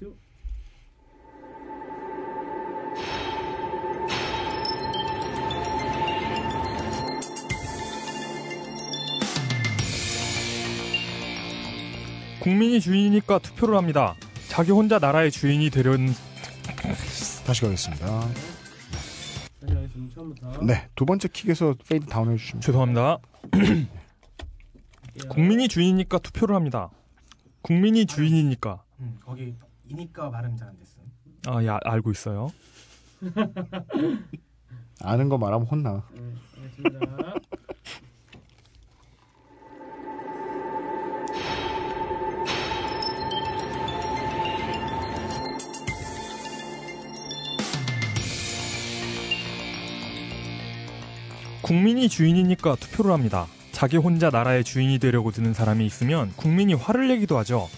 큐. 국민이 주인이니까 투표를 합니다. 자기 혼자 나라의 주인이 되려는 다시 가겠습니다. 처음부터. 네, 두 번째 킥에서 fade down 해주시면 죄송합니다. 할게요. 국민이 주인이니까 투표를 합니다. 국민이 주인이니까 음, 거기 이니까 발음이 잘안 됐어. 아, 예, 알고 있어요. 아는 거 말하면 혼나. 네, 알겠습니다. 국민이 주인이니까 투표를 합니다. 자기 혼자 나라의 주인이 되려고 드는 사람이 있으면 국민이 화를 내기도 하죠.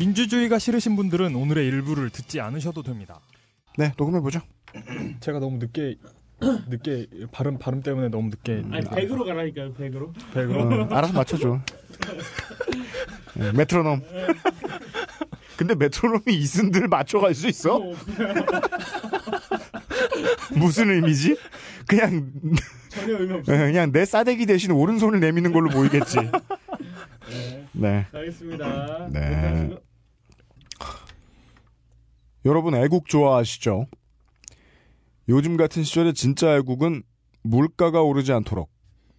민주주의가 싫으신 분들은 오늘의 일부를 듣지 않으셔도 됩니다. 네, 녹음해 보죠. 제가 너무 늦게 늦게 발음 발음 때문에 너무 늦게 아니 100으로 가라니까요. 100으로. 100으로 어, 알아서 맞춰줘. 네, 메트로놈. 근데 메트로놈이 이순들 맞춰갈 수 있어? 무슨 의미지? 그냥 전혀 의미 없어. 그냥 내 싸대기 대신 오른손을 내미는 걸로 보이겠지. 네. 네. 알겠습니다. 네. 여러분 애국 좋아하시죠? 요즘 같은 시절에 진짜 애국은 물가가 오르지 않도록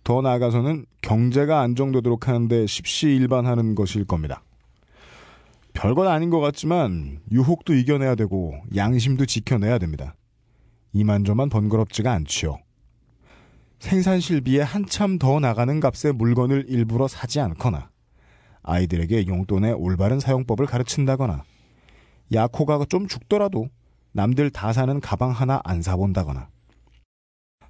더 나아가서는 경제가 안정되도록 하는데 십시일반하는 것일 겁니다. 별건 아닌 것 같지만 유혹도 이겨내야 되고 양심도 지켜내야 됩니다. 이만저만 번거롭지가 않지요. 생산 실비에 한참 더 나가는 값의 물건을 일부러 사지 않거나 아이들에게 용돈의 올바른 사용법을 가르친다거나 야코가 좀 죽더라도 남들 다 사는 가방 하나 안 사본다거나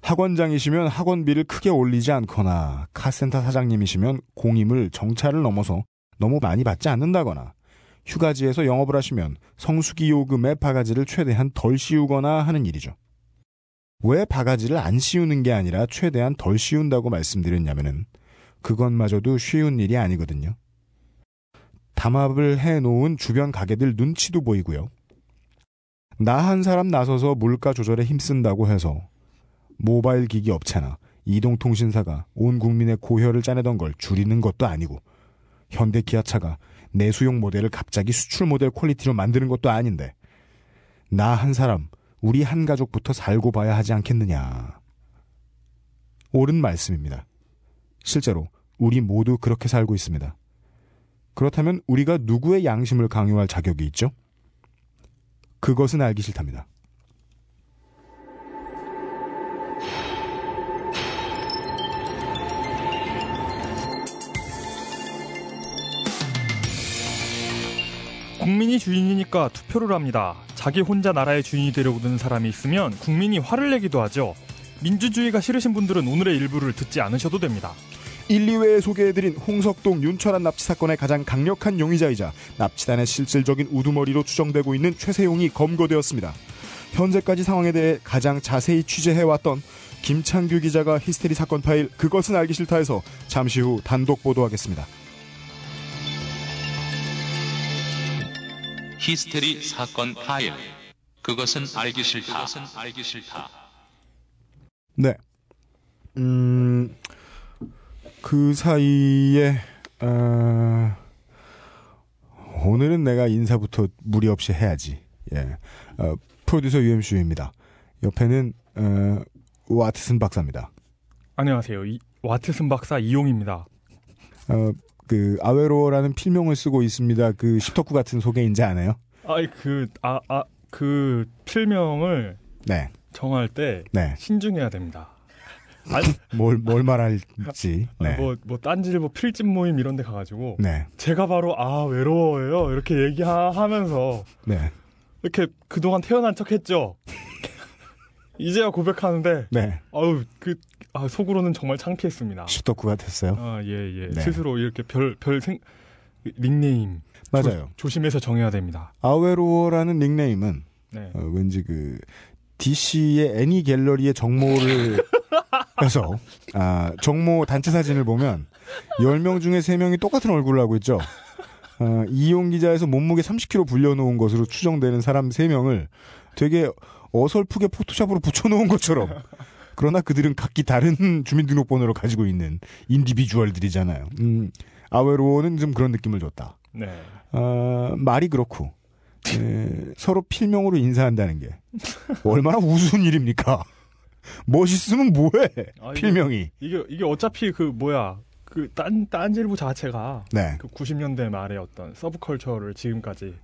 학원장이시면 학원비를 크게 올리지 않거나 카센터 사장님이시면 공임을 정차를 넘어서 너무 많이 받지 않는다거나 휴가지에서 영업을 하시면 성수기 요금의 바가지를 최대한 덜 씌우거나 하는 일이죠. 왜 바가지를 안 씌우는 게 아니라 최대한 덜 씌운다고 말씀드렸냐면은 그것마저도 쉬운 일이 아니거든요. 담합을 해놓은 주변 가게들 눈치도 보이고요. 나 한 사람 나서서 물가 조절에 힘쓴다고 해서 모바일 기기 업체나 이동통신사가 온 국민의 고혈을 짜내던 걸 줄이는 것도 아니고 현대 기아차가 내수용 모델을 갑자기 수출 모델 퀄리티로 만드는 것도 아닌데 나 한 사람 우리 한 가족부터 살고 봐야 하지 않겠느냐. 옳은 말씀입니다. 실제로 우리 모두 그렇게 살고 있습니다. 그렇다면 우리가 누구의 양심을 강요할 자격이 있죠? 그것은 알기 싫답니다. 국민이 주인이니까 투표를 합니다. 자기 혼자 나라의 주인이 되려고 드는 사람이 있으면 국민이 화를 내기도 하죠. 민주주의가 싫으신 분들은 오늘의 일부를 듣지 않으셔도 됩니다. 1, 2회에 소개해드린 홍석동 윤철한 납치 사건의 가장 강력한 용의자이자 납치단의 실질적인 우두머리로 추정되고 있는 최세용이 검거되었습니다. 현재까지 상황에 대해 가장 자세히 취재해왔던 김창규 기자가 히스테리 사건 파일 그것은 알기 싫다에서 잠시 후 단독 보도하겠습니다. 히스테리 사건 파일. 그것은 알기 싫다. 그것은 알기 싫다. 네. 음, 그 사이에, 어, 오늘은 내가 인사부터 무리 없이 해야지. 예. 어, 프로듀서 UMC입니다. 옆에는, 어, 와트슨 박사입니다. 안녕하세요. 이, 와트슨 박사 이용입니다. 어, 그, 아웨로라는 필명을 쓰고 있습니다. 그, 십덕후 같은 소개인지 아나요? 아이 그아아그 필명을 네. 정할 때 네. 신중해야 됩니다. 아니, 뭘, 뭘 말할지. 네. 뭐, 뭐, 딴질보 필집 모임 이런 데 가가지고, 네. 제가 바로, 아, 외로워요. 이렇게 얘기하면서, 네. 이렇게 그동안 태어난 척 했죠. 이제야 고백하는데, 네. 아우, 그, 아, 속으로는 정말 창피했습니다. 십덕후가 됐어요. 아, 예, 예. 네. 스스로 이렇게 별, 별 생, 닉네임. 맞아요. 조, 심해서 정해야 됩니다. 아웨로라는 닉네임은 네. 어, 왠지 그 DC의 애니 갤러리의 정모를 해서 아, 정모 단체 사진을 보면 10명 중에 3명이 똑같은 얼굴을 하고 있죠. 어, 이용 기자에서 몸무게 30kg 불려놓은 것으로 추정되는 사람 3명을 되게 어설프게 포토샵으로 붙여놓은 것처럼 그러나 그들은 각기 다른 주민등록번호를 가지고 있는 individual들이잖아요. 음, 아웨로는 좀 그런 느낌을 줬다. 네. 어, 말이 그렇고 에, 서로 필명으로 인사한다는 게 얼마나 우스운 일입니까? 멋있으면 뭐해? 아, 필명이. 이게 이게 어차피 그 뭐야 그딴 딴지일보 자체가 네, 그 90년대 말의 어떤 subculture를 지금까지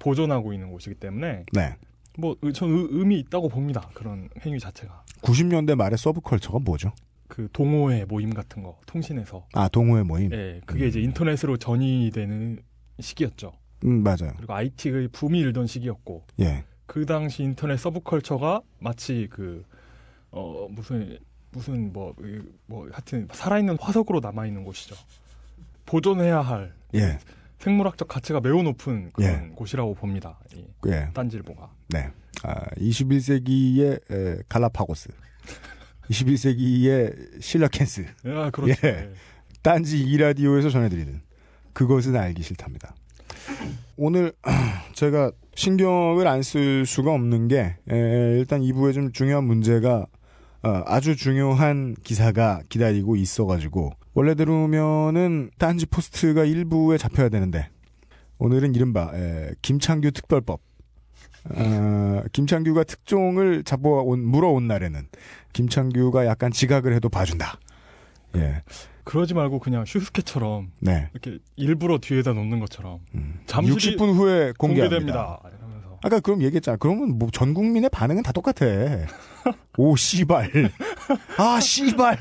보존하고 있는 곳이기 때문에 네. 뭐전 의미 있다고 봅니다. 그런 행위 자체가 90년대 말의 서브컬처가 뭐죠? 그 동호회 모임 같은 거 통신에서 아 동호회 모임. 예 그게 이제 인터넷으로 전이 되는 시기였죠. 음 맞아요. 그리고 IT의 붐이 일던 시기였고 예. 그 당시 인터넷 서브컬처가 마치 그 어 무슨 무슨 뭐 뭐 하여튼 살아있는 화석으로 남아 있는 곳이죠. 보존해야 할 예. 생물학적 가치가 매우 높은 그런 예. 곳이라고 봅니다. 이 예. 딴질보가. 네. 아, 21세기의 에, 갈라파고스. 21세기의 실라켄스. 아 그렇죠. 예. 예. 딴지 이라디오에서 전해드리는 그것은 알기 싫답니다. 오늘 제가 신경을 안 쓸 수가 없는 게 에, 일단 2부에 좀 중요한 문제가 어, 아주 중요한 기사가 기다리고 있어가지고 원래대로면은 딴지 포스트가 일부에 잡혀야 되는데 오늘은 이른바 에, 김창규 특별법 어, 김창규가 특종을 잡아온 물어온 날에는 김창규가 약간 지각을 해도 봐준다. 예, 그러지 말고 그냥 슈스케처럼 네. 이렇게 일부러 뒤에다 놓는 것처럼 음. 잠시 60분 후에 공개합니다. 공개됩니다. 이러면서 아까 그럼 얘기했잖아. 그러면 뭐 전 국민의 반응은 다 똑같아. 오 씨발. 아 씨발.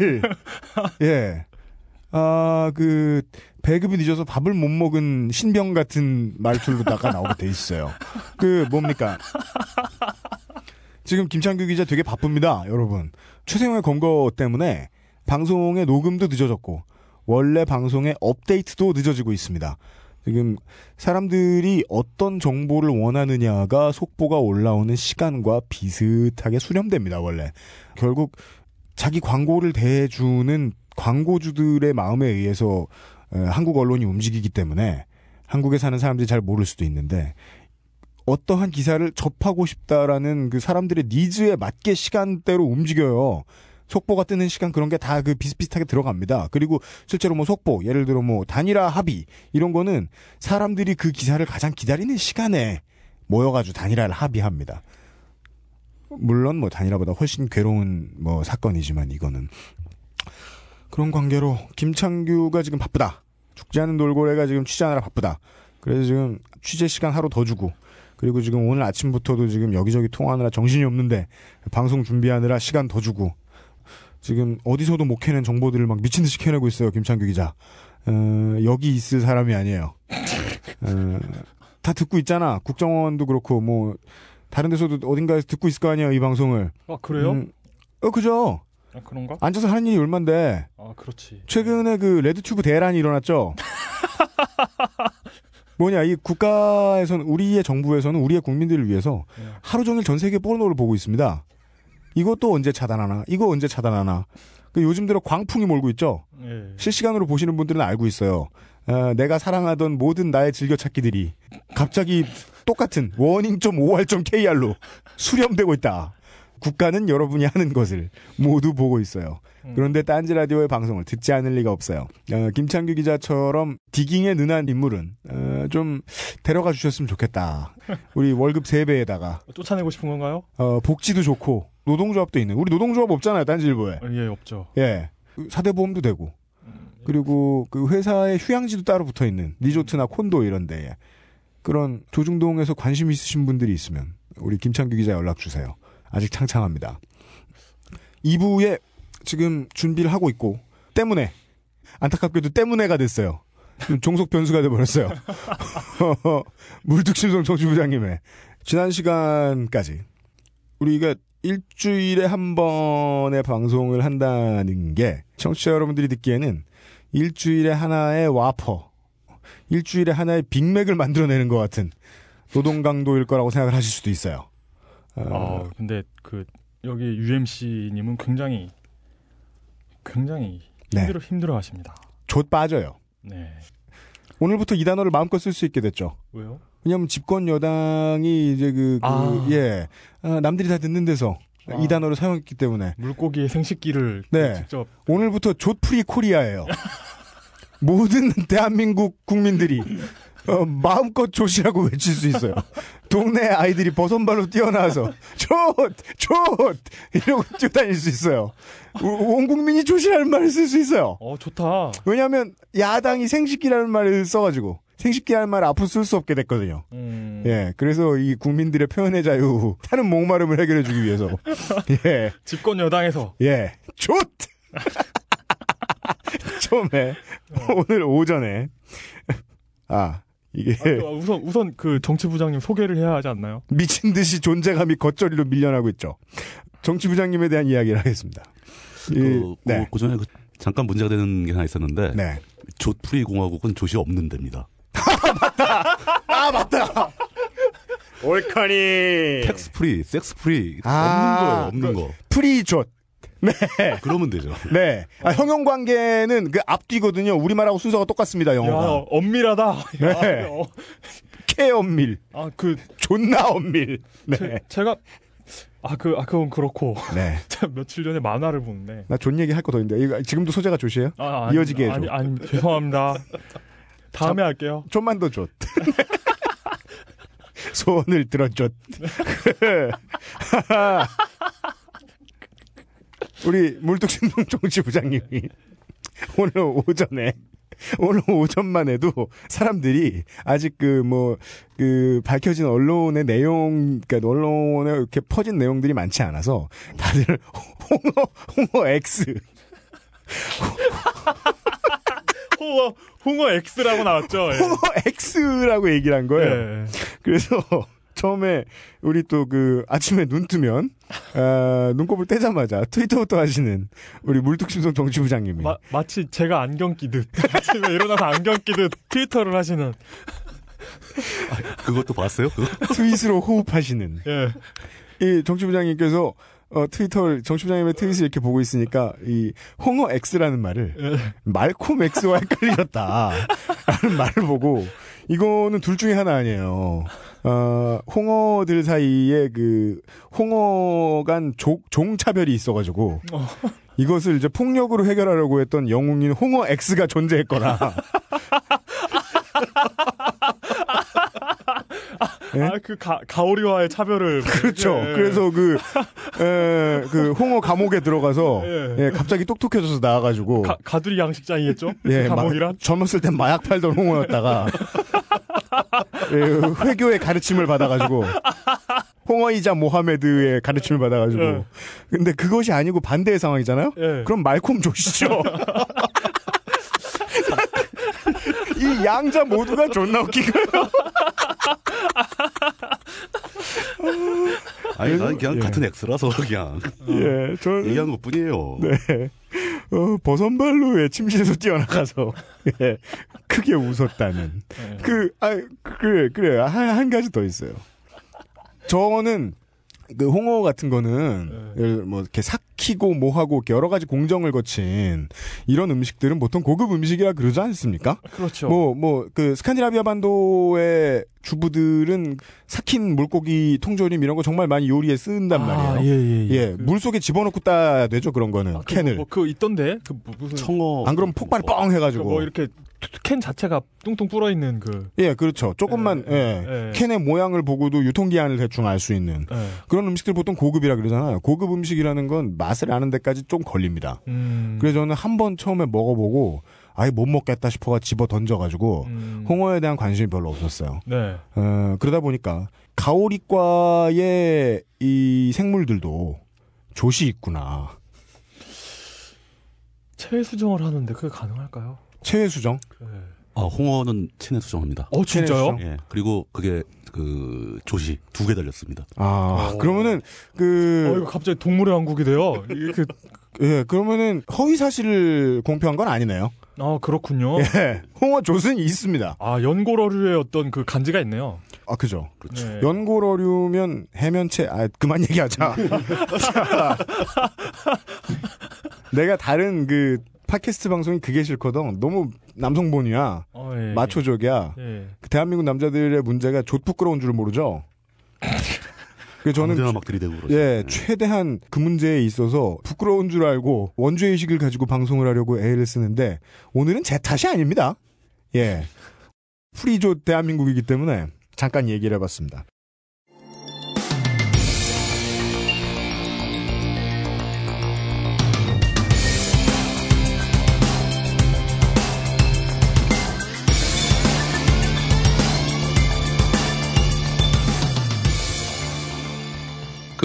예. 아 그 배급이 늦어서 밥을 못 먹은 신병 같은 말투로다가 나오게 돼 있어요. 그 뭡니까? 지금 김창규 기자 되게 바쁩니다, 여러분. 최생호의 검거 때문에 방송의 녹음도 늦어졌고 원래 방송의 업데이트도 늦어지고 있습니다. 지금 사람들이 어떤 정보를 원하느냐가 속보가 올라오는 시간과 비슷하게 수렴됩니다, 원래. 결국 자기 광고를 대주는 광고주들의 마음에 의해서 에, 한국 언론이 움직이기 때문에 한국에 사는 사람들이 잘 모를 수도 있는데 어떠한 기사를 접하고 싶다라는 그 사람들의 니즈에 맞게 시간대로 움직여요. 속보가 뜨는 시간 그런 게 다 그 비슷비슷하게 들어갑니다. 그리고 실제로 뭐 속보, 예를 들어 뭐 단일화 합의 이런 거는 사람들이 그 기사를 가장 기다리는 시간에 모여가지고 단일화를 합의합니다. 물론 뭐 단일화보다 훨씬 괴로운 뭐 사건이지만 이거는 그런 관계로 김창규가 지금 바쁘다. 죽지 않은 돌고래가 지금 취재하느라 바쁘다. 그래서 지금 취재 시간 하루 더 주고 그리고 지금 오늘 아침부터도 지금 여기저기 통화하느라 정신이 없는데 방송 준비하느라 시간 더 주고 지금 어디서도 못 캐낸 정보들을 막 미친 듯이 캐내고 있어요 김창규 기자. 어, 여기 있을 사람이 아니에요. 어, 다 듣고 있잖아. 국정원도 그렇고 뭐 다른 데서도 어딘가에서 듣고 있을 거 아니에요 이 방송을. 아 그래요? 음, 어 그죠. 아, 그런가? 앉아서 하는 일이 얼만데 아 그렇지. 최근에 그 레드튜브 대란이 일어났죠. 뭐냐 이 국가에서는 우리의 정부에서는 우리의 국민들을 위해서 네. 하루 종일 전 세계 포르노를 보고 있습니다. 이것도 언제 차단하나? 이거 언제 차단하나? 그 요즘 들어 광풍이 몰고 있죠. 예. 실시간으로 보시는 분들은 알고 있어요. 어, 내가 사랑하던 모든 나의 즐겨찾기들이 갑자기 똑같은 warning.or.kr로 수렴되고 있다. 국가는 여러분이 하는 것을 모두 보고 있어요. 음. 그런데 딴지 라디오의 방송을 듣지 않을 리가 없어요. 어, 김창규 기자처럼 디깅에 능한 인물은 어, 좀 데려가 주셨으면 좋겠다. 우리 월급 3배에다가 쫓아내고 싶은 건가요? 어, 복지도 좋고 노동조합도 있는 우리 노동조합 없잖아요 딴지일보에. 아, 예 없죠. 예. 사대보험도 되고. 그리고 그 회사의 휴양지도 따로 붙어 있는 리조트나 콘도 이런 데에 그런 조중동에서 관심 있으신 분들이 있으면 우리 김창규 기자 연락 주세요. 아직 창창합니다. 2부에 지금 준비를 하고 있고 때문에 안타깝게도 때문에가 됐어요. 종속 변수가 돼버렸어요. 물뚝심송 정치부장님의 지난 시간까지 우리가 일주일에 한 번의 방송을 한다는 게 청취자 여러분들이 듣기에는 일주일에 하나의 와퍼, 일주일에 하나의 빅맥을 만들어내는 것 같은 노동 강도일 거라고 생각을 하실 수도 있어요. 어, 아 근데 그 여기 UMC님은 굉장히 굉장히 네. 힘들어 힘들어 하십니다. 좆 빠져요. 네. 오늘부터 이 단어를 마음껏 쓸 수 있게 됐죠. 왜요? 왜냐하면 집권 여당이 이제 그, 그 아. 예, 아, 남들이 다 듣는 데서 아. 이 단어를 사용했기 때문에 물고기의 생식기를 네. 직접 오늘부터 좆free Korea예요. 모든 대한민국 국민들이 어, 마음껏 좆이라고 외칠 수 있어요. 동네 아이들이 버선발로 뛰어나와서 좆! 좆! 이러고 뛰어다닐 수 있어요. 오- 온 국민이 좆이라는 말을 쓸 수 있어요. 어 좋다. 왜냐하면 야당이 생식기라는 말을 써가지고 생식기라는 말을 앞으로 쓸 수 없게 됐거든요. 음. 예, 그래서 이 국민들의 표현의 자유, 타는 목마름을 해결해주기 위해서 예, 집권 여당에서 예, 좆! 처음에, 오늘 오전에, 아, 이게 아, 그, 우선 우선 그 정치부장님 소개를 해야 하지 않나요? 미친 듯이 존재감이 겉절이로 밀려나고 있죠. 정치부장님에 대한 이야기를 하겠습니다. 이, 그, 네, 그, 전에 그 잠깐 문제가 되는 게 하나 있었는데 네. 조프리 공화국은 조시 없는 데입니다. 아, 맞다! 올커니! Tax free, sex free 아, 없는 거예요. 없는 거. Free zone. 네. 그러면 되죠. 네. 아, 형용 관계는 그 앞뒤거든요. 우리말하고 순서가 똑같습니다, 야 영어가. 엄밀하다. 네. 야, 어, 케엄밀. 아 그 존나 엄밀. 네. 제, 제가 아 그 아 그건 그렇고 네. 며칠 전에 만화를 보는데 나 좆 얘기 할 거 더 있는데. 이거 지금도 소재가 좆이에요? 아, 이어지게 해줘. 아니 아니 죄송합니다. 다음에 할게요. 좀만 더 줬. 소원을 들어줬. 우리 물뚝신동 정치 부장님이 오늘 오전에 오늘 오전만 해도 사람들이 아직 그 뭐그 밝혀진 언론의 내용 그러니까 언론에 이렇게 퍼진 내용들이 많지 않아서 다들 홍어 홍어 X 홍어 홍어 X라고 나왔죠. 예. 홍어 X라고 얘기를 한 거예요. 예. 그래서 처음에 우리 또 그 아침에 눈 뜨면 아, 눈곱을 떼자마자 트위터부터 하시는 우리 물뚝심송 정치부장님이 마, 마치 제가 안경 끼듯 아침에 일어나서 안경 끼듯 트위터를 하시는 그것도 봤어요? 그거? 트윗으로 호흡하시는 예. 이 정치부장님께서 어, 트위터를 정치부장님의 트윗을 이렇게 보고 있으니까 이 홍어 X라는 말을 예. 말콤 X와 헷갈리셨다 라는 말을 보고 이거는 둘 중에 하나 아니에요. 어, 홍어들 사이에 그 홍어 간 조- 종차별이 있어가지고 어. 이것을 이제 폭력으로 해결하려고 했던 영웅인 홍어 X가 존재했거나 예? 아그 가오리와의 차별을 그렇죠. 예. 그래서 그, 에, 그 홍어 감옥에 들어가서 예. 예, 갑자기 똑똑해져서 나와가지고 가, 가두리 양식장이겠죠? 예, 감옥이란 마- 젊었을 땐 마약 팔던 홍어였다가 예, 회교의 가르침을 받아가지고 홍어이자 모하메드의 가르침을 받아가지고 예. 근데 그것이 아니고 반대의 상황이잖아요. 예. 그럼 말콤 조시죠. 이 양자 모두가 존나 거예요. 아니 나는 그냥 예. 같은 X라서 그냥 예, 전 얘기하는 것 뿐이에요. 네. 어, 버선발로의 침실에서 뛰어나가서, 예, 크게 웃었다는. 예. 그, 아, 그래, 그래. 한, 한 가지 더 있어요. 저는, 그, 홍어 같은 거는, 네. 뭐, 이렇게 삭히고 뭐하고, 여러 가지 공정을 거친, 이런 음식들은 보통 고급 음식이라 그러지 않습니까? 그렇죠. 뭐, 뭐, 그, 스칸디나비아 반도의 주부들은 삭힌 물고기 통조림 이런 거 정말 많이 요리에 쓴단 말이에요. 예예 예, 물 속에 집어넣고 따야 되죠, 그런 거는. 캔을. 뭐, 그 있던데 그 뭐, 무슨 청어 안 그러면 폭발 뻥그 해가지고. 뭐 이렇게 캔 자체가 뚱뚱 불어 있는 그 예, 그렇죠. 조금만, 예, 예. 예. 캔의 모양을 보고도 유통 기한을 대충 알 수 있는. 예. 그런 음식들 보통 고급이라 그러잖아요. 고급 음식이라는 건 맛을 아는 데까지 좀 걸립니다. 음. 그래서 저는 한 번 처음에 먹어보고, 아예 못 먹겠다 싶어가 집어 던져가지고, 음. 홍어에 대한 관심이 별로 없었어요. 네. 어, 그러다 보니까, 가오리과의 이 생물들도 조시 있구나. 체외 수정을 하는데 그게 가능할까요? 체외 수정? 예. 아, 홍어는 체내 수정합니다. 어 진짜요? 예. 그리고 그게 그 조시 두 개 달렸습니다. 아, 어. 그러면은, 어 그, 이거 갑자기 동물의 왕국이 돼요. 이게 그, 예, 그러면은 허위 사실을 공표한 건 아니네요. 아 그렇군요. 예, 홍어 조순이 있습니다. 아 연골어류의 어떤 그 간지가 있네요. 아, 그죠. 그렇죠. 네. 연골어류면 해면체, 아, 그만 얘기하자. 자, 내가 다른 그 팟캐스트 방송이 그게 싫거든. 너무 남성본이야. 어, 예, 마초적이야. 예. 그 대한민국 남자들의 문제가 좆 부끄러운 줄 모르죠. 그래서 저는 막 들이대고 그러죠. 예, 최대한 그 문제에 있어서 부끄러운 줄 알고 원죄 의식을 가지고 방송을 하려고 애를 쓰는데 오늘은 제 탓이 아닙니다. 예. 프리조 대한민국이기 때문에 잠깐 얘기를 해봤습니다.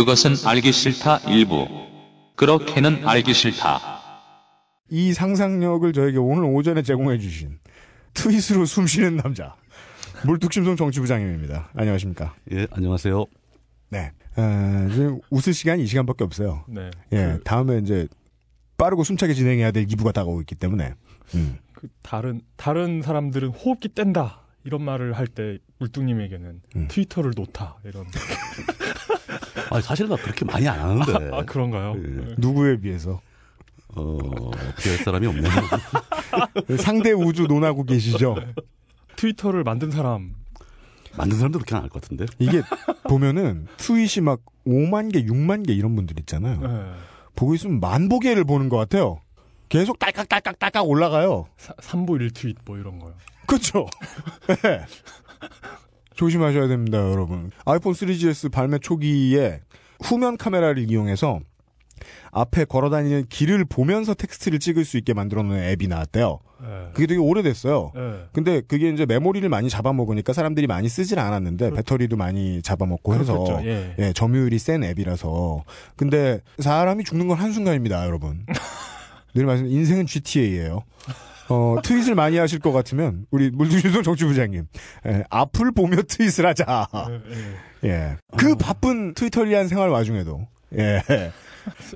그것은 알기 싫다 일부. 그렇게는 알기 싫다. 이 상상력을 저에게 오늘 오전에 제공해 주신 트윗으로 숨쉬는 남자 물뚝심송 정치부장님입니다. 안녕하십니까? 예, 안녕하세요. 네. 어, 지금 웃을 시간이 이 시간밖에 없어요. 네. 예, 그, 다음에 이제 빠르고 숨차게 진행해야 될 2부가 다가오고 있기 때문에. 음. 그 다른 다른 사람들은 호흡기 뗀다 이런 말을 할 때 물뚱님에게는 음. 트위터를 놓다 이런. 아, 사실 나 그렇게 많이 안 하는데. 아 그런가요? 예. 네. 누구에 비해서 어, 비할 사람이 없네요. 상대 우주 논하고 계시죠. 트위터를 만든 사람. 만든 사람도 그렇게 안 할 것 같은데. 이게 보면은 트윗이 막 5만 개, 6만 개 이런 분들 있잖아요. 네. 보고 있으면 만보 개를 보는 것 같아요. 계속 딸깍딸깍딸깍 올라가요. 사, 3부 1트윗 뭐 이런 거요. 그렇죠. 네. 조심하셔야 됩니다, 여러분. 아이폰 3GS 발매 초기에 후면 카메라를 이용해서 앞에 걸어다니는 길을 보면서 텍스트를 찍을 수 있게 만들어 놓은 앱이 나왔대요. 네. 그게 되게 오래됐어요. 네. 근데 그게 이제 메모리를 많이 잡아먹으니까 사람들이 많이 쓰질 않았는데 그렇- 배터리도 많이 잡아먹고 해서 그렇겠죠. 예. 예, 점유율이 센 앱이라서. 근데 사람이 죽는 건 한순간입니다, 여러분. 늘 말씀, 인생은 GTA예요. 어, 트윗을 많이 하실 것 같으면, 우리 물두신송 정치부장님, 예, 앞을 보며 트윗을 하자. 예, 예. 예. 그 바쁜 트위터리한 생활 와중에도, 예.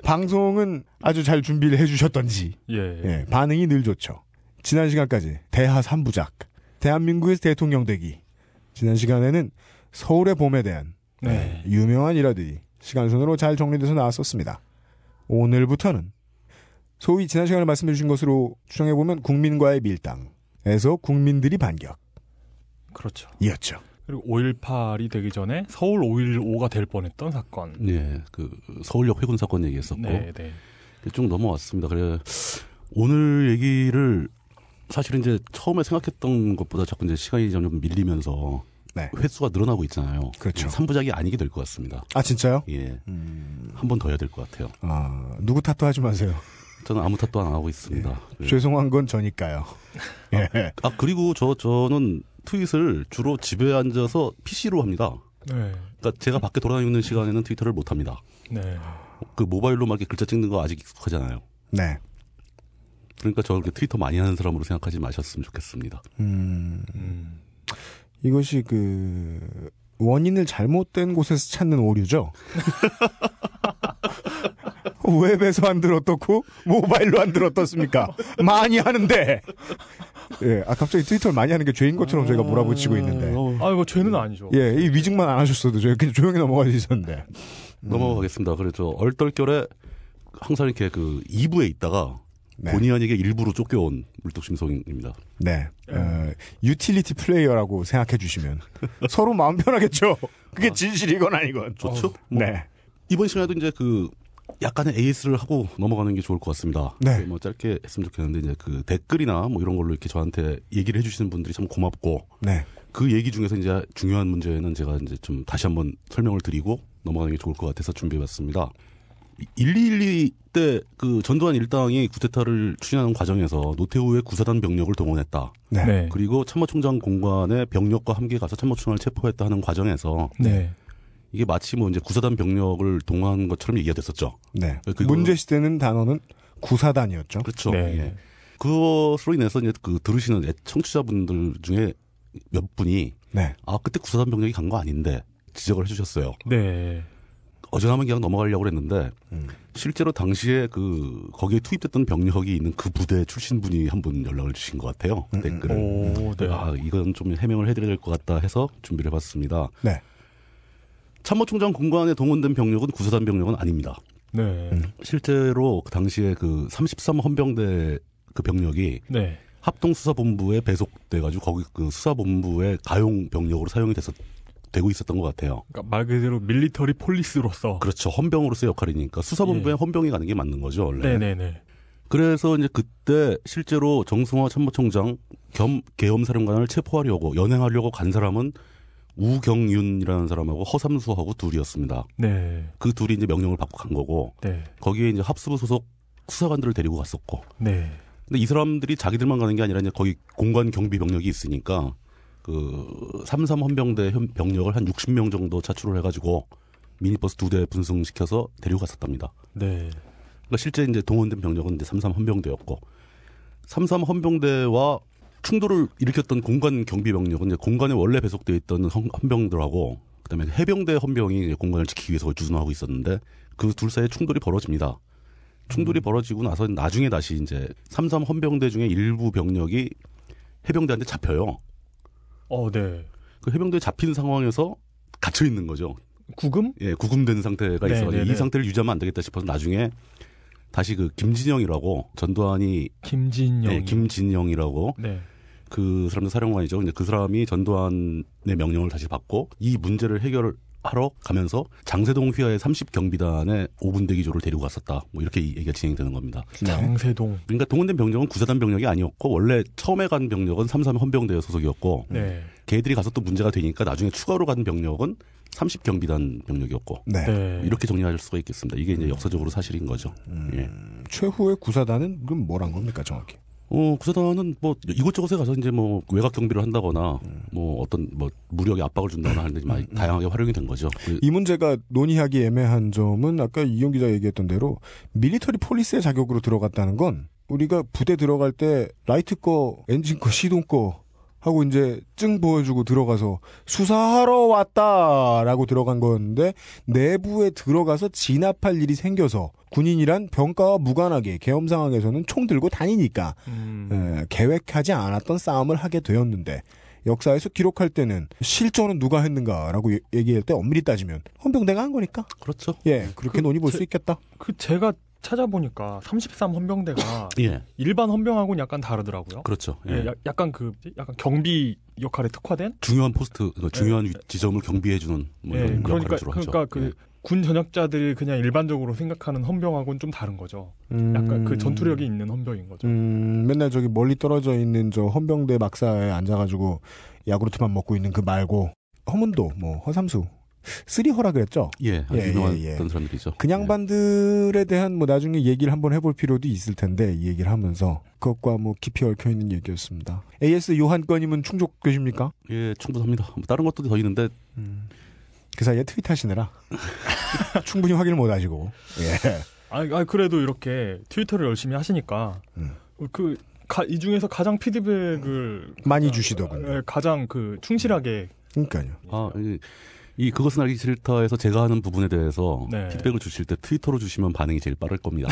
방송은 아주 잘 준비를 해주셨던지, 예. 예, 반응이 늘 좋죠. 지난 시간까지 대하 3부작, 대한민국의 대통령 되기. 지난 시간에는 서울의 봄에 대한 네. 유명한 일화들이 시간 순으로 잘 정리돼서 나왔었습니다. 오늘부터는 소위 지난 시간에 말씀해 주신 것으로 추정해 보면 국민과의 밀당에서 국민들이 반격이었죠. 그렇죠. 그리고 5.18이 되기 전에 서울 5.15가 될 뻔했던 사건. 예, 그 서울역 회군 사건 얘기했었고 네, 네. 쭉 넘어왔습니다. 그래 오늘 얘기를 사실은 이제 처음에 생각했던 것보다 자꾸 이제 시간이 점점 밀리면서 네. 횟수가 늘어나고 있잖아요. 그렇죠. 3부작이 아니게 될 것 같습니다. 아 진짜요? 예. 음, 한번 더 해야 될 것 같아요. 아 누구 탓도 하지 마세요. 저는 아무 탓도 안 하고 있습니다. 예. 죄송한 건 저니까요. 예. 아 그리고 저 저는 트윗을 주로 집에 앉아서 PC로 합니다. 네. 그러니까 제가 밖에 돌아다니는 시간에는 트위터를 못 합니다. 네. 그 모바일로 막 이렇게 글자 찍는 거 아직 익숙하잖아요. 네. 그러니까 저 그렇게 트위터 많이 하는 사람으로 생각하지 마셨으면 좋겠습니다. 음, 음. 이것이 그 원인을 잘못된 곳에서 찾는 오류죠. 웹에서 안 들었었고 모바일로 안 들었었습니까? 많이 하는데. 예, 아 갑자기 트위터를 많이 하는 게 죄인 것처럼 저희가 몰아붙이고 있는데. 아, 이거 죄는 아니죠. 예, 이 위증만 안 하셨어도 저희 그냥 조용히 넘어갈 수 있었는데. 넘어가겠습니다. 그래서 얼떨결에 항상 이렇게 그 2부에 있다가 네. 본의 아니게 일부로 쫓겨온 물뚝심송입니다. 네. 어, utility player라고 생각해 주시면 서로 마음 편하겠죠. 그게 진실이건 아니건. 좋죠? 네. 이번 시간에도 이제 그 약간의 AS를 하고 넘어가는 게 좋을 것 같습니다. 네. 뭐 짧게 했으면 좋겠는데 이제 그 댓글이나 뭐 이런 걸로 이렇게 저한테 얘기를 해주시는 분들이 참 고맙고 네. 그 얘기 중에서 이제 중요한 문제는 제가 이제 좀 다시 한번 설명을 드리고 넘어가는 게 좋을 것 같아서 준비해봤습니다. 1212 때 그 전두환 일당이 구테타를 추진하는 과정에서 노태우의 구사단 병력을 동원했다. 네. 네. 그리고 참모총장 공관에 병력과 함께 가서 참모총장을 체포했다 하는 과정에서 네. 이게 마치 뭐 이제 구사단 병력을 동원한 것처럼 얘기가 됐었죠. 네. 문제 시대는 단어는 구사단이었죠. 그렇죠. 네. 예. 그것으로 인해서 이제 그 들으시는 청취자분들 중에 몇 분이 네. 아 그때 구사단 병력이 간 거 아닌데 지적을 해주셨어요. 네. 어전하면 그냥 넘어가려고 그랬는데 음. 실제로 당시에 그 거기에 투입됐던 병력이 있는 그 부대 출신 분이 한 분 연락을 주신 것 같아요. 음, 댓글을. 오, 네. 아 이건 좀 해명을 해드려야 될 것 같다 해서 준비를 해봤습니다. 네. 참모총장 공관에 동원된 병력은 구사단 병력은 아닙니다. 네. 음. 실제로 그 당시에 그 33 헌병대 그 병력이 네. 합동수사본부에 배속돼가지고 거기 그 수사본부의 가용 병력으로 사용이 됐었 되고 있었던 것 같아요. 그러니까 말 그대로 밀리터리 폴리스로서. 그렇죠. 헌병으로서의 역할이니까 수사본부에 예. 헌병이 가는 게 맞는 거죠 원래. 네네네. 그래서 이제 그때 실제로 정승화 참모총장 겸 계엄사령관을 체포하려고 연행하려고 간 사람은 우경윤이라는 사람하고 허삼수하고 둘이었습니다. 네. 그 둘이 이제 명령을 받고 간 거고 네. 거기에 이제 합수부 소속 수사관들을 데리고 갔었고. 네. 근데 이 사람들이 자기들만 가는 게 아니라 이제 거기 공관 경비 병력이 있으니까 그 삼삼 헌병대 현- 병력을 한 60명 정도 차출을 해가지고 미니버스 두 대 분승시켜서 데리고 갔었답니다. 네. 그러니까 실제 이제 동원된 병력은 이제 삼삼 헌병대였고 삼삼 헌병대와 충돌을 일으켰던 공관 경비 병력은 이제 공관에 원래 배속돼 있던 헌- 헌병들하고 그다음에 해병대 헌병이 공관을 지키기 위해서 주둔하고 있었는데 그 둘 사이에 충돌이 벌어집니다. 충돌이 벌어지고 나서 나중에 다시 이제 삼삼 헌병대 중에 일부 병력이 해병대한테 잡혀요. 어, 네. 그 해병대 잡힌 상황에서 갇혀 있는 거죠. 구금? 예, 구금된 상태가 네, 있어가지고 네, 네. 이 상태를 유지하면 안 되겠다 싶어서 나중에 다시 그 김진영이라고 전두환이 김진영. 예, 김진영이라고 네. 그 사람도 사령관이죠. 근데 그 사람이 전두환의 명령을 다시 받고 이 문제를 해결하러 가면서 장세동 휘하의 30경비단의 5분 대기조를 데리고 갔었다. 뭐 이렇게 이 얘기가 진행되는 겁니다. 네. 장세동. 그러니까 동원된 병력은 구사단 병력이 아니었고 원래 처음에 간 병력은 33 헌병대 소속이었고 네. 걔들이 가서 또 문제가 되니까 나중에 추가로 간 병력은 30 경비단 병력이었고 네. 네. 이렇게 정리할 수가 있겠습니다. 이게 이제 역사적으로 사실인 거죠. 예. 최후의 구사단은 그럼 뭐란 겁니까 정확히? 어, 구사단은 뭐 이곳저곳에 가서 이제 뭐 외곽 경비를 한다거나 뭐 어떤 뭐 무력의 압박을 준다거나 하는데 많이 다양하게 활용이 된 거죠. 그- 이 문제가 논의하기 애매한 점은 아까 이용 기자 얘기했던 대로 military police의 자격으로 들어갔다는 건 우리가 부대 들어갈 때 라이트 거, 엔진 거, 시동 거 하고 이제 증 보여주고 들어가서 수사하러 왔다라고 들어간 건데 내부에 들어가서 진압할 일이 생겨서 군인이란 병가와 무관하게 계엄 상황에서는 총 들고 다니니까 음. 에, 계획하지 않았던 싸움을 하게 되었는데 역사에서 기록할 때는 실전은 누가 했는가라고 예- 얘기할 때 엄밀히 따지면 헌병대가 한 거니까 그렇죠. 예 그렇게 그 논의 볼 제- 수 있겠다. 그 제가 찾아보니까 33 헌병대가 예. 일반 헌병하고는 약간 다르더라고요. 그렇죠. 예. 예, 야- 약간 그 약간 경비 역할에 특화된 중요한 post, 그 중요한 위- 지점을 경비해 주는 뭐 예, 이런 그러니까 역할을 주로 그러니까 하죠. 그군 전역자들이 그냥 일반적으로 생각하는 헌병하고는 좀 다른 거죠. 음, 약간 그 전투력이 있는 헌병인 거죠. 음, 맨날 저기 멀리 떨어져 있는 저 헌병대 막사에 앉아가지고 야구르트만 먹고 있는 그 말고 허문도 뭐 허삼수 쓰리허라 그랬죠. 예, 아주 예, 유명한 예, 예. 사람들이죠. 그 양반들에 대한 뭐 나중에 얘기를 한번 해볼 필요도 있을 텐데 이 얘기를 하면서 그것과 뭐 깊이 얽혀 있는 얘기였습니다. AS 요한 건님은 충족되십니까? 예, 예, 충분합니다. 뭐 다른 것도 더 있는데 그 사이에 트윗 하시느라 충분히 확인을 못 하시고 예. 아, 아, 그래도 이렇게 트위터를 열심히 하시니까 음. 그이 중에서 가장 피드백을 많이 주시더군요. 예, 가장 그 충실하게 그러니까요. 아, 이, 이 그것은 알기 싫다에서 제가 하는 부분에 대해서 네. 피드백을 주실 때 트위터로 주시면 반응이 제일 빠를 겁니다.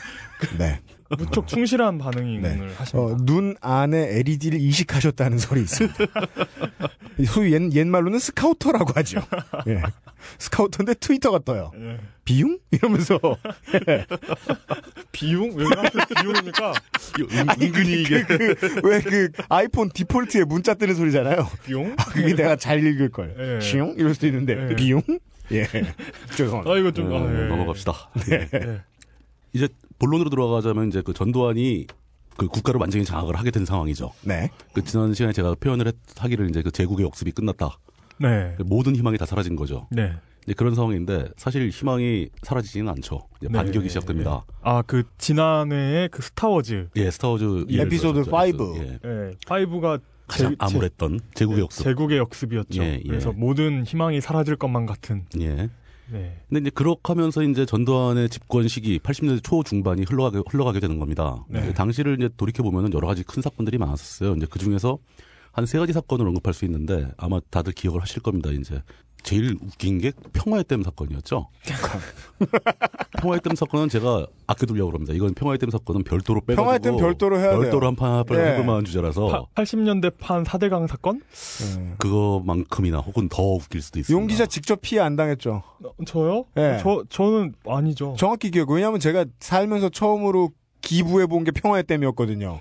네. 무척 충실한 반응을 네. 하십니다. 어, 눈 안에 LED를 이식하셨다는 소리 있습니다. 소위 옛, 옛말로는 scouter라고 하죠. 예. 스카우터인데 트위터가 떠요. 예. 비용? 이러면서. 비용? 왜 비용입니까? 은근히 이게 왜그 아이폰 디폴트에 문자 뜨는 소리잖아요. 비용? 아, 그게 내가 잘 읽을 걸. 예. 시용? 이럴 수도 있는데. 예. 비용? 예. 죄송합니다. 아 이거 좀 어, 아, 예. 넘어갑시다. 예. 이제 본론으로 들어가자면 이제 그 전두환이 그 국가를 완전히 장악을 하게 된 상황이죠. 네. 그 지난 시간에 제가 표현을 했, 하기를 이제 그 제국의 역습이 끝났다. 네. 모든 희망이 다 사라진 거죠. 네. 이제 그런 상황인데 사실 희망이 사라지지는 않죠. 이제 네. 반격이 시작됩니다. 아 그 지난해에 그 스타워즈 예, 스타워즈 에피소드 이어서 five. 예, 예, 5가 가장 암울했던 제국의 역습. 제국의 역습이었죠. 예, 예. 그래서 모든 희망이 사라질 것만 같은. 예. 네. 근데 이제 그렇게 하면서 이제 전두환의 집권 시기 80년대 초 중반이 흘러가게 흘러가게 되는 겁니다. 네. 당시를 이제 돌이켜 보면은 여러 가지 큰 사건들이 많았었어요. 이제 그 중에서 한 세 가지 사건을 언급할 수 있는데 아마 다들 기억을 하실 겁니다. 이제 제일 웃긴 게 평화의 댐 사건이었죠. 평화의 댐 사건은 제가 아껴두려고 합니다. 이건 평화의 댐 사건은 별도로 빼가지고 평화의 댐 별도로 해야 돼요. 별도로 한판 예. 해볼 만한 주제라서 80년대 판 4대강 사건? 예. 그거만큼이나 혹은 더 웃길 수도 있습니다. 용 기자 직접 피해 안 당했죠. 어, 저요? 예. 저 저는 아니죠. 정확히 기억. 왜냐하면 제가 살면서 처음으로 기부해 본 게 평화의 댐이었거든요.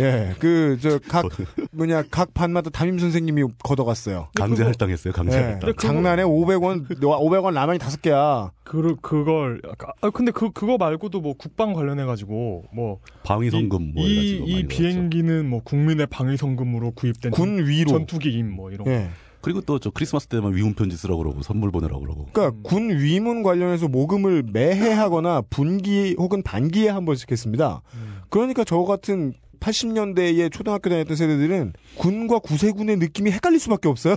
예, 그 저 각 뭐냐 각 반마다 담임 선생님이 걷어갔어요. 강제 할당했어요. 강제 예, 할당. 장난에 500원 500원 라면이 다섯 개야. 그 그걸 아 근데 그 그거 말고도 뭐 국방 관련해 가지고 뭐 방위 성금 뭐 이, 해가지고 이 많이 비행기는 뭐 국민의 방위 성금으로 구입된 군 위로. 전투기임 뭐 이런 거. 예. 나왔죠. 그리고 또 저 크리스마스 때만 위문 편지 쓰라고 그러고 선물 보내라고 그러고. 그러니까 음. 군 위문 관련해서 모금을 매해 하거나 분기 혹은 반기에 한 번씩 했습니다. 음. 그러니까 저 같은 80년대에 초등학교 다녔던 세대들은 군과 구세군의 느낌이 헷갈릴 수밖에 없어요.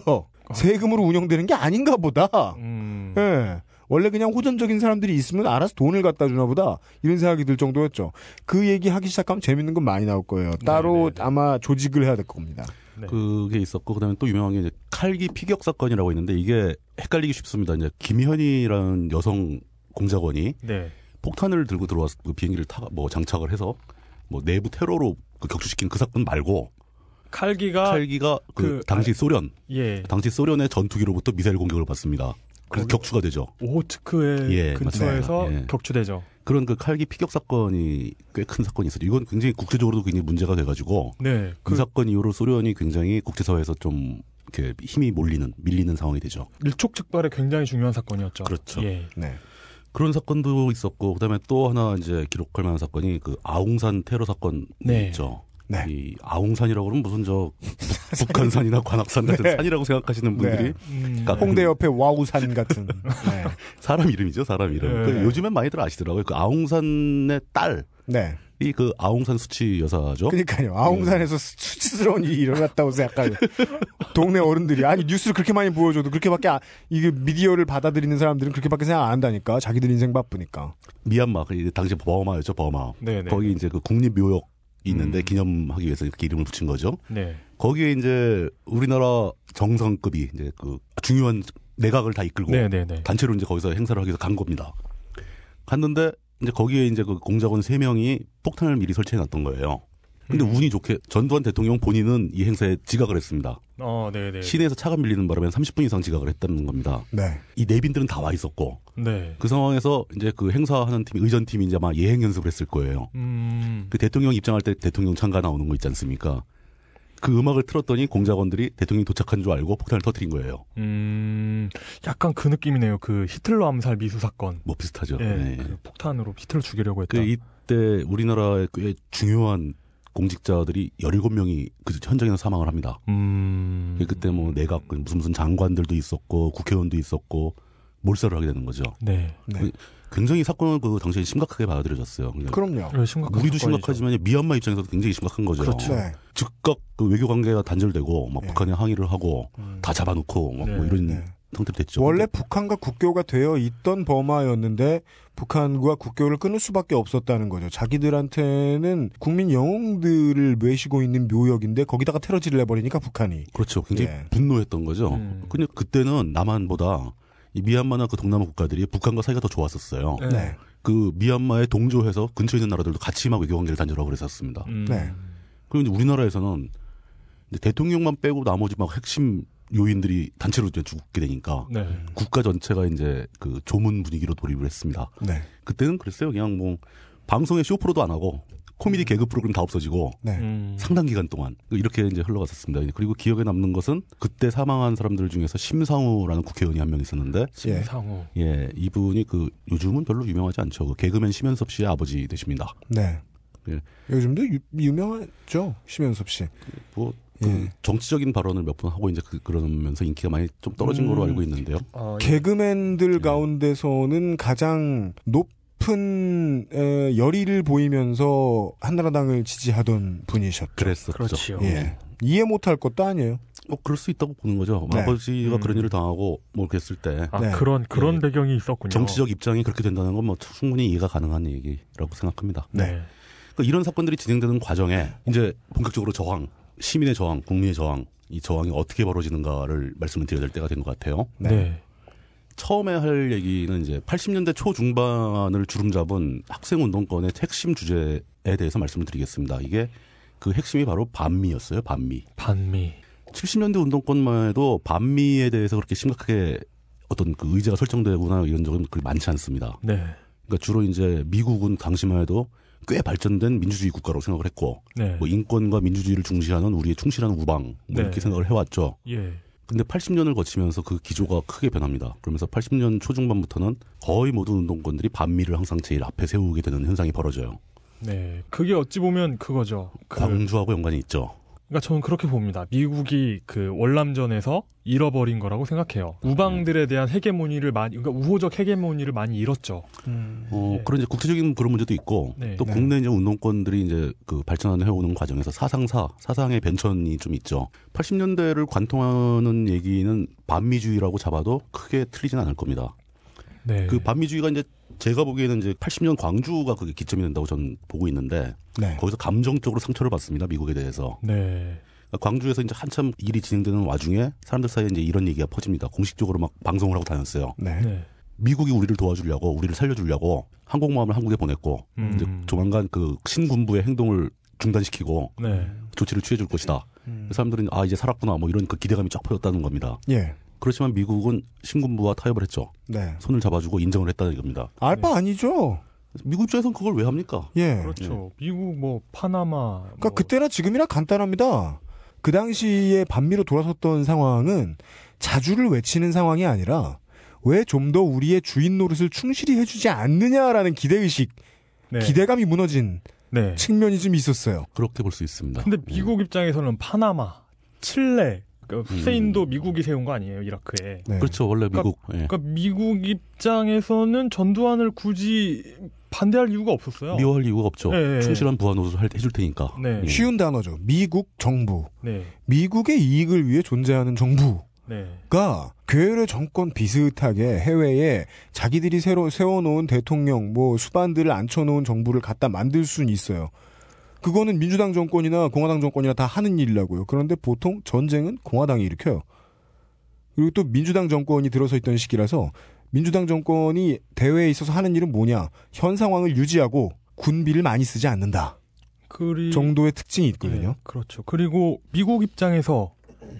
세금으로 운영되는 게 아닌가 보다. 음. 예. 원래 그냥 호전적인 사람들이 있으면 알아서 돈을 갖다 주나 보다. 이런 생각이 들 정도였죠. 그 얘기 하기 시작하면 재밌는 건 많이 나올 거예요. 따로 네네네. 아마 조직을 해야 될 겁니다. 네. 그게 있었고 그다음에 또 유명한 게 이제 칼기 피격 사건이라고 있는데 이게 헷갈리기 쉽습니다. 이제 김현이라는 여성 공작원이 네. 폭탄을 들고 들어와서 그 비행기를 타 뭐 장착을 해서 뭐 내부 테러로 그 격추시킨 그 사건 말고 칼기가 칼기가 그, 그- 당시 소련 예 당시 소련의 전투기로부터 미사일 공격을 받습니다. 그래서 격추가 되죠. 오호츠크의 예, 근처에서 맞습니다. 예. 격추되죠. 그런 그 칼기 피격 사건이 꽤 큰 사건이 있었죠. 이건 굉장히 국제적으로도 굉장히 문제가 돼가지고 네. 그 사건 이후로 소련이 굉장히 국제사회에서 좀 이렇게 힘이 몰리는 밀리는 상황이 되죠. 일촉즉발의 굉장히 중요한 사건이었죠. 그렇죠. 예. 네. 그런 사건도 있었고 그다음에 또 하나 이제 기록할 만한 사건이 그 아웅산 테러 사건 네. 있죠. 네. 이 아웅산이라고 그러면 무슨 저 북- 북한산이나 관악산 같은 네. 산이라고 생각하시는 분들이 네. 음, 그러니까 홍대 옆에 와우산 같은. 네. 사람 이름이죠, 사람 이름. 네. 그 요즘엔 많이들 아시더라고요. 그 아웅산의 딸이 네. 그 아웅산 수치 여사죠. 그러니까요. 아웅산에서 수치스러운 일이 일어났다고 생각하는 동네 어른들이 아니 뉴스를 그렇게 많이 보여줘도 그렇게밖에 아- 이게 미디어를 받아들이는 사람들은 그렇게밖에 생각 안 한다니까. 자기들 인생 바쁘니까. 미얀마, 그 당시 버마였죠, 버마. 네네. 거기 이제 그 국립묘역이 있는데 음. 기념하기 위해서 이렇게 이름을 붙인 거죠. 네. 거기에 이제 우리나라 정상급이 이제 그 중요한 내각을 다 이끌고 네네네. 단체로 이제 거기서 행사를 하기 위해서 간 겁니다. 갔는데 이제 거기에 이제 그 공작원 세 명이 폭탄을 미리 설치해 놨던 거예요. 근데 음. 운이 좋게 전두환 대통령 본인은 이 행사에 지각을 했습니다. 어, 네네. 시내에서 차가 밀리는 바람에 30분 이상 지각을 했다는 겁니다. 네. 이 내빈들은 다 와 있었고 네. 그 상황에서 이제 그 행사하는 팀 의전팀이 이제 아마 예행 연습을 했을 거예요. 음. 그 대통령 입장할 때 대통령 창가 나오는 거 있지 않습니까? 그 음악을 틀었더니 공작원들이 대통령이 도착한 줄 알고 폭탄을 터뜨린 거예요. 음. 약간 그 느낌이네요. 그 히틀러 암살 미수 사건. 뭐 비슷하죠. 예. 네. 그 폭탄으로 히틀러 죽이려고 했다. 그 이때 우리나라의 꽤 중요한 공직자들이 17명이 그 현장에서 사망을 합니다. 음. 그때 뭐 내각 무슨 무슨 장관들도 있었고 국회의원도 있었고 몰살을 하게 되는 거죠. 네. 네. 굉장히 사건은 그 당시에 심각하게 받아들여졌어요. 그럼요. 네, 심각한 우리도. 심각하지만 미얀마 입장에서도 굉장히 심각한 거죠. 그렇죠. 네. 즉각 그 외교 관계가 단절되고 막 네. 북한에 항의를 하고 음. 다 잡아놓고 막뭐 네, 이런 네. 상태로 됐죠. 원래 북한과 국교가 되어 있던 버마였는데 북한과 국교를 끊을 수밖에 없었다는 거죠. 자기들한테는 국민 영웅들을 외시고 있는 묘역인데 거기다가 테러질을 해버리니까 북한이. 그렇죠. 굉장히 예. 분노했던 거죠. 음. 근데 그때는 남한보다 이 미얀마나 그 동남아 국가들이 북한과 사이가 더 좋았었어요. 네. 네. 그 미얀마에 동조해서 근처에 있는 나라들도 같이 막 외교 관계를 단절하고 그랬었습니다. 음. 네. 그리고 이제 우리나라에서는 이제 대통령만 빼고 나머지 막 핵심 요인들이 단체로 이제 죽게 되니까 네. 국가 전체가 이제 그 조문 분위기로 돌입을 했습니다. 네. 그때는 그랬어요. 그냥 뭐 방송에 쇼 프로도 안 하고 코미디 개그 프로그램 다 없어지고 네. 음. 상당 기간 동안 이렇게 이제 흘러갔었습니다. 그리고 기억에 남는 것은 그때 사망한 사람들 중에서 심상우라는 국회의원이 한 명 있었는데 심상우. 예 이분이 그 요즘은 별로 유명하지 않죠. 그 개그맨 심연섭 씨의 아버지 되십니다. 네. 예. 요즘도 유, 유명하죠. 심연섭 씨. 뭐 그 예. 정치적인 발언을 몇 번 하고 이제 그, 그러면서 인기가 많이 좀 떨어진 음. 거로 알고 있는데요. 아, 예. 개그맨들 네. 가운데서는 가장 높은 에, 열의를 보이면서 한나라당을 지지하던 분이셨죠. 그랬었죠. 그렇지요. 예. 이해 못할 것도 아니에요. 뭐 그럴 수 있다고 보는 거죠. 네. 아버지가 음. 그런 일을 당하고 뭐 그랬을 때 아, 네. 그런 그런 예. 배경이 있었군요. 정치적 입장이 그렇게 된다는 건 뭐 충분히 이해가 가능한 얘기라고 생각합니다. 네. 그러니까 이런 사건들이 진행되는 과정에 이제 본격적으로 저항, 시민의 저항, 국민의 저항, 이 저항이 어떻게 벌어지는가를 말씀을 드려야 될 때가 된 것 같아요. 네. 네. 처음에 할 얘기는 이제 80년대 초중반을 주름 잡은 학생 운동권의 핵심 주제에 대해서 말씀을 드리겠습니다. 이게 그 핵심이 바로 반미였어요, 반미. 반미. 70년대 운동권만 해도 반미에 대해서 그렇게 심각하게 어떤 그 의제가 설정되거나 이런 적은 그리 많지 않습니다. 네. 그러니까 주로 이제 미국은 당시만 해도 꽤 발전된 민주주의 국가라고 생각을 했고 네. 뭐 인권과 민주주의를 중시하는 우리의 충실한 우방 뭐 네. 이렇게 생각을 해왔죠. 예. 근데 80년을 거치면서 그 기조가 크게 변합니다. 그러면서 80년 초중반부터는 거의 모든 운동권들이 반미를 항상 제일 앞에 세우게 되는 현상이 벌어져요. 네. 그게 어찌 보면 그거죠. 그, 광주하고 연관이 있죠. 그러니까 저는 그렇게 봅니다. 미국이 그 월남전에서 잃어버린 거라고 생각해요. 우방들에 대한 헤게모니를 많이, 그러니까 우호적 헤게모니를 많이 잃었죠. 어, 예. 그런 이제 국제적인 그런 문제도 있고 네. 또 네. 국내 이제 운동권들이 이제 그 발전하는 해오는 과정에서 사상사, 사상의 변천이 좀 있죠. 80년대를 관통하는 얘기는 반미주의라고 잡아도 크게 틀리진 않을 겁니다. 네. 그 반미주의가 이제 제가 보기에는 이제 80년 광주가 그게 기점이 된다고 저는 보고 있는데 네. 거기서 감정적으로 상처를 받습니다 미국에 대해서 네. 그러니까 광주에서 이제 한참 일이 진행되는 와중에 사람들 사이에 이제 이런 얘기가 퍼집니다 공식적으로 막 방송을 하고 다녔어요 네. 네. 미국이 우리를 도와주려고 우리를 살려주려고 항공모함을 한국에 보냈고 음. 이제 조만간 그 신군부의 행동을 중단시키고 네. 조치를 취해줄 것이다 사람들은 아 이제 살았구나 뭐 이런 그 기대감이 쫙 퍼졌다는 겁니다 예. 그렇지만 미국은 신군부와 타협을 했죠 네. 손을 잡아주고 인정을 했다는 겁니다 알바 아니죠. 미국 입장에서는 그걸 왜 합니까 예. 그렇죠. 미국 뭐 파나마. 그러니까 뭐, 그때나 지금이나 간단합니다. 그 당시에 반미로 돌아섰던 상황은 자주를 외치는 상황이 아니라 왜 좀 더 우리의 주인 노릇을 충실히 해주지 않느냐라는 기대의식, 네. 기대감이 무너진 네. 측면이 좀 있었어요. 그렇게 볼 수 있습니다 근데 미국 입장에서는 파나마, 칠레, 그러니까 후세인도 미국이 세운 거 아니에요 이라크에. 네. 그렇죠. 원래 미국. 예. 그러니까 미국 입장에서는 전두환을 굳이 반대할 이유가 없었어요. 미워할 이유가 없죠. 예, 예. 충실한 부하 노릇을 할- 해줄 테니까. 네. 예. 쉬운 단어죠. 미국 정부. 네, 미국의 이익을 위해 존재하는 정부가 네, 괴뢰 정권 비슷하게 해외에 자기들이 새로 세워놓은 대통령, 뭐 수반들을 앉혀놓은 정부를 갖다 만들 수는 있어요. 그거는 민주당 정권이나 공화당 정권이나 다 하는 일이라고요. 그런데 보통 전쟁은 공화당이 일으켜요. 그리고 또 민주당 정권이 들어서 있던 시기라서 민주당 정권이 대회에 있어서 하는 일은 뭐냐? 현 상황을 유지하고 군비를 많이 쓰지 않는다. 그리 정도의 특징이 있거든요. 네, 그렇죠. 그리고 미국 입장에서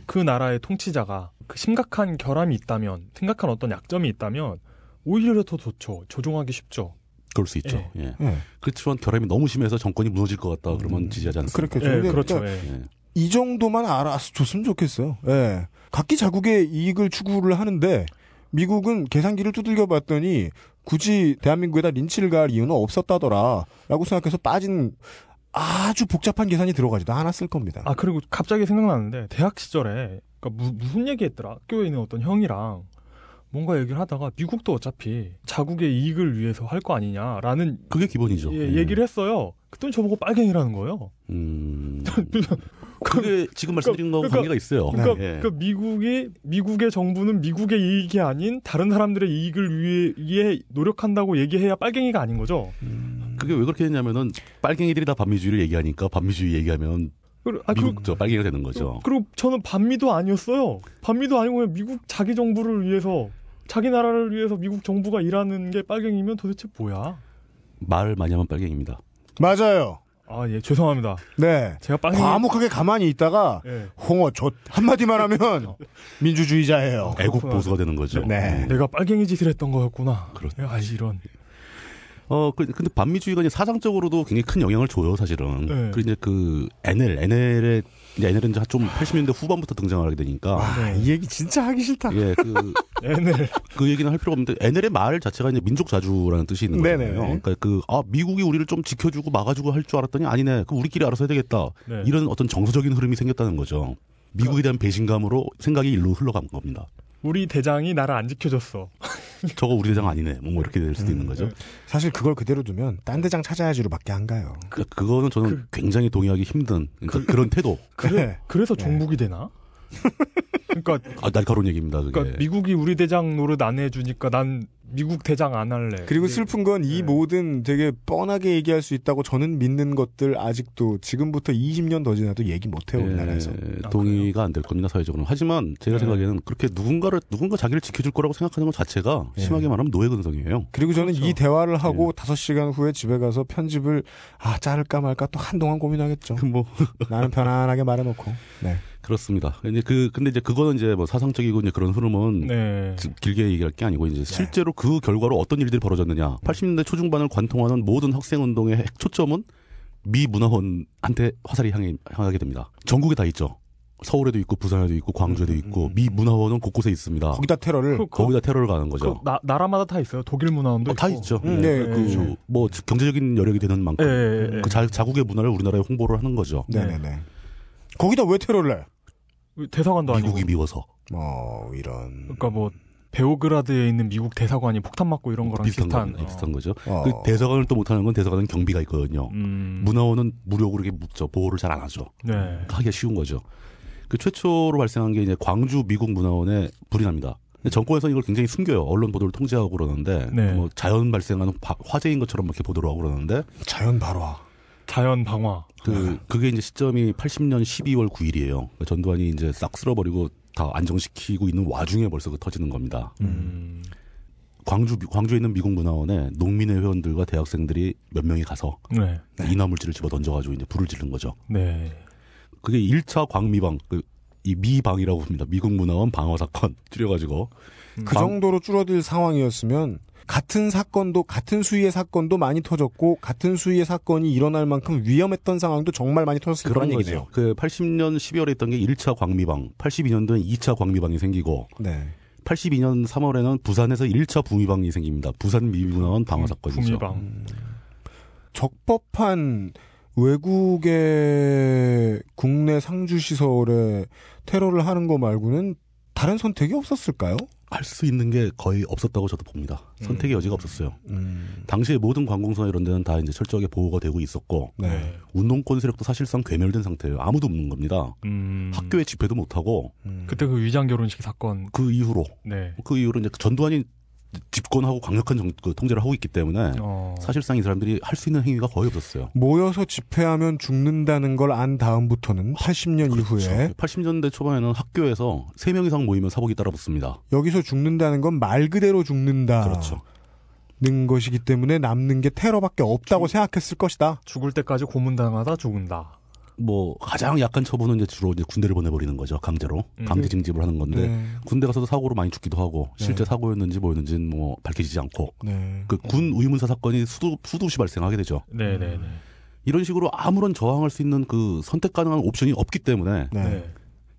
그 나라의 통치자가 그 심각한 결함이 있다면, 심각한 어떤 약점이 있다면 오히려 더 좋죠. 조종하기 쉽죠. 그럴 수 있죠. 예. 예. 그렇지만 결함이 너무 심해서 정권이 무너질 것 같다. 그러면 음, 지지하지 않습니다. 그렇겠죠. 예, 그렇죠. 그러니까 예. 예. 이 정도만 알아서 줬으면 좋겠어요. 예. 각기 자국의 이익을 추구를 하는데 미국은 계산기를 두들겨 봤더니 굳이 대한민국에다 린치를 가할 이유는 없었다더라. 라고 생각해서 빠진 아주 복잡한 계산이 들어가지도 않았을 겁니다. 아 그리고 갑자기 생각나는데 대학 시절에 그러니까 무, 무슨 얘기했더라? 학교에 있는 어떤 형이랑 뭔가 얘기를 하다가 미국도 어차피 자국의 이익을 위해서 할 거 아니냐라는 그게 기본이죠. 예, 예. 얘기를 했어요. 그랬더니 저보고 빨갱이라는 거예요. 음. 그게 지금 말씀드린 거하고 그러니까- 관계가 있어요. 그러니까, 예. 그러니까 미국이 미국의 정부는 미국의 이익이 아닌 다른 사람들의 이익을 위해, 위해 노력한다고 얘기해야 빨갱이가 아닌 거죠. 그게 왜 그렇게 했냐면은 빨갱이들이 다 반미주의를 얘기하니까 반미주의 얘기하면 아, 미국 그, 저 빨갱이가 되는 거죠. 그리고 저는 반미도 아니었어요. 반미도 아니고 그냥 미국 자기 정부를 위해서 자기 나라를 위해서 미국 정부가 일하는 게 빨갱이면 도대체 뭐야? 말 많이 하면 빨갱입니다. 맞아요. 아 예 죄송합니다. 네. 제가 빨갱이 과묵하게 가만히 있다가 예. 홍어 조 한마디만 하면 민주주의자예요. 애국 보수가 되는 거죠. 네. 내가 빨갱이 짓을 했던 거였구나. 그렇죠. 아 이런. 어, 그, 근데 반미주의가 이제 사상적으로도 굉장히 큰 영향을 줘요, 사실은. 네. 그리고 이제 그 NL, NL의 이제 NL은 이제 좀 80년대 후반부터 등장을 하게 되니까. 아, 이 얘기 진짜 하기 싫다. 예, 그, 얘네 그 얘기는 할 필요가 없는데, NL의 말 자체가 이제 민족 자주라는 뜻이 있는 거잖아요. 네네. 그러니까 그, 아, 미국이 우리를 좀 지켜주고 막아주고 할 줄 알았더니 아니네. 그 우리끼리 알아서 해야 되겠다. 네. 이런 어떤 정서적인 흐름이 생겼다는 거죠. 미국에 대한 배신감으로 생각이 일로 흘러간 겁니다. 우리 대장이 나를 안 지켜줬어. 저거 우리 대장 아니네. 뭐 이렇게 될 수도 있는 거죠. 사실 그걸 그대로 두면 딴 대장 찾아야지로밖에 안 가요. 그, 그거는 저는 굉장히 동의하기 힘든 그러니까 그 런 태도. 그래. 그래서 네. 종북이 되나? 그러니까, 아, 날카로운 얘기입니다. 그게. 그러니까 미국이 우리 대장 노릇 안 해주니까 난 미국 대장 안 할래. 그리고 슬픈 건이 네. 모든 되게 뻔하게 얘기할 수 있다고 저는 믿는 것들 아직도 지금부터 20년 더 지나도 얘기 못 해요 우리나라에서. 예, 아, 동의가 안 될 겁니다 사회적으로는. 하지만 제가 네. 생각에는 그렇게 누군가를 누군가 자기를 지켜줄 거라고 생각하는 것 자체가 예. 심하게 말하면 노예 근성이에요. 그리고 저는 그렇죠. 이 대화를 하고 다섯 시간 후에 집에 가서 편집을 아 자를까 말까 또 한동안 고민하겠죠. 뭐 나는 편안하게 말해놓고. 네. 그렇습니다. 이제 그 근데 이제 그거는 이제 뭐 사상적이고 이제 그런 흐름은 네. 지- 길게 얘기할 게 아니고 이제 실제로 그 결과로 어떤 일들이 벌어졌느냐. 80년대 초중반을 관통하는 모든 학생 운동의 핵 초점은 미 문화원한테 화살이 향해, 향하게 됩니다. 전국에 다 있죠. 서울에도 있고 부산에도 있고 광주에도 있고 미 문화원은 곳곳에 있습니다. 거기다 테러를 그, 그, 거기다 테러를 가는 그 거죠. 나, 나라마다 다 있어요. 독일 문화원도 어, 다 있고. 있죠. 음, 네. 네, 그, 그렇죠. 뭐 경제적인 여력이 되는 만큼 예, 예, 예. 그 자, 자국의 문화를 우리나라에 홍보를 하는 거죠. 네네네. 거기다 왜 테러를 해? 대사관도 아니고. 미국이 미워서 뭐 이런 그러니까 뭐 베오그라드에 있는 미국 대사관이 폭탄 맞고 이런 거랑 비슷한, 비슷한. 거, 비슷한 거죠. 어. 그 대사관을 또 못하는 건 대사관은 경비가 있거든요. 음. 문화원은 무력으로 이렇게 묻죠. 보호를 잘 안 하죠. 네. 하기가 쉬운 거죠. 그 최초로 발생한 게 이제 광주 미국 문화원에 불이 납니다. 근데 정권에서 이걸 굉장히 숨겨요. 언론 보도를 통제하고 그러는데 네. 뭐 자연 발생하는 바- 화재인 것처럼 이렇게 보도를 하고 그러는데 자연 발화. 자연 방화. 그 그게 이제 시점이 80년 12월 9일이에요. 전두환이 이제 싹 쓸어버리고 다 안정시키고 있는 와중에 벌써 그 터지는 겁니다. 음. 광주 광주에 있는 미국 문화원에 농민회 회원들과 대학생들이 몇 명이 가서 네. 이나물질을 집어 던져가지고 이제 불을 지른 거죠. 네. 그게 1차 광미방, 그, 이 미방이라고 합니다. 미국 문화원 방어 사건 줄여가지고. 그 광- 정도로 줄어들 상황이었으면 같은 사건도 같은 수위의 사건도 많이 터졌고 같은 수위의 사건이 일어날 만큼 위험했던 상황도 정말 많이 터졌을 그런. 얘기네요. 그 80년 12월에 있던 게 1차 광미방, 82년도에 2차 광미방이 생기고, 네. 82년 3월에는 부산에서 1차 부미방이 생깁니다. 부산 미문화원 방어 사건이죠. 구미방. 적법한 외국의 국내 상주 시설에 테러를 하는 거 말고는 다른 선택이 없었을까요? 할 수 있는 게 거의 없었다고 저도 봅니다. 선택의 여지가 없었어요. 음, 당시에 모든 관공서나 이런 데는 다 이제 철저하게 보호가 되고 있었고, 네. 운동권 세력도 사실상 괴멸된 상태예요. 아무도 없는 겁니다. 음. 학교에 집회도 못 하고, 음. 그때 그 위장 결혼식 사건. 그 이후로 네. 그 이후로 이제 전두환이 집권하고 강력한 정, 그 통제를 하고 있기 때문에 어. 사실상 이 사람들이 할 수 있는 행위가 거의 없었어요. 모여서 집회하면 죽는다는 걸 안 다음부터는 80년 이후에 80년대 초반에는 학교에서 3명 이상 모이면 사복이 따라붙습니다. 여기서 죽는다는 건 말 그대로 죽는다는 그렇죠. 것이기 때문에 남는 게 테러밖에 없다고 생각했을 것이다. 죽을 때까지 고문당하다 죽은다. 뭐 가장 약한 처분은 이제 주로 이제 군대를 보내버리는 거죠. 강제로 음. 강제 징집을 하는 건데 네. 군대 가서도 사고로 많이 죽기도 하고 네. 실제 사고였는지 뭐였는지는 뭐 밝혀지지 않고 네. 그군 의문사 사건이 수도 수도 없이 발생하게 되죠. 네네네. 이런 식으로 아무런 저항할 수 있는 그 선택 가능한 옵션이 없기 때문에 네. 네.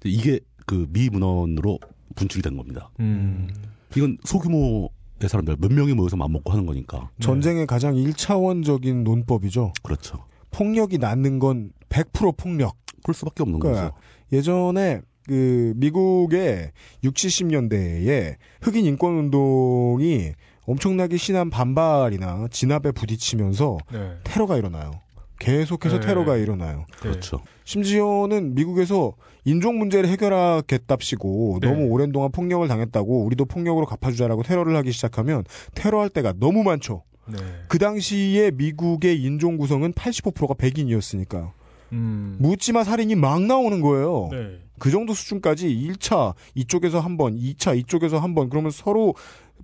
이게 그 미 문헌으로 분출이 된 겁니다. 음. 이건 소규모 의 사람들 몇 명이 모여서 맘먹고 하는 거니까 전쟁의 가장 1차원적인 논법이죠. 그렇죠. 폭력이 낳는 건 100% 폭력. 그럴 수밖에 없는 그러니까 거죠. 예전에 그 미국의 60, 70년대에 흑인 인권 운동이 엄청나게 심한 반발이나 진압에 부딪히면서 네. 테러가 일어나요. 계속해서 네. 테러가 일어나요. 그렇죠. 심지어는 미국에서 인종 문제를 해결하겠답시고 네. 너무 오랜 동안 폭력을 당했다고 우리도 폭력으로 갚아주자라고 테러를 하기 시작하면 테러할 때가 너무 많죠. 네. 그 당시에 미국의 인종 구성은 85%가 백인이었으니까 음. 묻지마 살인이 막 나오는 거예요. 네. 그 정도 수준까지 1차 이쪽에서 한 번, 2차 이쪽에서 한 번, 그러면 서로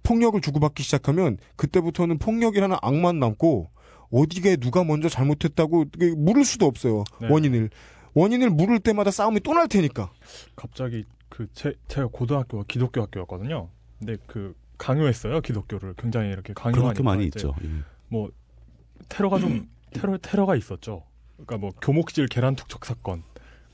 폭력을 주고받기 시작하면 그때부터는 폭력이라는 악만 남고 어디에 누가 먼저 잘못했다고 물을 수도 없어요. 네. 원인을. 원인을 물을 때마다 싸움이 또 날 테니까. 갑자기 그 제, 제가 고등학교가 기독교 학교였거든요. 근데 그 강요했어요 기독교를 굉장히 이렇게 강요하니까 학교 많이 있죠. 예. 뭐 테러가 좀 테러 테러가 있었죠. 그러니까 뭐 교목질 계란 투척 사건.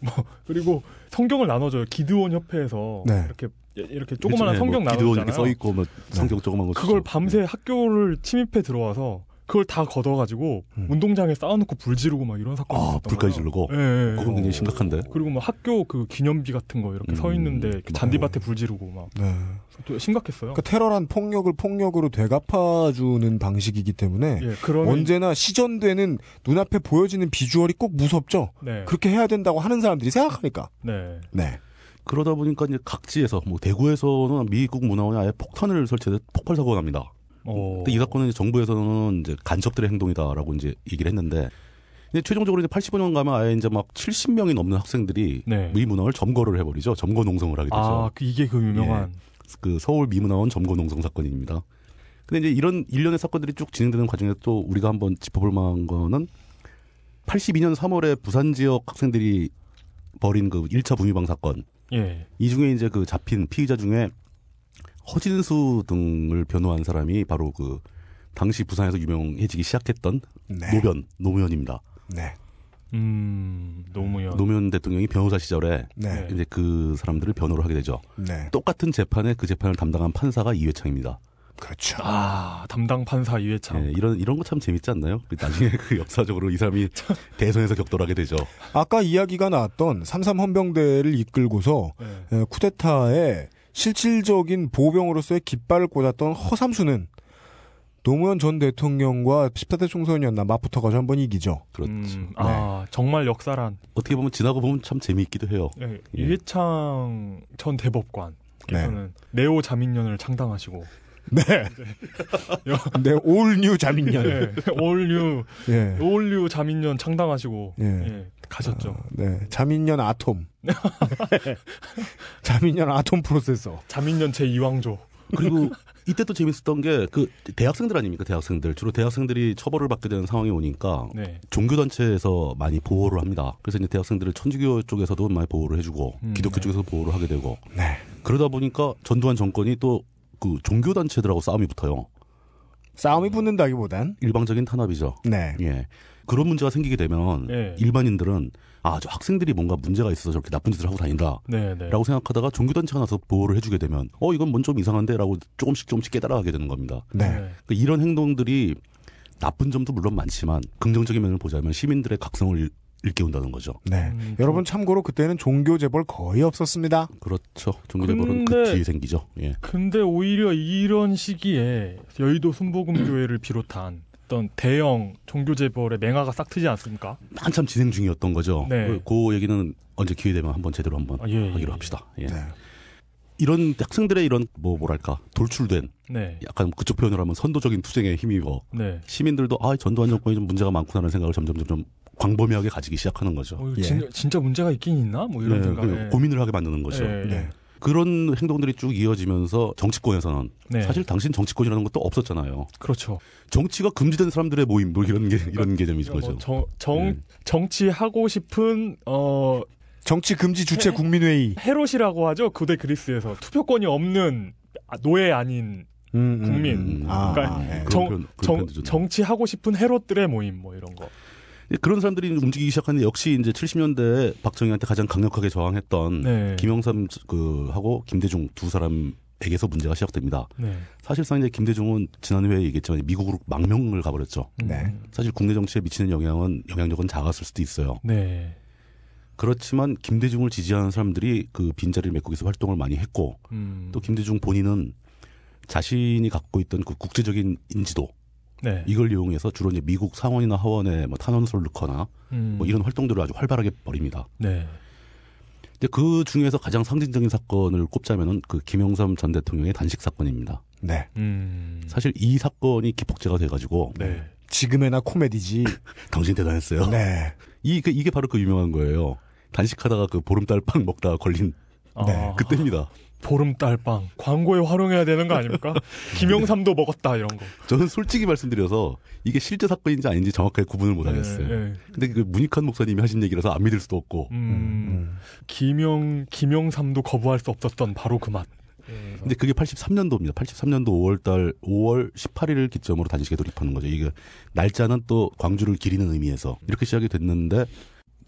뭐 그리고 성경을 나눠줘요 기드온 협회에서 네. 이렇게 이렇게 조그마한 네, 성경 뭐 기도원 이렇게 나눠주잖아요. 써 있고 뭐 성경 조그만 거 그걸. 밤새 학교를 침입해 들어와서 그걸 다 걷어가지고 음. 운동장에 쌓아놓고 불 지르고 막 이런 사건이 아, 있었던 불까지. 지르고? 예, 예, 예. 그건 굉장히 심각한데. 그리고 뭐 학교 그 기념비 같은 거 이렇게 서 음, 있는데 이렇게 잔디밭에 불 지르고 막 네. 또 심각했어요. 그러니까 테러란 폭력을 폭력으로 되갚아주는 방식이기 때문에 예, 그런 언제나 시전되는 눈앞에 보여지는 비주얼이 꼭 무섭죠. 네, 그렇게 해야 된다고 하는 사람들이 생각하니까. 네, 네. 그러다 보니까 이제 각지에서 뭐 대구에서는 미국 문화원이 아예 폭탄을 설치해 폭발 사고가 납니다. 어, 근데 이 사건은 정부에서는 이제 간첩들의 행동이다라고 이제 얘기를 했는데 근데 최종적으로 이제 85년 가면 아예 이제 막 70명이 넘는 학생들이 네. 미 문화원을 점거를 해버리죠. 점거 농성을 하게 되죠. 아, 그 이게 그 유명한 그 서울 미문화원 점거 농성 사건입니다. 근데 이제 이런 일련의 사건들이 쭉 진행되는 과정에서 또 우리가 한번 짚어볼 만한 거는 82년 3월에 부산 지역 학생들이 벌인 그 1차 북미방 사건. 예. 이 중에 이제 그 잡힌 피의자 중에 허진수 등을 변호한 사람이 바로 그 당시 부산에서 유명해지기 시작했던 네. 노변, 노무현입니다. 네. 음, 노무현. 노무현 대통령이 변호사 시절에 네. 이제 그 사람들을 변호를 하게 되죠. 네. 똑같은 재판에 그 재판을 담당한 판사가 이회창입니다. 그렇죠. 아, 담당 판사 이회창. 예, 이런 이런 거 참 재밌지 않나요? 나중에 그 역사적으로 이 사람이 대선에서 격돌하게 되죠. 아까 이야기가 나왔던 삼삼 헌병대를 이끌고서 네. 에, 쿠데타에 실질적인 보병으로서의 깃발을 꽂았던 허삼수는 노무현 전 대통령과 14대 총선이었나 맞붙어가지고 한 번 이기죠. 그렇죠. 음, 아, 정말 역사란. 어떻게 보면 지나고 보면 참 재미있기도 해요. 예, 예. 이회창 전 대법관께서는 네오 자민련을 창당하시고 네. 네, 올뉴 자민련. 예, 올뉴 예. 올뉴 자민련 창당하시고 예. 예, 가셨죠. 네. 자민련 아톰. 자민련 아톰 프로세서. 자민련 제 2왕조. 그리고 이때 또 재밌었던 게 그 대학생들 아닙니까? 대학생들 주로 대학생들이 처벌을 받게 되는 상황이 오니까 네. 종교 단체에서 많이 보호를 합니다. 그래서 이제 대학생들을 천주교 쪽에서도 많이 보호를 해주고 음, 기독교 네. 쪽에서 보호를 하게 되고 네. 그러다 보니까 전두환 정권이 또 그 종교 단체들하고 싸움이 붙어요. 싸움이 붙는다기보단 일방적인 탄압이죠. 네. 예. 그런 문제가 생기게 되면 예. 일반인들은 아, 저 학생들이 뭔가 문제가 있어서 저렇게 나쁜 짓을 하고 다닌다. 네, 네. 라고 생각하다가 종교단체가 나서 보호를 해주게 되면 어 이건 뭔 좀 이상한데 라고 조금씩 조금씩 깨달아가게 되는 겁니다. 네. 그러니까 이런 행동들이 나쁜 점도 물론 많지만 긍정적인 면을 보자면 시민들의 각성을 일- 일깨운다는 거죠. 네. 음, 여러분 참고로 그때는 종교 재벌 거의 없었습니다. 그렇죠. 종교 재벌은 그 근데- 뒤에 생기죠. 예. 근데 오히려 이런 시기에 여의도 순복음교회를 비롯한 어떤 대형 종교 재벌의 맹아가 싹 트지 않습니까? 한참 진행 중이었던 거죠. 네. 그, 그 얘기는 언제 기회 되면 한번 제대로 한번 아, 예, 예, 하기로 예. 합시다. 예. 네. 이런 학생들의 이런 뭐 뭐랄까 돌출된 네. 약간 그쪽 표현으로 하면 선도적인 투쟁에 힘입어 네. 시민들도 아 전두환 정권이 좀 문제가 많구나라는 생각을 점점 점점 광범위하게 가지기 시작하는 거죠. 어, 예. 진, 진짜 문제가 있긴 있나? 뭐 이런 네, 생각. 그 고민을 하게 만드는 거죠. 예, 예. 네. 그런 행동들이 쭉 이어지면서 정치권에서는 네. 사실 당신 정치권이라는 것도 없었잖아요. 그렇죠. 정치가 금지된 사람들의 모임 뭐 이런 게 이런 개념이죠. 뭐. 정, 정 네. 정치하고 싶은 어 정치 금지 주최 네. 국민회의. 헤롯이라고 하죠. 고대 그리스에서 투표권이 없는 아, 노예 아닌 음, 음, 국민. 음. 아, 그러니까 아, 예. 그런 정, 정. 정치하고 싶은 헤롯들의 모임 뭐 이런 거. 예, 그런 사람들이 움직이기 시작하는데 역시 이제 70년대에 박정희한테 가장 강력하게 저항했던 네. 김영삼 그 하고 김대중 두 사람에게서 문제가 시작됩니다. 네. 사실상 이제 김대중은 지난 회에 얘기했지만 미국으로 망명을 가버렸죠. 네. 음, 사실 국내 정치에 미치는 영향은 영향력은 작았을 수도 있어요. 네. 그렇지만 김대중을 지지하는 사람들이 그 빈자리를 메꾸기 위해서 활동을 많이 했고 음, 또 김대중 본인은 자신이 갖고 있던 그 국제적인 인지도 네. 이걸 이용해서 주로 이제 미국 상원이나 하원에 뭐 탄원서를 넣거나 음, 뭐 이런 활동들을 아주 활발하게 벌입니다. 네. 근데 그 중에서 가장 상징적인 사건을 꼽자면은 그 김영삼 전 대통령의 단식 사건입니다. 네. 음, 사실 이 사건이 기폭제가 돼가지고 네. 지금에나 코미디지. 당신 대단했어요. 네. 이, 그, 이게 바로 그 유명한 거예요. 단식하다가 그 보름달 빵 먹다가 걸린 네, 아, 그때입니다. 보름달빵 광고에 활용해야 되는 거 아닙니까? 김영삼도 먹었다 이런 거. 저는 솔직히 말씀드려서 이게 실제 사건인지 아닌지 정확하게 구분을 못 하겠어요. 네, 네. 근데 그 문익환 목사님이 하신 얘기라서 안 믿을 수도 없고. 음, 음. 김영 김영삼도 거부할 수 없었던 바로 그 맛. 근데 그게 83년도입니다. 83년도 5월달 5월 18일을 기점으로 단식에 돌입하는 거죠. 이게 날짜는 또 광주를 기리는 의미에서 이렇게 시작이 됐는데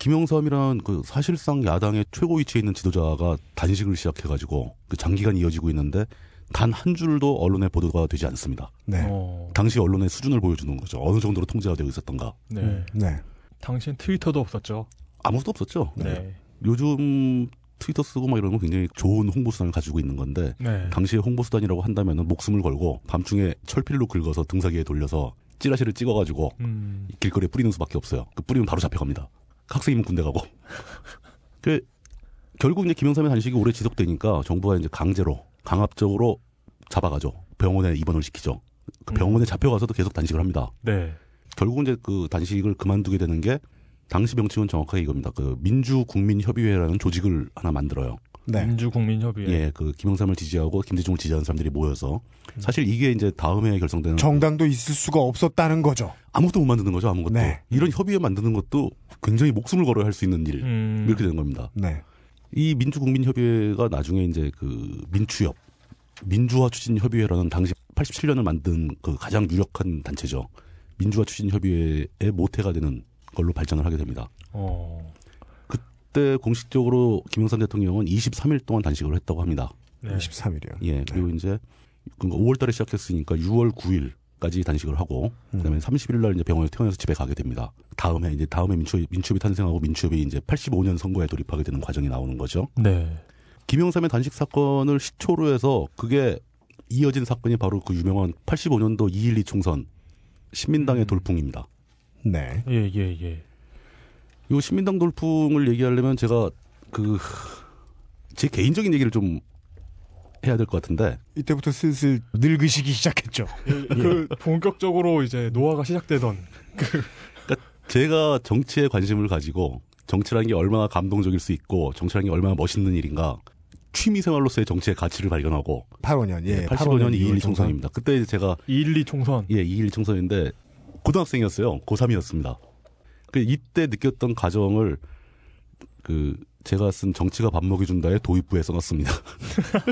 김영삼이란 그 사실상 야당의 최고 위치에 있는 지도자가 단식을 시작해가지고 그 장기간 이어지고 있는데 단 한 줄도 언론에 보도가 되지 않습니다. 네. 어, 당시 언론의 수준을 보여주는 거죠. 어느 정도로 통제가 되고 있었던가. 네. 네. 당신 트위터도 없었죠. 아무것도 없었죠. 네. 요즘 트위터 쓰고 막 이런 건 굉장히 좋은 홍보 수단을 가지고 있는 건데 네. 당시에 홍보 수단이라고 한다면은 목숨을 걸고 밤중에 철필로 긁어서 등사기에 돌려서 찌라시를 찍어가지고 음, 길거리에 뿌리는 수밖에 없어요. 그 뿌리면 바로 잡혀갑니다. 학생이면 군대 가고. 그 결국 이제 김영삼의 단식이 오래 지속되니까 정부가 이제 강제로 강압적으로 잡아가죠. 병원에 입원을 시키죠. 그 병원에 잡혀가서도 계속 단식을 합니다. 네. 결국 이제 그 단식을 그만두게 되는 게 당시 명칭은 정확하게 이겁니다. 그 민주국민협의회라는 조직을 하나 만들어요. 네. 민주국민협의회. 예, 그 김영삼을 지지하고 김대중을 지지하는 사람들이 모여서 사실 이게 이제 다음에 결성되는 정당도 있을 수가 없었다는 거죠. 아무것도 못 만드는 거죠 아무것도 네. 이런 협의회 만드는 것도 굉장히 목숨을 걸어야 할 수 있는 일 음. 이렇게 되는 겁니다. 네. 이 민주국민협의회가 나중에 이제 그 민추협 민주화 추진 협의회라는 당시 87년을 만든 그 가장 유력한 단체죠. 민주화 추진 협의회의 모태가 되는 걸로 발전을 하게 됩니다. 어. 그때 공식적으로 김영삼 대통령은 23일 동안 단식을 했다고 합니다. 네. 23일이요. 예, 그리고 이제 5월 달에 시작했으니까 6월 9일 까지 단식을 하고 그다음에 30일 날 이제 병원에 퇴원해서 집에 가게 됩니다. 다음에 이제 다음에 민추협, 민추협이 탄생하고 민추협이 이제 85년 선거에 돌입하게 되는 과정이 나오는 거죠. 네. 김영삼의 단식 사건을 시초로 해서 그게 이어진 사건이 바로 그 유명한 85년도 2.12 총선 신민당의 돌풍입니다. 네. 예, 예, 예. 이 신민당 돌풍을 얘기하려면 제가 그 제 개인적인 얘기를 좀 해야 될 것 같은데 이때부터 슬슬 늙으시기 시작했죠. 그 본격적으로 이제 노화가 시작되던 제가 정치에 관심을 가지고 정치라는 게 얼마나 감동적일 수 있고 정치라는 게 얼마나 멋있는 일인가 취미 생활로서의 정치의 가치를 발견하고 85년, 예. 85년 2.12 총선. 총선입니다. 그때 제가 212 총선. 예, 2.12 총선인데 고등학생이었어요. 고3이었습니다. 그 이때 느꼈던 가정을 그 제가 쓴 정치가 밥 먹여준다의 도입부에 써놨습니다.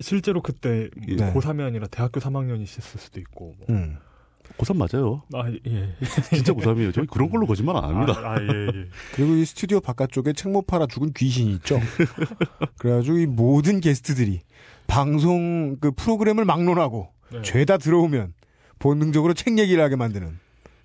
실제로 그때 예. 네. 고3이 아니라 대학교 3학년이셨을 수도 있고. 뭐. 음. 고3 맞아요. 아, 예. 진짜 고3이에요. 저희 그런 걸로 거짓말 안 합니다. 아, 아, 예, 예. 그리고 이 스튜디오 바깥쪽에 책 못 팔아 죽은 귀신이 있죠. 그래가지고 이 모든 게스트들이 방송 그 프로그램을 막론하고 네. 죄다 들어오면 본능적으로 책 얘기를 하게 만드는.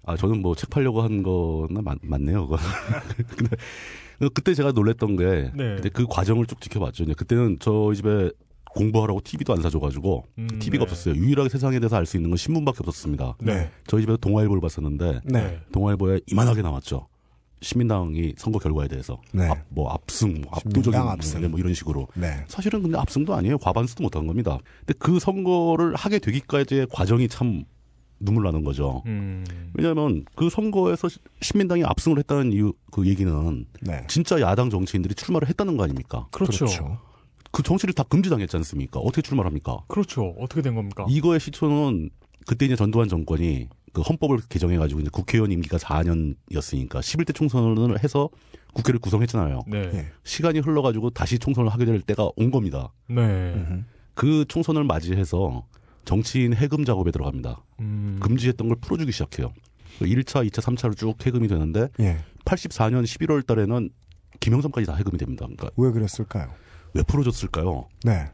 아, 저는 뭐 책 팔려고 한 거나 맞, 맞네요, 그거. 근데 그때 제가 놀랬던 게 네. 그때 그 과정을 쭉 지켜봤죠. 이제 그때는 저희 집에 공부하라고 TV도 안 사줘가지고 음, TV가 네. 없었어요. 유일하게 세상에 대해서 알 수 있는 건 신문밖에 없었습니다. 네. 저희 집에서 동아일보를 봤었는데 네. 동아일보에 이만하게 나왔죠. 신민당이 선거 결과에 대해서 네. 압, 뭐 압승, 뭐 압도적인 압승. 뭐 이런 식으로 네. 사실은 근데 압승도 아니에요. 과반수도 못한 겁니다. 근데 그 선거를 하게 되기까지의 과정이 참 눈물 나는 거죠. 음. 왜냐하면 그 선거에서 시- 신민당이 압승을 했다는 이유 그 얘기는 네. 진짜 야당 정치인들이 출마를 했다는 거 아닙니까? 그렇죠. 그렇죠. 그 정치를 다 금지당했지 않습니까? 어떻게 출마를 합니까? 그렇죠. 어떻게 된 겁니까? 이거의 시초는 그때 이제 전두환 정권이 그 헌법을 개정해가지고 이제 국회의원 임기가 4년이었으니까 11대 총선을 해서 국회를 구성했잖아요. 네. 예. 시간이 흘러가지고 다시 총선을 하게 될 때가 온 겁니다. 네. 그 총선을 맞이해서 정치인 해금 작업에 들어갑니다. 음. 금지했던 걸 풀어주기 시작해요. 1차, 2차, 3차로 쭉 해금이 되는데 예. 84년 11월 달에는 김영삼까지 다 해금이 됩니다. 그러니까 왜 그랬을까요? 왜 풀어줬을까요? 네.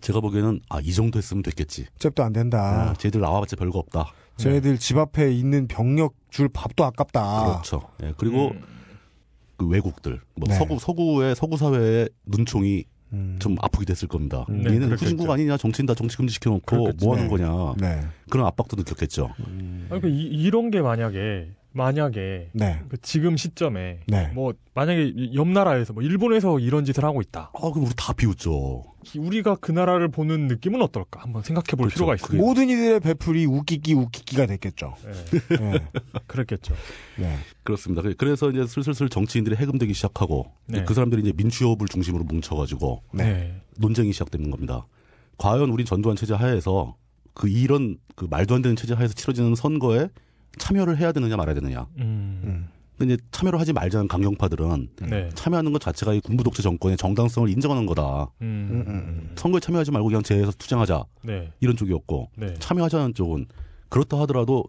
제가 보기에는 아 이 정도 했으면 됐겠지. 잽도 안 된다. 아, 쟤들 나와봤자 별거 없다. 쟤네들 집 앞에 있는 병력 줄 밥도 아깝다. 그렇죠. 예, 그리고 음. 그 외국들, 뭐 네. 서구 서구의 서구 사회의 눈총이 음. 좀 아프게 됐을 겁니다. 음. 네, 얘는. 후진국 아니냐, 정치인 다 정치 금지 시켜놓고. 뭐 하는 네. 거냐 네. 그런 압박도 느꼈겠죠. 아니, 그 이, 이런 게 만약에 만약에 네. 그 지금 시점에 네. 뭐 만약에 이- 옆 나라에서 뭐 일본에서 이런 짓을 하고 있다. 아, 그럼 우리 다 비웃죠. 우리가 그 나라를 보는 느낌은 어떨까? 한번 생각해 볼 그렇죠. 필요가 있어요. 모든 이들의 배풀이 웃기기 웃기기가 됐겠죠. 네, 네. 그랬겠죠. 네. 그렇습니다. 그- 그래서 이제 슬슬슬 정치인들이 해금되기 시작하고 네. 그 사람들이 이제 민주협을 중심으로 뭉쳐가지고 네. 네. 논쟁이 시작되는 겁니다. 과연 우리 전두환 체제 하에서 그 이런 그 말도 안 되는 체제 하에서 치러지는 선거에 참여를 해야 되느냐 말아야 되느냐. 음. 음. 근데 이제 참여를 하지 말자는 강경파들은 네. 참여하는 것 자체가 이 군부 독재 정권의 정당성을 인정하는 거다. 음. 음, 음, 선거에 참여하지 말고 그냥 재에서 투쟁하자 네. 이런 쪽이었고 네. 참여하자는 쪽은 그렇다 하더라도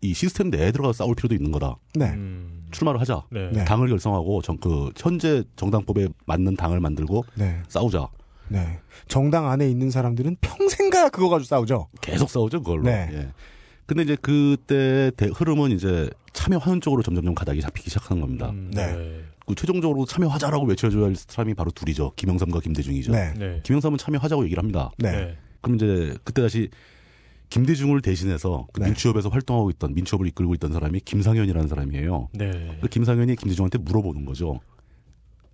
이 시스템 내에 들어가 싸울 필요도 있는 거다. 네. 음. 출마를 하자. 네. 네. 당을 결성하고 정, 그 현재 정당법에 맞는 당을 만들고 네. 싸우자. 네. 정당 안에 있는 사람들은 평생 가야 그거 가지고 싸우죠. 계속 싸우죠 그걸로. 네. 예. 근데 이제 그때 대- 흐름은 이제 참여하는 쪽으로 점점점 가닥이 잡히기 시작하는 겁니다. 음, 네. 네. 그 최종적으로 참여하자라고 외쳐줘야 할 사람이 바로 둘이죠. 김영삼과 김대중이죠. 네. 네. 김영삼은 참여하자고 얘기를 합니다. 네. 네. 그럼 이제 그때 다시 김대중을 대신해서 그 네. 민추협에서 활동하고 있던 민추협을 이끌고 있던 사람이 김상현이라는 사람이에요. 네. 그 김상현이 김대중한테 물어보는 거죠.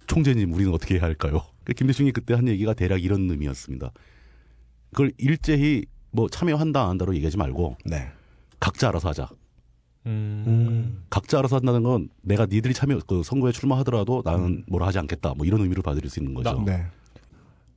총재님, 우리는 어떻게 해야 할까요? 그 김대중이 그때 한 얘기가 대략 이런 의미였습니다. 그걸 일제히 뭐 참여한다 안 한다로 얘기하지 말고 네. 각자 알아서 하자. 음. 각자 알아서 한다는 건 내가 니들이 참여 그 선거에 출마하더라도 나는 뭐라 하지 않겠다. 뭐 이런 의미로 받아들일 수 있는 거죠. 나- 네.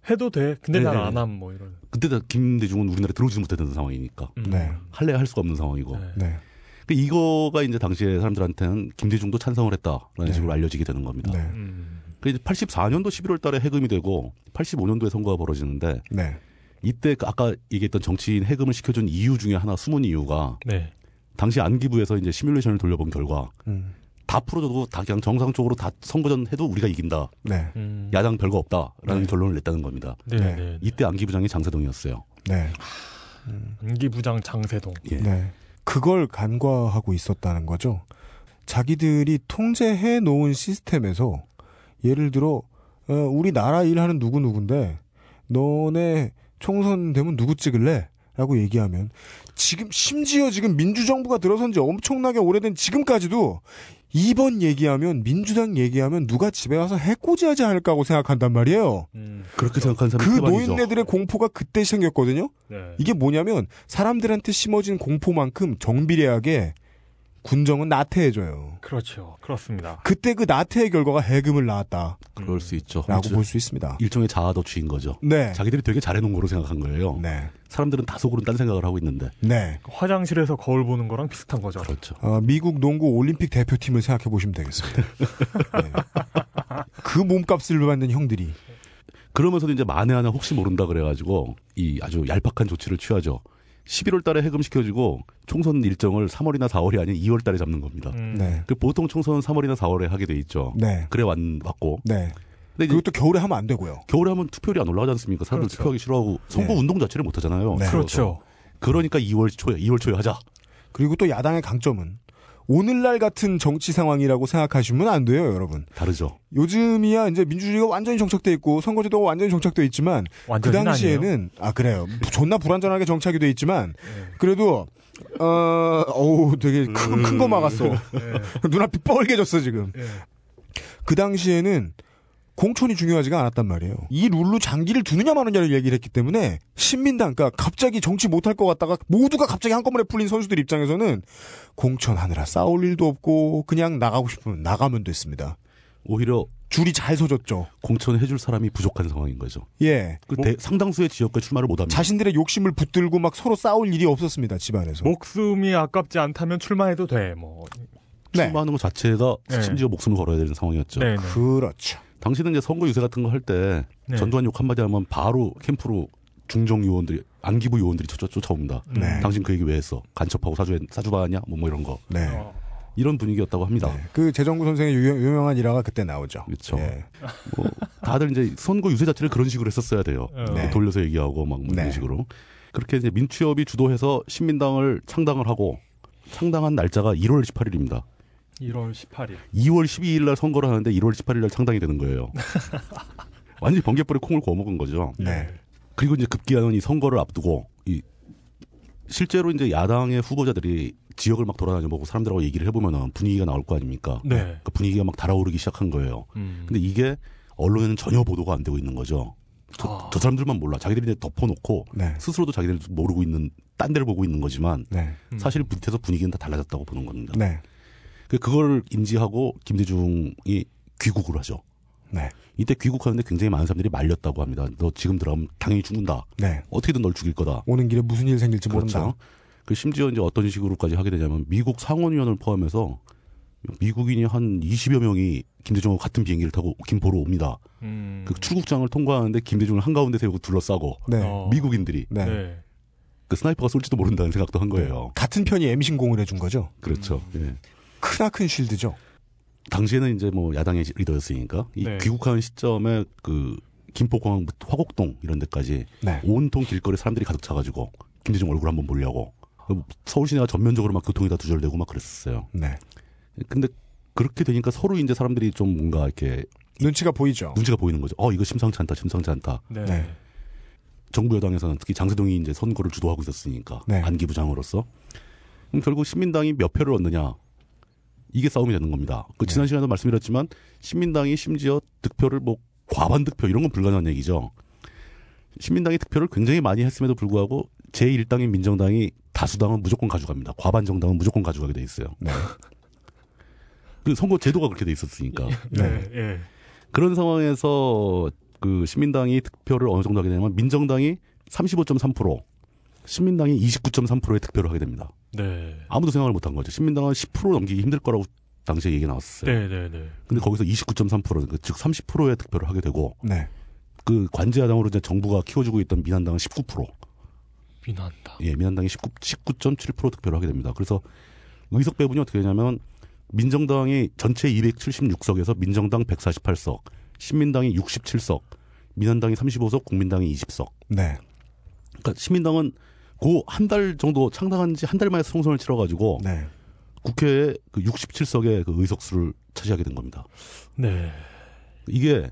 해도 돼. 근데 네, 난 네, 안 네. 함. 뭐 이런. 그때 다 김대중은 우리나라에 들어오지도 못했던 상황이니까 음. 네. 할래 할 수가 없는 상황이고. 네. 네. 그 이거가 이제 당시에 사람들한테는 김대중도 찬성을 했다라는 네. 식으로 알려지게 되는 겁니다. 네. 음. 그 이제 84년도 11월 달에 해금이 되고 85년도에 선거가 벌어지는데 네. 이때 그 아까 얘기했던 정치인 해금을 시켜준 이유 중에 하나 숨은 이유가 네. 당시 안기부에서 이제 시뮬레이션을 돌려본 결과 음. 다 풀어줘도 다 그냥 정상적으로 다 선거전 해도 우리가 이긴다. 네. 음. 야당 별거 없다라는 네. 결론을 냈다는 겁니다. 네. 네. 네. 이때 안기부장이 장세동이었어요. 네. 안기부장 장세동. 예. 네. 그걸 간과하고 있었다는 거죠. 자기들이 통제해 놓은 시스템에서 예를 들어 어, 우리 나라 일하는 누구 누군데 너네 총선 되면 누구 찍을래? 라고 얘기하면 지금 심지어 지금 민주정부가 들어선 지 엄청나게 오래된 지금까지도 이번 얘기하면 민주당 얘기하면 누가 집에 와서 해코지하지 않을까 하고 생각한단 말이에요. 음. 그렇게 생각하는 그 사람이 태반이죠. 노인네들의 공포가 그때 생겼거든요. 네. 이게 뭐냐면 사람들한테 심어진 공포만큼 정비례하게 군정은 나태해져요. 그렇죠. 그렇습니다. 그때 그 나태의 결과가 해금을 낳았다라고 그럴 수 있죠. 볼수 있습니다. 일종의 자아도취인 거죠. 네. 자기들이 되게 잘해놓은 거로 생각한 거예요. 네. 사람들은 다 속으로는 딴 생각을 하고 있는데. 네. 화장실에서 거울 보는 거랑 비슷한 거죠. 그렇죠. 어, 미국 농구 올림픽 대표팀을 생각해 보시면 되겠습니다. 네. 그 몸값을 받는 형들이 그러면서도 이제 만에 하나 혹시 모른다 그래가지고 이 아주 얄팍한 조치를 취하죠. 11월 달에 해금시켜주고 총선 일정을 3월이나 4월이 아닌 2월 달에 잡는 겁니다. 음. 네. 그 보통 총선은 3월이나 4월에 하게 돼 있죠. 네. 그래 왔, 왔고. 네. 근데 그것도 겨울에 하면 안 되고요. 겨울에 하면 투표율이 안 올라가지 않습니까? 사람들 그렇죠. 투표하기 싫어하고 선거 네. 운동 자체를 못 하잖아요. 네. 그렇죠. 그러니까 2월 초에 2월 초에 하자. 그리고 또 야당의 강점은 오늘날 같은 정치 상황이라고 생각하시면 안 돼요, 여러분. 다르죠. 요즘이야 이제 민주주의가 완전히 정착돼 있고 선거제도가 완전히 정착돼 있지만 그 당시에는 아 그래요 존나 불안전하게 정착이 돼 있지만 아니에요. 그래도 어 어우 되게 큰 큰 거 막았어 네. 눈앞이 뻘개졌어 지금 네. 그 당시에는 공천이 중요하지가 않았단 말이에요 이 룰로 장기를 두느냐 마느냐를 얘기를 했기 때문에 신민당 그러니까 갑자기 정치 못할 것 같다가 모두가 갑자기 한꺼번에 풀린 선수들 입장에서는 공천하느라 싸울 일도 없고 그냥 나가고 싶으면 나가면 됐습니다 오히려 줄이 잘 서졌죠 공천해줄 사람이 부족한 상황인 거죠. 예그 대- 상당수의 지역에 출마를 못합니다. 자신들의 욕심을 붙들고 막 서로 싸울 일이 없었습니다 집안에서. 목숨이 아깝지 않다면 출마해도 돼. 뭐. 네, 출마하는 것 자체가 네. 심지어 목숨을 걸어야 되는 상황이었죠. 네. 네. 그렇죠. 당시는 이제 선거 유세 같은 거 할때 네. 전두환 욕 한마디 하면 바로 캠프로 중정 요원들이 안기부 요원들이 쫓아, 쫓아옵니다. 음. 네. 당신 그 얘기 왜 했어? 간첩하고 사주 사주바냐? 뭐, 뭐 이런 거 네. 어. 이런 분위기였다고 합니다. 네. 그 재정구 선생의 유, 유명한 일화가 그때 나오죠. 그렇죠. 예. 뭐 다들 이제 선거 유세 자체를 그런 식으로 했었어야 돼요. 어. 네. 돌려서 얘기하고 막뭐 네. 이런 식으로 그렇게 이제 민취업이 주도해서 신민당을 창당을 하고 창당한 날짜가 1월 18일입니다. 1월 18일. 2월 12일 날 선거를 하는데 1월 18일 날 창당이 되는 거예요. 완전히 번개불에 콩을 구워 먹은 거죠. 네. 그리고 이제 급기야는 이 선거를 앞두고 이 실제로 이제 야당의 후보자들이 지역을 막 돌아다녀 보고 사람들하고 얘기를 해보면 분위기가 나올 거 아닙니까? 네. 그 분위기가 막 달아오르기 시작한 거예요. 음. 근데 이게 언론에는 전혀 보도가 안 되고 있는 거죠. 저, 아. 저 사람들만 몰라. 자기들이 이제 덮어놓고 네. 스스로도 자기들 모르고 있는 딴 데를 보고 있는 거지만 네. 음. 사실 밑에서 분위기는 다 달라졌다고 보는 겁니다. 네. 그 그걸 인지하고 김대중이 귀국을 하죠. 네. 이때 귀국하는데 굉장히 많은 사람들이 말렸다고 합니다. 너 지금 들어가면 당연히 죽는다. 네. 어떻게든 널 죽일 거다. 오는 길에 무슨 일 생길지 그렇죠. 모른다. 그 심지어 이제 어떤 식으로까지 하게 되냐면 미국 상원의원을 포함해서 미국인이 한 20여 명이 김대중하고 같은 비행기를 타고 김포로 옵니다. 음. 그 출국장을 통과하는데 김대중을 한가운데 세우고 둘러싸고 네. 어. 미국인들이 네. 네. 그 sniper가 쏠지도 모른다는 생각도 한 거예요. 같은 편이 엠신공을 해준 거죠. 그렇죠. 음. 예. 크나큰 shield죠. 당시에는 이제 뭐 야당의 리더였으니까 이 네. 귀국하는 시점에 그 김포공항부터 화곡동 이런 데까지 네. 온통 길거리 사람들이 가득 차가지고 김대중 얼굴 한번 보려고 서울 시내가 전면적으로 막 교통이 다 두절되고 막 그랬었어요. 네. 근데 그렇게 되니까 서로 이제 사람들이 좀 뭔가 이렇게 눈치가 보이죠. 눈치가 보이는 거죠. 어 이거 심상치 않다, 심상치 않다. 네. 네. 정부 여당에서는 특히 장세동이 이제 선거를 주도하고 있었으니까 네. 안기부장으로서 그럼 결국 신민당이 몇 표를 얻느냐 이게 싸움이 되는 겁니다. 그 네. 지난 시간에도 말씀드렸지만 신민당이 심지어 득표를 뭐 과반 득표 이런 건 불가능한 얘기죠. 신민당이 득표를 굉장히 많이 했음에도 불구하고 제1당인 민정당이 다수당은 무조건 가져갑니다. 과반 정당은 무조건 가져가게 돼 있어요. 네. 그 선거 제도가 그렇게 돼 있었으니까. 네, 예. 그런 상황에서 그 시민당이 득표를 어느 정도 하게 되냐면 민정당이 35.3%, 시민당이 29.3%의 득표를 하게 됩니다. 네. 아무도 생각을 못한 거죠. 시민당은 10% 넘기기 힘들 거라고 당시에 얘기 나왔어요. 네, 네, 네. 근데 거기서 29.3%, 즉 30%의 득표를 하게 되고 네. 그 관제야당으로 이제 정부가 키워주고 있던 민한당은 19%, 민한다. 예, 민한당이 19, 19.7% 득표를 하게 됩니다. 그래서 의석 배분이 어떻게 되냐면 민정당이 전체 276석에서 민정당 148석, 신민당이 67석, 민한당이 35석, 국민당이 20석. 네. 그러니까 시민당은 그한달 정도 창당한 지 한 달 만에 총선을 치러가지고 네. 국회에 그 67석의 그 의석수를 차지하게 된 겁니다. 네. 이게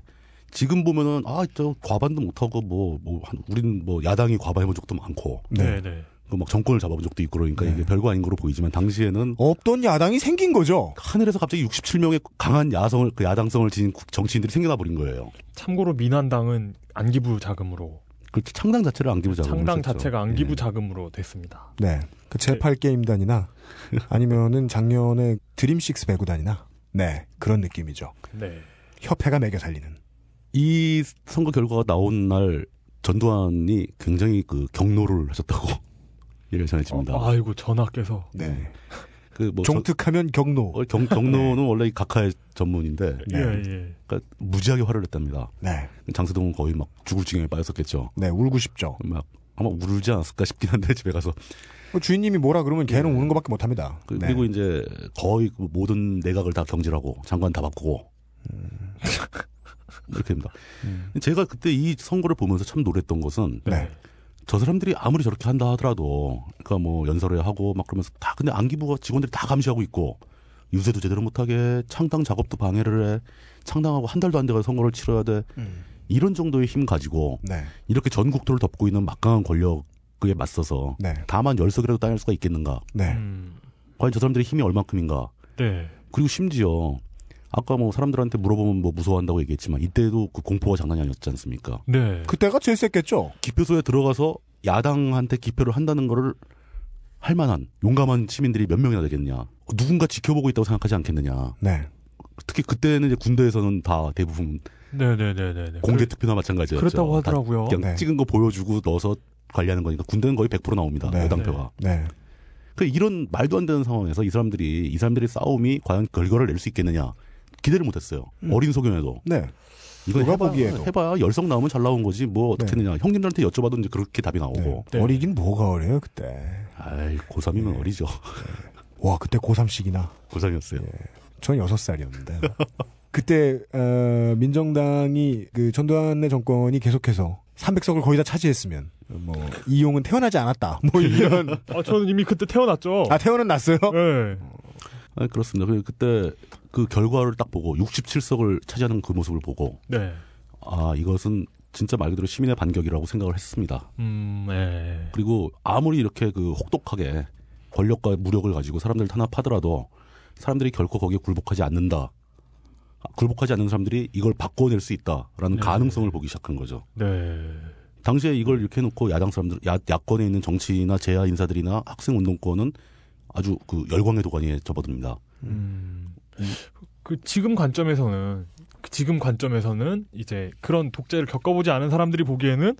지금 보면은 아 저 과반도 못하고 뭐뭐 우리는 뭐 야당이 과반해본 적도 많고 네, 네. 네. 그막 정권을 잡아본 적도 있고 그러니까 네. 이게 별거 아닌 거로 보이지만 당시에는 없던 야당이 생긴 거죠. 하늘에서 갑자기 67명의 강한 야성을 그 야당성을 지닌 국- 정치인들이 생겨나 버린 거예요. 참고로 민한당은 안기부 자금으로 그 창당 자체를 안기부자 창당 자체가 안기부 예. 자금으로 됐습니다. 네. 그 제8 게임단이나 아니면은 작년에 드림식스 배구단이나 네. 그런 느낌이죠. 네. 협회가 매겨 살리는. 이 선거 결과가 나온 날 전두환이 굉장히 그 경로를 하셨다고 얘기가 전해집니다. 어, 아이고 전하께서 네. 그뭐 종특하면 경로. 경, 경로는 원래 이 각하의 전문인데 네. 예, 예. 그러니까 무지하게 화를 냈답니다. 네. 장세동은 거의 막 죽을 지경에 빠졌었겠죠. 네. 울고 싶죠. 막 아마 울지 않았을까 싶긴 한데 집에 가서 뭐 주인님이 뭐라 그러면 걔는 우는 것밖에 못 합니다. 그, 네. 리고 이제 거의 그 모든 내각을 다 경질하고 장관 다 바꾸고 이렇게 됩니다. 음. 제가 그때 이 선거를 보면서 참 놀랬던 것은 네. 저 사람들이 아무리 저렇게 한다 하더라도 그러니까 뭐 연설회 하고 막 그러면서 다 근데 안기부가 직원들이 다 감시하고 있고 유세도 제대로 못하게 창당 작업도 방해를 해 창당하고 한 달도 안 돼가 선거를 치러야 돼 음. 이런 정도의 힘 가지고 네. 이렇게 전국토를 덮고 있는 막강한 권력에 맞서서 네. 다만 열석이라도 따낼 수가 있겠는가 네. 음, 과연 저 사람들의 힘이 얼만큼인가 네. 그리고 심지어 아까 뭐 사람들한테 물어보면 뭐 무서워한다고 얘기했지만 이때도 그 공포가 장난이 아니었지 않습니까? 네. 그때가 제일 셌겠죠. 기표소에 들어가서 야당한테 기표를 한다는 거를 할 만한 용감한 시민들이 몇 명이나 되겠냐. 누군가 지켜보고 있다고 생각하지 않겠느냐. 네. 특히 그때는 이제 군대에서는 다 대부분 네, 네, 네, 네. 네. 공개 투표나 마찬가지였죠. 그렇다고 다 하더라고요. 그냥 네. 찍은 거 보여주고 넣어서 관리하는 거니까 군대는 거의 100% 나옵니다. 네. 여당표가. 네. 그 이런 말도 안 되는 상황에서 이 사람들이 이 사람들의 싸움이 과연 결과를 낼 수 있겠느냐 기대를 못했어요. 음. 어린 소견에도 네. 이거 누가 해봐야, 보기에도. 해봐야 열성 나오면 잘 나온 거지 뭐 어떻게 네. 했느냐 형님들한테 여쭤봐도 이제 그렇게 답이 나오고 네. 어리긴 뭐가 어려요, 그때. 아이 고3이면 네. 어리죠 와, 그때 고3씩이나. 고3이었어요 전 여섯 살이었는데. 그때 어, 민정당이 그 전두환의 정권이 계속해서 300석을 거의 다 차지했으면 뭐 이용은 태어나지 않았다. 뭐 이런 아, 저는 이미 그때 태어났죠. 아 태어는 났어요? 네. 아 그렇습니다 그- 그때 그 결과를 딱 보고 67석을 차지하는 그 모습을 보고 네. 아 이것은 진짜 말 그대로 시민의 반격이라고 생각을 했습니다 음, 네. 그리고 아무리 이렇게 그 혹독하게 권력과 무력을 가지고 사람들을 탄압하더라도 사람들이 결코 거기에 굴복하지 않는다. 아, 굴복하지 않는 사람들이 이걸 바꿔낼 수 있다라는 네. 가능성을 보기 시작한 거죠. 네. 당시에 이걸 이렇게 해놓고 야당 사람들, 야, 야권에 있는 정치나 제야 인사들이나 학생 운동권은 아주 그 열광의 도가니에 접어듭니다. 음. 그 지금 관점에서는 그 지금 관점에서는 이제 그런 독재를 겪어보지 않은 사람들이 보기에는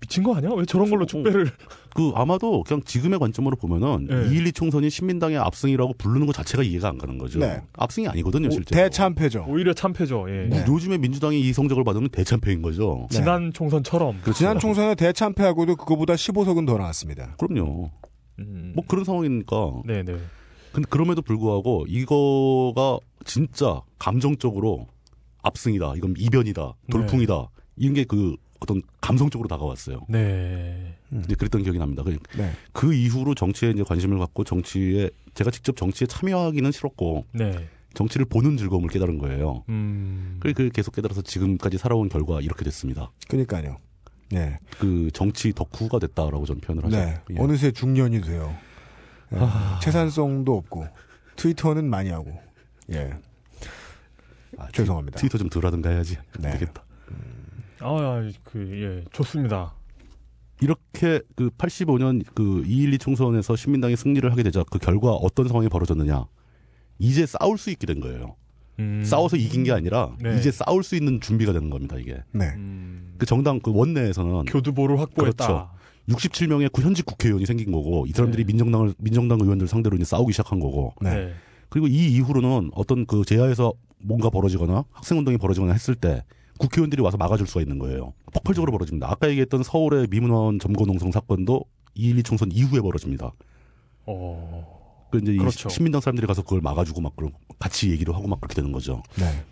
미친 거 아니야? 왜 저런 걸로 축배를 그 아마도 그냥 지금의 관점으로 보면은 네. 2.12 총선이 신민당의 압승이라고 부르는 것 자체가 이해가 안 가는 거죠. 네. 압승이 아니거든요, 오, 실제. 대참패죠. 오히려 참패죠. 예. 네. 요즘에 민주당이 이 성적을 받으면 대참패인 거죠. 네. 지난 총선처럼. 그렇죠. 지난 총선에 대참패하고도 그거보다 15석은 더 나왔습니다. 그럼요. 음. 뭐 그런 상황이니까. 네네. 근데 그럼에도 불구하고 이거가 진짜 감정적으로 압승이다. 이건 이변이다. 돌풍이다. 이런 게 그 어떤 감성적으로 다가왔어요. 네. 이제 그랬던 기억이 납니다. 그- 네. 그 이후로 정치에 이제 관심을 갖고 정치에 제가 직접 정치에 참여하기는 싫었고 네. 정치를 보는 즐거움을 깨달은 거예요. 음. 그래 그 계속 깨달아서 지금까지 살아온 결과 이렇게 됐습니다. 그러니까요. 네. 그 정치 덕후가 됐다라고 저는 표현을 하죠. 네. 예. 어느새 중년이 돼요. 예. 아. 채산성도 없고 트위터는 많이 하고. 예. 아, 죄송합니다. 트위터 좀덜 하든가 해야지. 안 네. 되겠다. 아, 그, 예, 좋습니다. 이렇게 그 85년 그 212 총선에서 신민당이 승리를 하게 되자 그 결과 어떤 상황이 벌어졌느냐. 이제 싸울 수 있게 된 거예요. 음. 싸워서 이긴 게 아니라 네. 이제 싸울 수 있는 준비가 되는 겁니다, 이게. 네. 음. 그 정당 그 원내에서는 교두보를 확보했다. 그렇죠. 67명의 그 현직 국회의원이 생긴 거고 이 사람들이 네. 민정당을 민정당 의원들 상대로 이제 싸우기 시작한 거고 네. 네. 그리고 이 이후로는 어떤 그 제하에서 뭔가 벌어지거나 학생 운동이 벌어지거나 했을 때 국회의원들이 와서 막아줄 수가 있는 거예요. 폭발적으로 벌어집니다. 아까 얘기했던 서울의 미문원 점거 농성 사건도 212 총선 이후에 벌어집니다. 어. 그 이제 이 그렇죠. 신민당 사람들이 가서 그걸 막아주고 막 그런 같이 얘기를 하고 막 그렇게 되는 거죠. 네.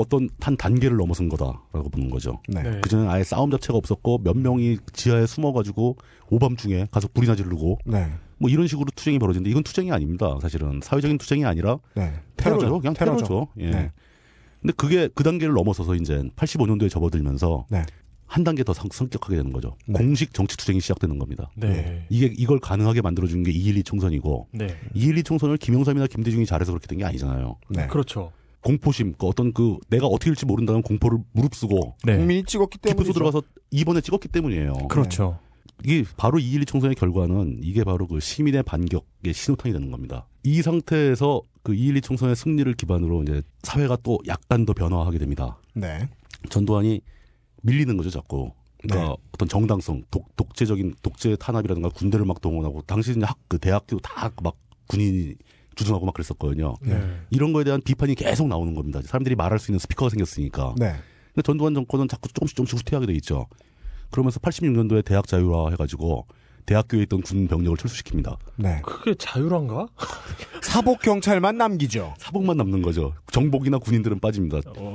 어떤 한 단계를 넘어선 거다라고 보는 거죠. 네. 네. 그전에 아예 싸움 자체가 없었고 몇 명이 지하에 숨어가지고 오밤중에 가서 불이나 지르고 네. 뭐 이런 식으로 투쟁이 벌어지는데 이건 투쟁이 아닙니다. 사실은 사회적인 투쟁이 아니라 네. 테러죠. 그냥 테러죠. 예. 네. 근데 그게 그 단계를 넘어서서 이제 85년도에 접어들면서 네. 한 단계 더 성, 성격하게 되는 거죠. 네. 공식 정치 투쟁이 시작되는 겁니다. 네. 이게 이걸 가능하게 만들어준 게 212 총선이고 네. 212 총선을 김영삼이나 김대중이 잘해서 그렇게 된 게 아니잖아요. 네. 그렇죠. 공포심, 그 어떤 그 내가 어떻게 될지 모른다는 공포를 무릅쓰고 네. 국민이 찍었기 때문에 기표소 들어가서 이번에 찍었기 때문이에요. 그렇죠. 이게 바로 212 총선의 결과는 이게 바로 그 시민의 반격의 신호탄이 되는 겁니다. 이 상태에서 그 212 총선의 승리를 기반으로 이제 사회가 또 약간 더 변화하게 됩니다. 네. 전두환이 밀리는 거죠, 자꾸. 그러니까 네. 어떤 정당성, 독, 독재적인 독재 탄압이라든가 군대를 막 동원하고 당시 이제 학, 그 대학교 다 막 군인이 주둔하고 막 그랬었거든요. 네. 이런 거에 대한 비판이 계속 나오는 겁니다. 사람들이 말할 수 있는 스피커가 생겼으니까. 네. 근데 전두환 정권은 자꾸 조금씩 조금씩 후퇴하게 돼 있죠. 그러면서 86년도에 대학 자유화 해가지고 대학교에 있던 군 병력을 철수시킵니다. 네. 그게 자유란가? 사복 경찰만 남기죠. 사복만 남는 거죠. 정복이나 군인들은 빠집니다. 어,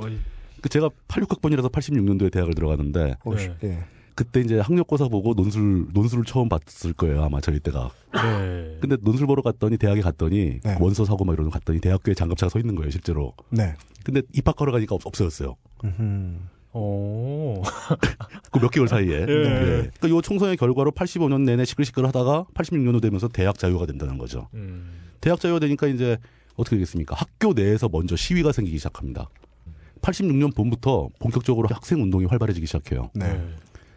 그 제가 86학번이라서 86년도에 대학을 들어가는데 어, 네. 예. 그때 이제 학력고사 보고 논술 논술을 처음 봤을 거예요 아마 저희 때가. 네. 근데 논술 보러 갔더니 대학에 갔더니 네. 원서 사고 막 이러는 거 갔더니 대학교에 장갑차가 서 있는 거예요 실제로. 네. 근데 입학하러 가니까 없, 없어졌어요. 음흠. 어. 그몇 개월 사이에. 예. 그러니까 요 총선의 결과로 85년 내내 시끌시끌 하다가 86년도 되면서 대학 자유가 된다는 거죠. 음. 대학 자유가 되니까 이제 어떻게 되겠습니까? 학교 내에서 먼저 시위가 생기기 시작합니다. 86년 봄부터 본격적으로 학생 운동이 활발해지기 시작해요. 네.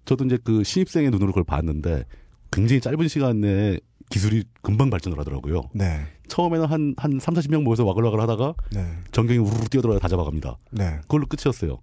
저도 이제 그 신입생의 눈으로 그걸 봤는데 굉장히 짧은 시간 내에 기술이 금방 발전을 하더라고요. 네. 처음에는 한, 한 3, 40명 모여서 와글와글 하다가 네. 전경이 우르르 뛰어들어야 다 잡아갑니다. 네. 그걸로 끝이었어요.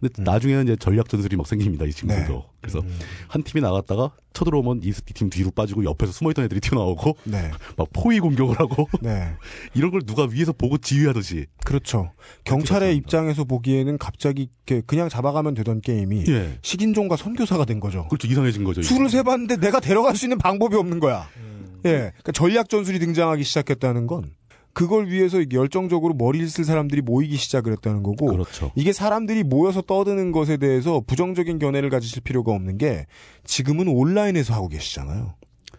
근데 음. 나중에는 이제 전략 전술이 막 생깁니다, 이 친구들도. 네. 그래서 음. 한 팀이 나갔다가 쳐들어오면 이팀 뒤로 빠지고 옆에서 숨어있던 애들이 튀어나오고 네. 막 포위 공격을 하고 네. 이런 걸 누가 위에서 보고 지휘하듯이. 그렇죠. 경찰의. 입장에서 보기에는 갑자기 이렇게 그냥 잡아가면 되던 게임이 예. 식인종과 선교사가 된 거죠. 그렇죠. 이상해진 거죠. 술을 세 봤는데 내가 데려갈 수 있는 방법이 없는 거야. 음. 예. 그러니까 전략 전술이 등장하기 시작했다는 건 그걸 위해서 이게 열정적으로 머리를 쓸 사람들이 모이기 시작을 했다는 거고 그렇죠. 이게 사람들이 모여서 떠드는 것에 대해서 부정적인 견해를 가지실 필요가 없는 게 지금은 온라인에서 하고 계시잖아요.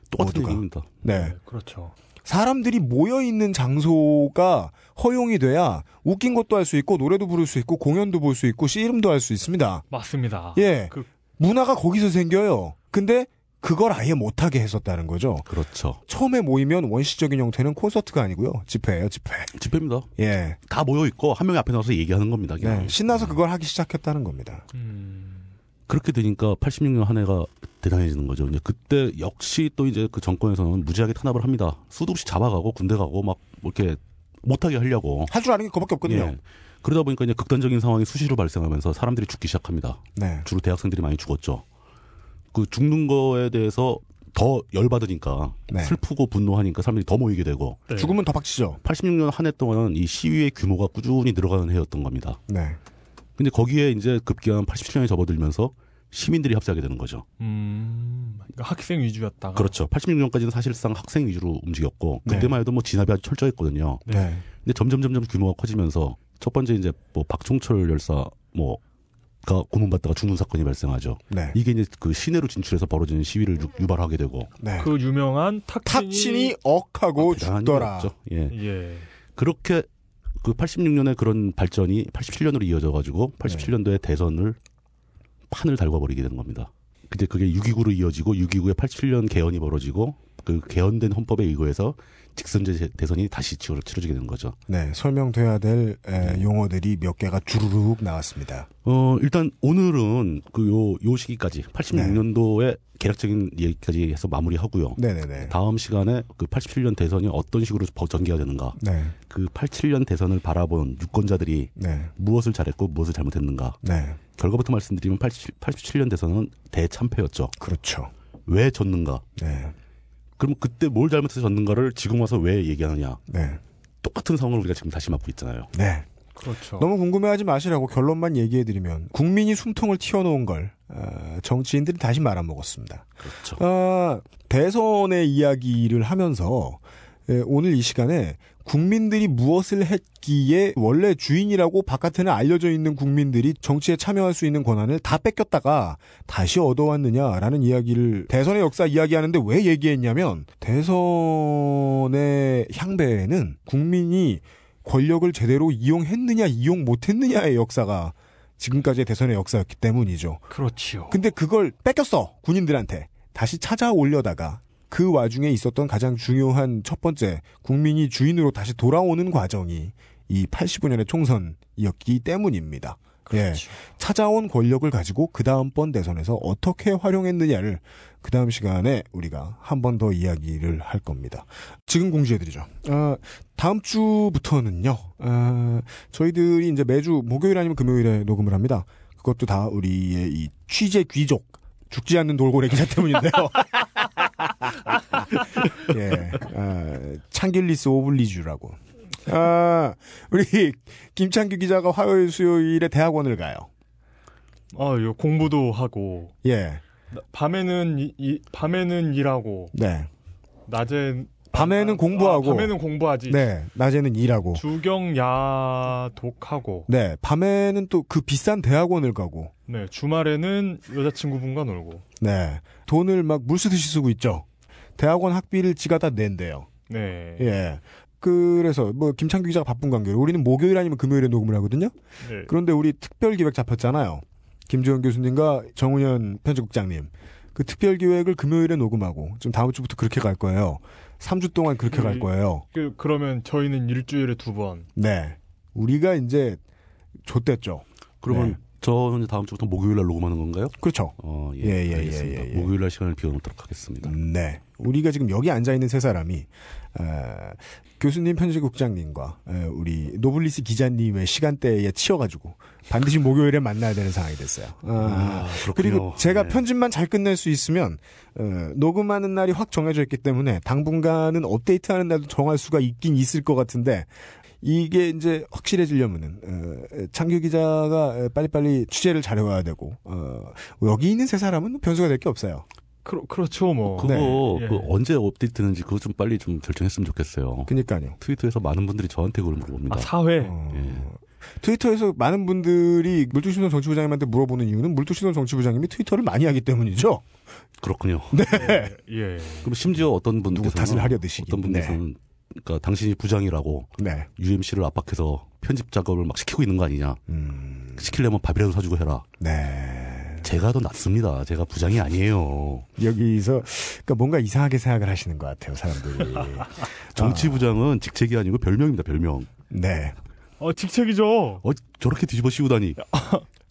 똑같은. 얘기입니다. 네. 네. 그렇죠. 사람들이 모여 있는 장소가 허용이 돼야 웃긴 것도 할 수 있고 노래도 부를 수 있고 공연도 볼 수 있고 씨름도 할 수 있습니다. 맞습니다. 예. 그- 문화가 거기서 생겨요. 근데 그걸 아예 못하게 했었다는 거죠. 그렇죠. 처음에 모이면 원시적인 형태는 콘서트가 아니고요. 집회예요, 집회. 집회입니다. 예. 다 모여 있고 한 명이 앞에 나와서 얘기하는 겁니다. 그냥. 네. 신나서 그걸 하기 시작했다는 겁니다. 음. 그렇게 되니까 86년 한 해가 대단해지는 거죠. 이제 그때 역시 또 이제 그 정권에서는 무지하게 탄압을 합니다. 수도 없이 잡아가고 군대 가고 막 이렇게 못하게 하려고. 할 줄 아는 게 그밖에 없거든요. 예. 그러다 보니까 이제 극단적인 상황이 수시로 발생하면서 사람들이 죽기 시작합니다. 네. 주로 대학생들이 많이 죽었죠. 그 죽는 거에 대해서 더 열받으니까 네. 슬프고 분노하니까 사람들이 더 모이게 되고 네. 죽으면 더 박치죠. 86년 한 해 동안은 이 시위의 규모가 꾸준히 늘어가는 해였던 겁니다. 네. 근데 거기에 이제 급기야 87년에 접어들면서 시민들이 합세하게 되는 거죠. 음. 그러니까 학생 위주였다가. 그렇죠. 86년까지는 사실상 학생 위주로 움직였고 네. 그때만 해도 뭐 진압이 아주 철저했거든요. 네. 근데 점점 점점 규모가 커지면서 첫 번째 이제 뭐 박종철 열사 뭐 가 고문받다가 죽는 사건이 발생하죠. 네. 이게 이제 그 시내로 진출해서 벌어지는 시위를 유, 유발하게 되고 네. 그 유명한 탁친이, 탁친이 억하고 대단한 죽더라. 예. 예. 그렇게 그 86년에 그런 발전이 87년으로 이어져 가지고 87년도에 대선을 판을 달궈 버리게 되는 겁니다. 근데 그게 6.29로 이어지고 6.29에 87년 개헌이 벌어지고 그 개헌된 헌법에 의거해서 직선제 대선이 다시 치러- 치러지게 되는 거죠. 네, 설명돼야 될 에, 용어들이 몇 개가 주르륵 나왔습니다. 어, 일단 오늘은 그 요, 요 시기까지 86년도에 개략적인 얘기까지 해서 마무리하고요. 네네네. 다음 시간에 그 87년 대선이 어떤 식으로 버- 전개가 되는가. 네, 그 87년 대선을 바라본 유권자들이 네, 무엇을 잘했고 무엇을 잘못했는가. 네, 결과부터 말씀드리면 87, 87년 대선은 대참패였죠. 그렇죠. 왜 졌는가? 네, 그럼 그때 뭘 잘못해서 졌는가를 지금 와서 왜 얘기하느냐? 네, 똑같은 상황을 우리가 지금 다시 맞고 있잖아요. 네. 그렇죠. 너무 궁금해하지 마시라고 결론만 얘기해드리면 국민이 숨통을 튀어놓은 걸 어, 정치인들이 다시 말아먹었습니다. 그렇죠. 아, 대선의 이야기를 하면서 예, 오늘 이 시간에 국민들이 무엇을 했기에 원래 주인이라고 바깥에는 알려져 있는 국민들이 정치에 참여할 수 있는 권한을 다 뺏겼다가 다시 얻어왔느냐라는 이야기를 대선의 역사 이야기하는데 왜 얘기했냐면 대선의 향배에는 국민이 권력을 제대로 이용했느냐 이용 못했느냐의 역사가 지금까지의 대선의 역사였기 때문이죠. 그렇지요. 근데 그걸 뺏겼어 군인들한테 다시 찾아올려다가 그 와중에 있었던 가장 중요한 첫 번째 국민이 주인으로 다시 돌아오는 과정이 이 85년의 총선이었기 때문입니다. 예, 그렇죠. 찾아온 권력을 가지고 그 다음번 대선에서 어떻게 활용했느냐를 그 다음 시간에 우리가 한 번 더 이야기를 할 겁니다. 지금 공지해드리죠. 아, 다음 주부터는요, 아, 저희들이 이제 매주 목요일 아니면 금요일에 녹음을 합니다. 그것도 다 우리의 이 취재 귀족, 죽지 않는 돌고래 기자 때문인데요. 예, 아, 창길리스 오블리주라고. 아, 우리 김창규 기자가 화요일 수요일에 대학원을 가요. 아, 요 공부도 하고 예, 나- 밤에는 이, 이- 밤에는 일하고 네. 낮에 밤에는 아, 공부하고. 아, 밤에는 공부하지. 네, 낮에는 일하고. 주경 야 독하고 네, 밤에는 또 그 비싼 대학원을 가고. 네 주말에는 여자친구분과 놀고 네, 돈을 막 물쓰듯이 쓰고 있죠. 대학원 학비를 지가 다 낸대요. 네. 예. 그래서 뭐 김창규 기자가 바쁜 관계로 우리는 목요일 아니면 금요일에 녹음을 하거든요. 네. 그런데 우리 특별 기획 잡혔잖아요. 김주현 교수님과 정훈현 편집국장님. 그 특별 기획을 금요일에 녹음하고 좀 다음 주부터 그렇게 갈 거예요. 3주 동안 그렇게 갈 음. 거예요. 그, 그러면 저희는 일주일에 두 번. 네. 우리가 이제 좆됐죠. 그러면 네. 저는 이제 다음 주부터 목요일 날 녹음하는 건가요? 그렇죠. 어, 예, 예, 예, 알겠습니다. 예, 예, 예. 목요일 날 시간을 비워놓도록 하겠습니다. 네. 우리가 지금 여기 앉아 있는 세 사람이 에, 교수님 편집국장님과 에, 우리 노블리스 기자님의 시간대에 치여가지고 반드시 목요일에 만나야 되는 상황이 됐어요. 아, 아. 그리고 제가 네. 편집만 잘 끝낼 수 있으면 어, 녹음하는 날이 확 정해져 있기 때문에 당분간은 업데이트하는 날도 정할 수가 있긴 있을 것 같은데 이게 이제 확실해지려면은 어, 창규 기자가 에, 빨리빨리 취재를 잘해와야 되고 어, 여기 있는 세 사람은 변수가 될 게 없어요. 그, 그렇죠 뭐. 그거 네. 그 예. 언제 업데이트는지 그거 좀 빨리 좀 결정했으면 좋겠어요. 그니까요. 트위터에서 많은 분들이 저한테 그걸 물어봅니다. 아 사회. 어, 예. 트위터에서 많은 분들이 물두신선 정치부장님한테 물어보는 이유는 물두신선 정치부장님이 트위터를 많이 하기 때문이죠. 그렇군요. 예. 그럼 심지어 어떤 분들께서는 탓을 하려 드시긴. 어떤 분들께서는 그러니까 당신이 부장이라고 네. UMC를 압박해서 편집 작업을 막 시키고 있는 거 아니냐. 음, 시키려면 밥이라도 사주고 해라. 네. 제가 더 낫습니다. 제가 부장이 아니에요. 여기서 그러니까 뭔가 이상하게 생각을 하시는 것 같아요, 사람들이. 정치 부장은 직책이 아니고 별명입니다. 별명. 네. 어 직책이죠. 어 저렇게 뒤집어 씌우다니.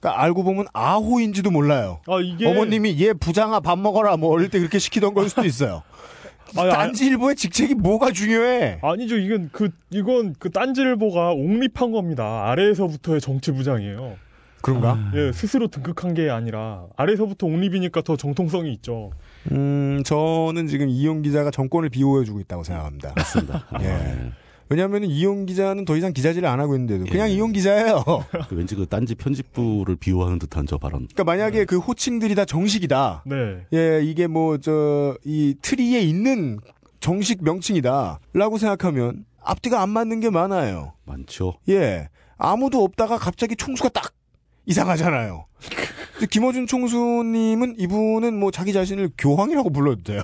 그러니까 알고 보면 아호인지도 몰라요. 아 이게 어머님이 얘 부장아 밥 먹어라 뭐 어릴 때 그렇게 시키던 걸 수도 있어요. 아니, 단지일보의 직책이 뭐가 중요해? 아니죠. 이건 그 이건 그 딴지일보가 옹립한 겁니다. 아래에서부터의 정치 부장이에요. 그런가? 예, 스스로 등극한 게 아니라 아래에서부터 옹립이니까 더 정통성이 있죠. 음, 저는 지금 이용 기자가 정권을 비호해주고 있다고 생각합니다. 맞습니다. 예. 예. 왜냐하면 이용 기자는 더 이상 기자질을 안 하고 있는데도 그냥 예. 이용 기자예요. 그 왠지 그 딴지 편집부를 비호하는 듯한 저 발언. 그러니까 만약에 그 호칭들이 다 정식이다. 네. 예, 이게 뭐 저 이 트리에 있는 정식 명칭이다라고 생각하면 앞뒤가 안 맞는 게 많아요. 많죠. 예, 아무도 없다가 갑자기 총수가 딱 이상하잖아요. 김어준 총수님은 이분은 뭐 자기 자신을 교황이라고 불러도 돼요.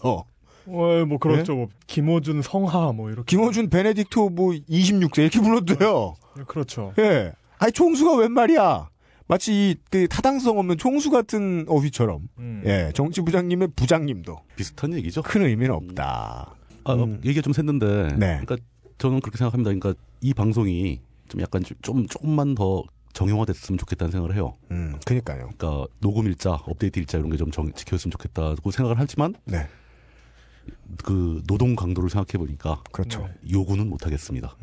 어, 뭐 그렇죠. 뭐 김호준 성하 뭐 이렇게. 김어준 베네딕토 뭐 26세 이렇게 불러도 돼요. 그렇죠. 예. 아니 총수가 웬 말이야? 마치 이, 그 타당성 없는 총수 같은 어휘처럼 음. 예 정치 부장님의 부장님도 비슷한 얘기죠. 큰 의미는 없다. 아, 음. 얘기가 좀 샜는데. 네. 그러니까 저는 그렇게 생각합니다. 그러니까 이 방송이 좀 약간 좀, 좀 조금만 더 정형화됐으면 좋겠다는 생각을 해요. 음, 그니까요. 그러니까 녹음 일자, 업데이트 일자 이런 게 좀 지켜졌으면 좋겠다고 생각을 하지만 네, 그 노동 강도를 생각해 보니까 그렇죠. 네. 요구는 못 하겠습니다.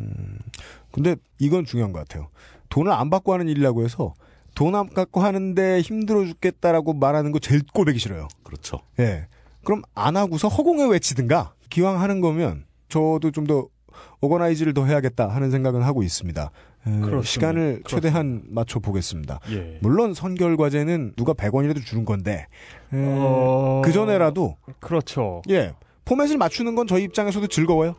근데 이건 중요한 것 같아요. 돈을 안 받고 하는 일이라고 해서 돈안 받고 하는데 힘들어 죽겠다라고 말하는 거 제일 꼴보기 싫어요. 그렇죠. 예. 그럼 안 하고서 허공에 외치든가 기왕 하는 거면 저도 좀 더 오거나이즈를 더 해야겠다 하는 생각은 하고 있습니다. 에. 시간을 최대한 맞춰 보겠습니다. 예. 물론 선결 과제는 누가 100원이라도 주는 건데 에, 어... 그 전에라도 그렇죠. 예 포맷을 맞추는 건 저희 입장에서도 즐거워요.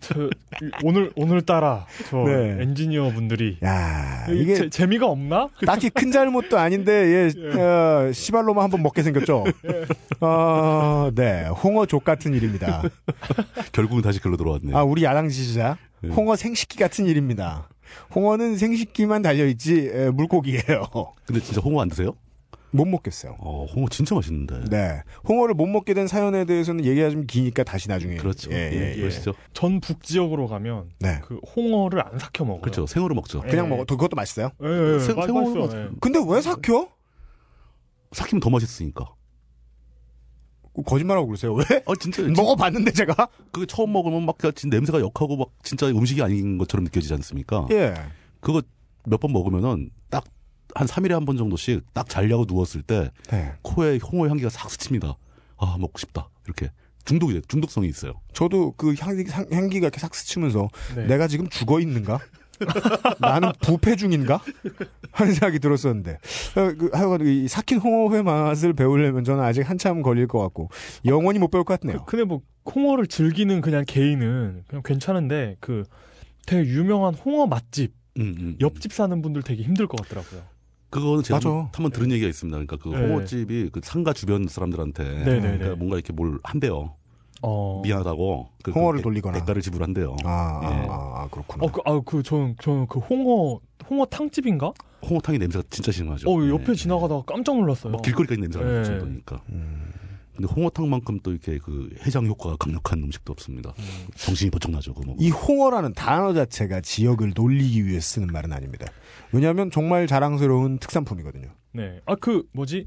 저, 이- 오늘 오늘따라 저 네. 엔지니어 분들이 야 이게 재, 재미가 없나? 딱히 큰 잘못도 아닌데 예, 어, 시발로만 한번 먹게 생겼죠. 어, 네 홍어 족 같은 일입니다. 결국은 다시 글로 돌아왔네요. 아 우리 야당 지지자 네. 홍어 생식기 같은 일입니다. 홍어는 생식기만 달려 있지 에, 물고기예요. 근데 진짜 홍어 안 드세요? 못 먹겠어요. 어, 홍어 진짜 맛있는데. 네 홍어를 못 먹게 된 사연에 대해서는 얘기가 좀 기니까 다시 나중에 그렇죠. 예, 예, 예, 예. 그러시죠. 전 북 지역으로 가면 네 그 홍어를 안 삭혀 먹어요. 그렇죠. 생으로 먹죠. 예. 그냥 먹어 그것도 맛있어요. 예, 예, 생- 맛- 생으로 맛있어요. 예. 근데 왜 삭혀? 삭히면 더 맛있으니까. 거짓말하고 그러세요 왜? 아 진짜 먹어봤는데 제가 그게 처음 먹으면 막 진짜 냄새가 역하고 막 진짜 음식이 아닌 것처럼 느껴지지 않습니까? 예 그거 몇 번 먹으면은 딱 한 3일에 한 번 정도씩 딱 자려고 누웠을 때 네. 코에 홍어 향기가 싹 스칩니다. 아 먹고 싶다. 이렇게 중독이 돼. 중독성이 있어요. 저도 그 향기, 향- 향기가 이렇게 싹 스치면서 네. 내가 지금 죽어 있는가? 나는 부패 중인가? 하는 생각이 들었었는데. 어, 그, 하여간 이 삭힌 홍어회 맛을 배우려면 저는 아직 한참 걸릴 것 같고, 영원히 못 배울 것 같네요. 그, 근데 뭐 홍어를 즐기는 그냥 개인은 그냥 괜찮은데 그 되게 유명한 홍어 맛집 음, 음. 옆집 사는 분들 되게 힘들 것 같더라고요. 그거는 제가. 한번, 한번 들은 얘기가 있습니다. 그러니까 그 네. 홍어집이 그 상가 주변 사람들한테 네, 네, 그러니까 네. 뭔가 이렇게 뭘 한대요. 어. 미안하다고 그, 홍어를 그 돌리거나. 대가를 지불한대요. 아, 아, 예. 아, 그렇구나. 어, 그, 아, 그, 저는, 저는 그 홍어, 홍어 탕집인가? 홍어탕의 냄새가 진짜 심하죠. 어, 옆에 예. 지나가다가 깜짝 놀랐어요. 막 길거리까지 냄새가 예. 날 정도니까. 근데 홍어탕만큼 또 이렇게 그 해장 효과가 강력한 음식도 없습니다. 정신이 번쩍 나죠. 그거 먹으면. 이 홍어라는 단어 자체가 지역을 놀리기 위해 쓰는 말은 아닙니다. 왜냐하면 정말 자랑스러운 특산품이거든요. 네. 아, 그, 뭐지?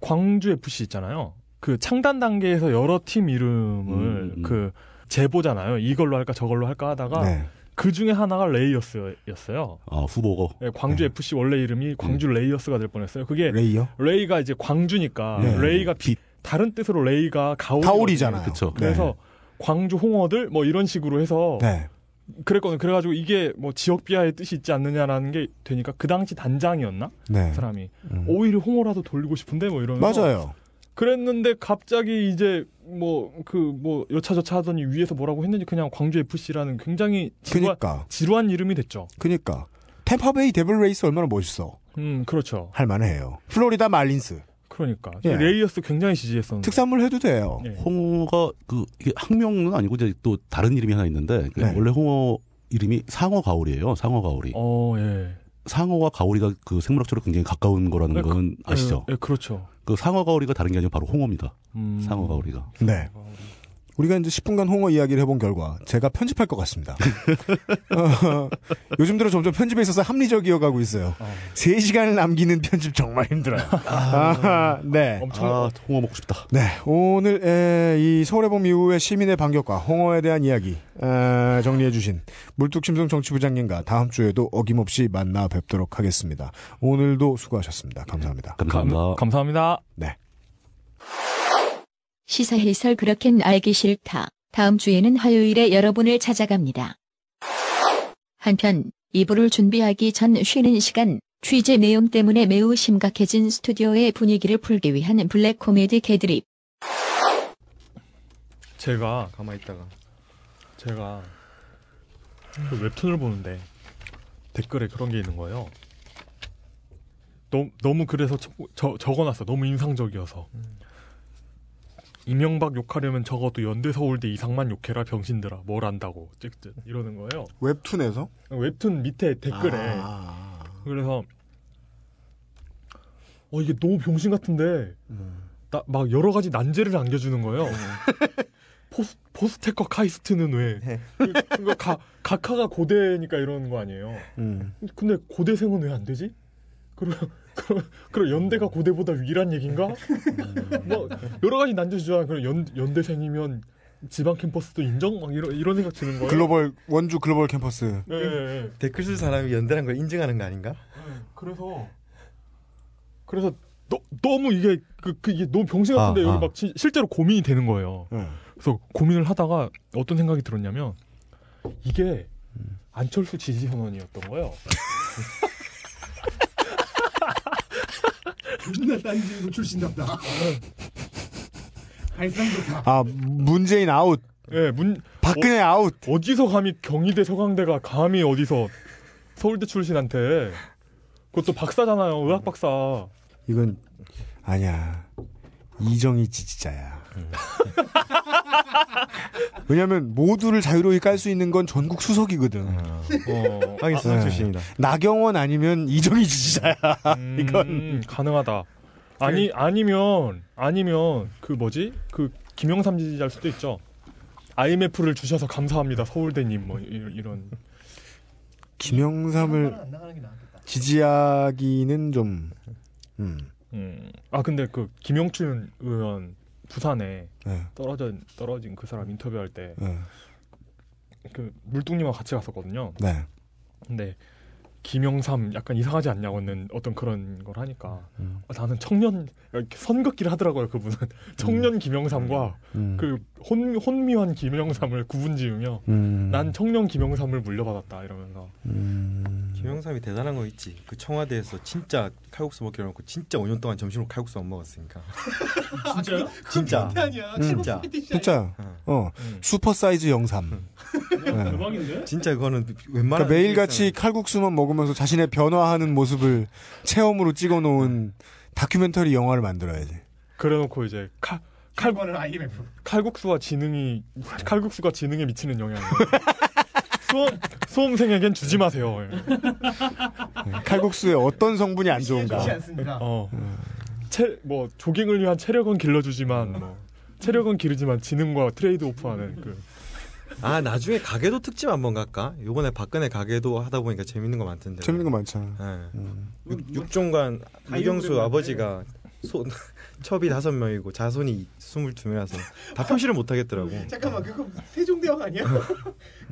광주 FC 있잖아요. 그 창단 단계에서 여러 팀 이름을 음, 음. 그 제보잖아요. 이걸로 할까 저걸로 할까 하다가 네. 그 중에 하나가 레이어스였어요. 아, 후보고. 네, 광주 네. FC 원래 이름이 광주 레이어스가 될 뻔했어요. 그게 레이어? ray가 이제 광주니까 네. ray가 빛 다른 뜻으로 ray가 가오리 가오리 잖아요. 그쵸. 그래서 광주 홍어들 뭐 이런 식으로 해서 네. 그랬거든요. 그래가지고 이게 뭐 지역 비하의 뜻이 있지 않느냐라는 게 되니까 그 당시 단장이었나 네. 그 사람이 음. 오히려 홍어라도 돌리고 싶은데 뭐 이러면서 맞아요. 그랬는데 갑자기 이제 뭐그 뭐 여차저차 하더니 위에서 뭐라고 했는지 그냥 광주 FC라는 굉장히 지루한, 그니까. 지루한 이름이 됐죠. 그니까. 템파베이 데블 레이스 얼마나 멋있어. 음 그렇죠. 할 만해요. 플로리다 말린스. 그러니까 예. 레이어스 굉장히 지지했었는데. 특산물 해도 돼요. 예. 홍어가 그 이게 학명은 아니고 이제 또 다른 이름이 하나 있는데 그 네. 원래 홍어 이름이 상어 가오리예요. 상어 가오리. 어 예. 상어와 가오리가 그 생물학적으로 굉장히 가까운 거라는 네, 건 아시죠? 예, 예, 그렇죠. 그 상어 가오리가 다른 게 아니고 바로 홍어입니다. 음. 상어 가오리가. 네. 우리가 이제 10분간 홍어 이야기를 해본 결과 제가 편집할 것 같습니다. 어, 요즘 들어 점점 편집에 있어서 합리적이어 가고 있어요. 어. 3시간을 남기는 편집 정말 힘들어요. 아, 네. 엄청 아, 홍어 먹고 싶다. 네. 오늘 에, 이 서울의 봄 이후의 시민의 반격과 홍어에 대한 이야기 에, 정리해주신 물뚝심송 정치부장님과 다음 주에도 어김없이 만나 뵙도록 하겠습니다. 오늘도 수고하셨습니다. 감사합니다. 감사합니다. 감, 감사합니다. 네. 시사 해설 그렇겐 알기 싫다. 다음 주에는 화요일에 여러분을 찾아갑니다. 한편 2부를 준비하기 전 쉬는 시간 취재 내용 때문에 매우 심각해진 스튜디오의 분위기를 풀기 위한 블랙 코미디 개드립 제가 가만히 있다가 제가 그 웹툰을 보는데 댓글에 그런 게 있는 거예요. 너무, 너무 그래서 저, 저, 적어놨어. 너무 인상적이어서. 이명박 욕하려면 적어도 연대 서울대 이상만 욕해라 병신들아 뭘 안다고 찍찍 이러는 거예요. 웹툰에서 웹툰 밑에 댓글에 아. 그래서 어 이게 너무 병신 같은데 나, 막 여러 가지 난제를 안겨주는 거예요. 포스, 포스텍 카이스트는 왜? 그, 그거 가, 각하가 고대니까 이러는 거 아니에요. 음. 근데 고대생은 왜 안 되지? 그럼 그럼 연대가 고대보다 위란 얘긴가? 뭐 여러 가지 난제 주잖아. 그럼 연 연대생이면 지방 캠퍼스도 인정? 막 이런 이런 생각 드는 거예요. 글로벌 원주 글로벌 캠퍼스. 예, 예, 예. 댓글 쓸 사람이 연대란 걸 인증하는 거 아닌가? 그래서 그래서 너, 너무 이게 그, 그 이게 너무 병신 같은데 아, 여기 아. 막 시- 실제로 고민이 되는 거예요. 예. 그래서 고민을 하다가 어떤 생각이 들었냐면 이게 안철수 지지 선언이었던 거예요. 존나 딴지일보 출신답다. 발상 좋다. 아 문재인 아웃, 예, 문 박근혜 아웃. 어디서 감히 경희대 서강대가 감히 어디서 서울대 출신한테 그것도 박사잖아요. 의학 박사. 이건 아니야. 이정희 지지자야. 왜냐면 모두를 자유로이 깔 수 있는 건 전국 수석이거든. 어, 하긴 수석 네. 출신이다. 나경원 아니면 이정희 지지자야. 음, 이건 가능하다. 아니 아니면 아니면 그 뭐지 그 김영삼 지지자일 수도 있죠. IMF를 주셔서 감사합니다 서울대님 뭐 이- 이런 김영삼을. 지지하기는 좀 음. 음. 아 근데 그 김영춘 의원 부산에 네. 떨어져 떨어진 그 사람 인터뷰할 때그 네. 물뚱님하고 같이 갔었거든요. 네. 근데 김영삼 약간 이상하지 않냐고는 어떤 그런 걸 하니까 음. 아, 나는 청년 선긋기를 하더라고요 그분은 청년 김영삼과 음. 그 혼, 혼미한 김영삼을 구분지으며 음. 난 청년 김영삼을 물려받았다 이러면서 음. 김영삼이 대단한 거 있지. 그 청와대에서 진짜 칼국수 먹기로 놓고 진짜 5년 동안 점심으로 칼국수 안 먹었으니까. 진짜요? 진짜. 아니야. 음. 진짜. 진짜 어 음. 슈퍼 사이즈 영삼. 네. 대박인데? 진짜 그거는 웬만한 그러니까 매일같이 칼국수만 먹으면서 자신의 변화하는 모습을 체험으로 찍어 놓은 다큐멘터리 영화를 만들어야지. 그래 놓고 이제 칼, 칼. 칼국수와 지능이 칼국수가 지능에 미치는 영향 수험, 수험생에겐 주지 마세요 예. 네. 칼국수에 어떤 성분이 안 좋은가. 좋지 않습니다. 어. 체, 뭐 조깅을 위한 체력은 길러주지만 뭐 체력은 기르지만 지능과 트레이드 오프하는 그 아 나중에 가게도 특집 한번 갈까? 요번에 박근혜 가게도 하다 보니까 재밌는 거 많던데. 재밌는 거 많잖아. 예. 음. 육, 유경수 다이어트를 아버지가 손 첩이 다섯 명이고 자손이 스물두 명이라서 다 표시를 못 하겠더라고. 잠깐만 그거 세종대왕 아니야?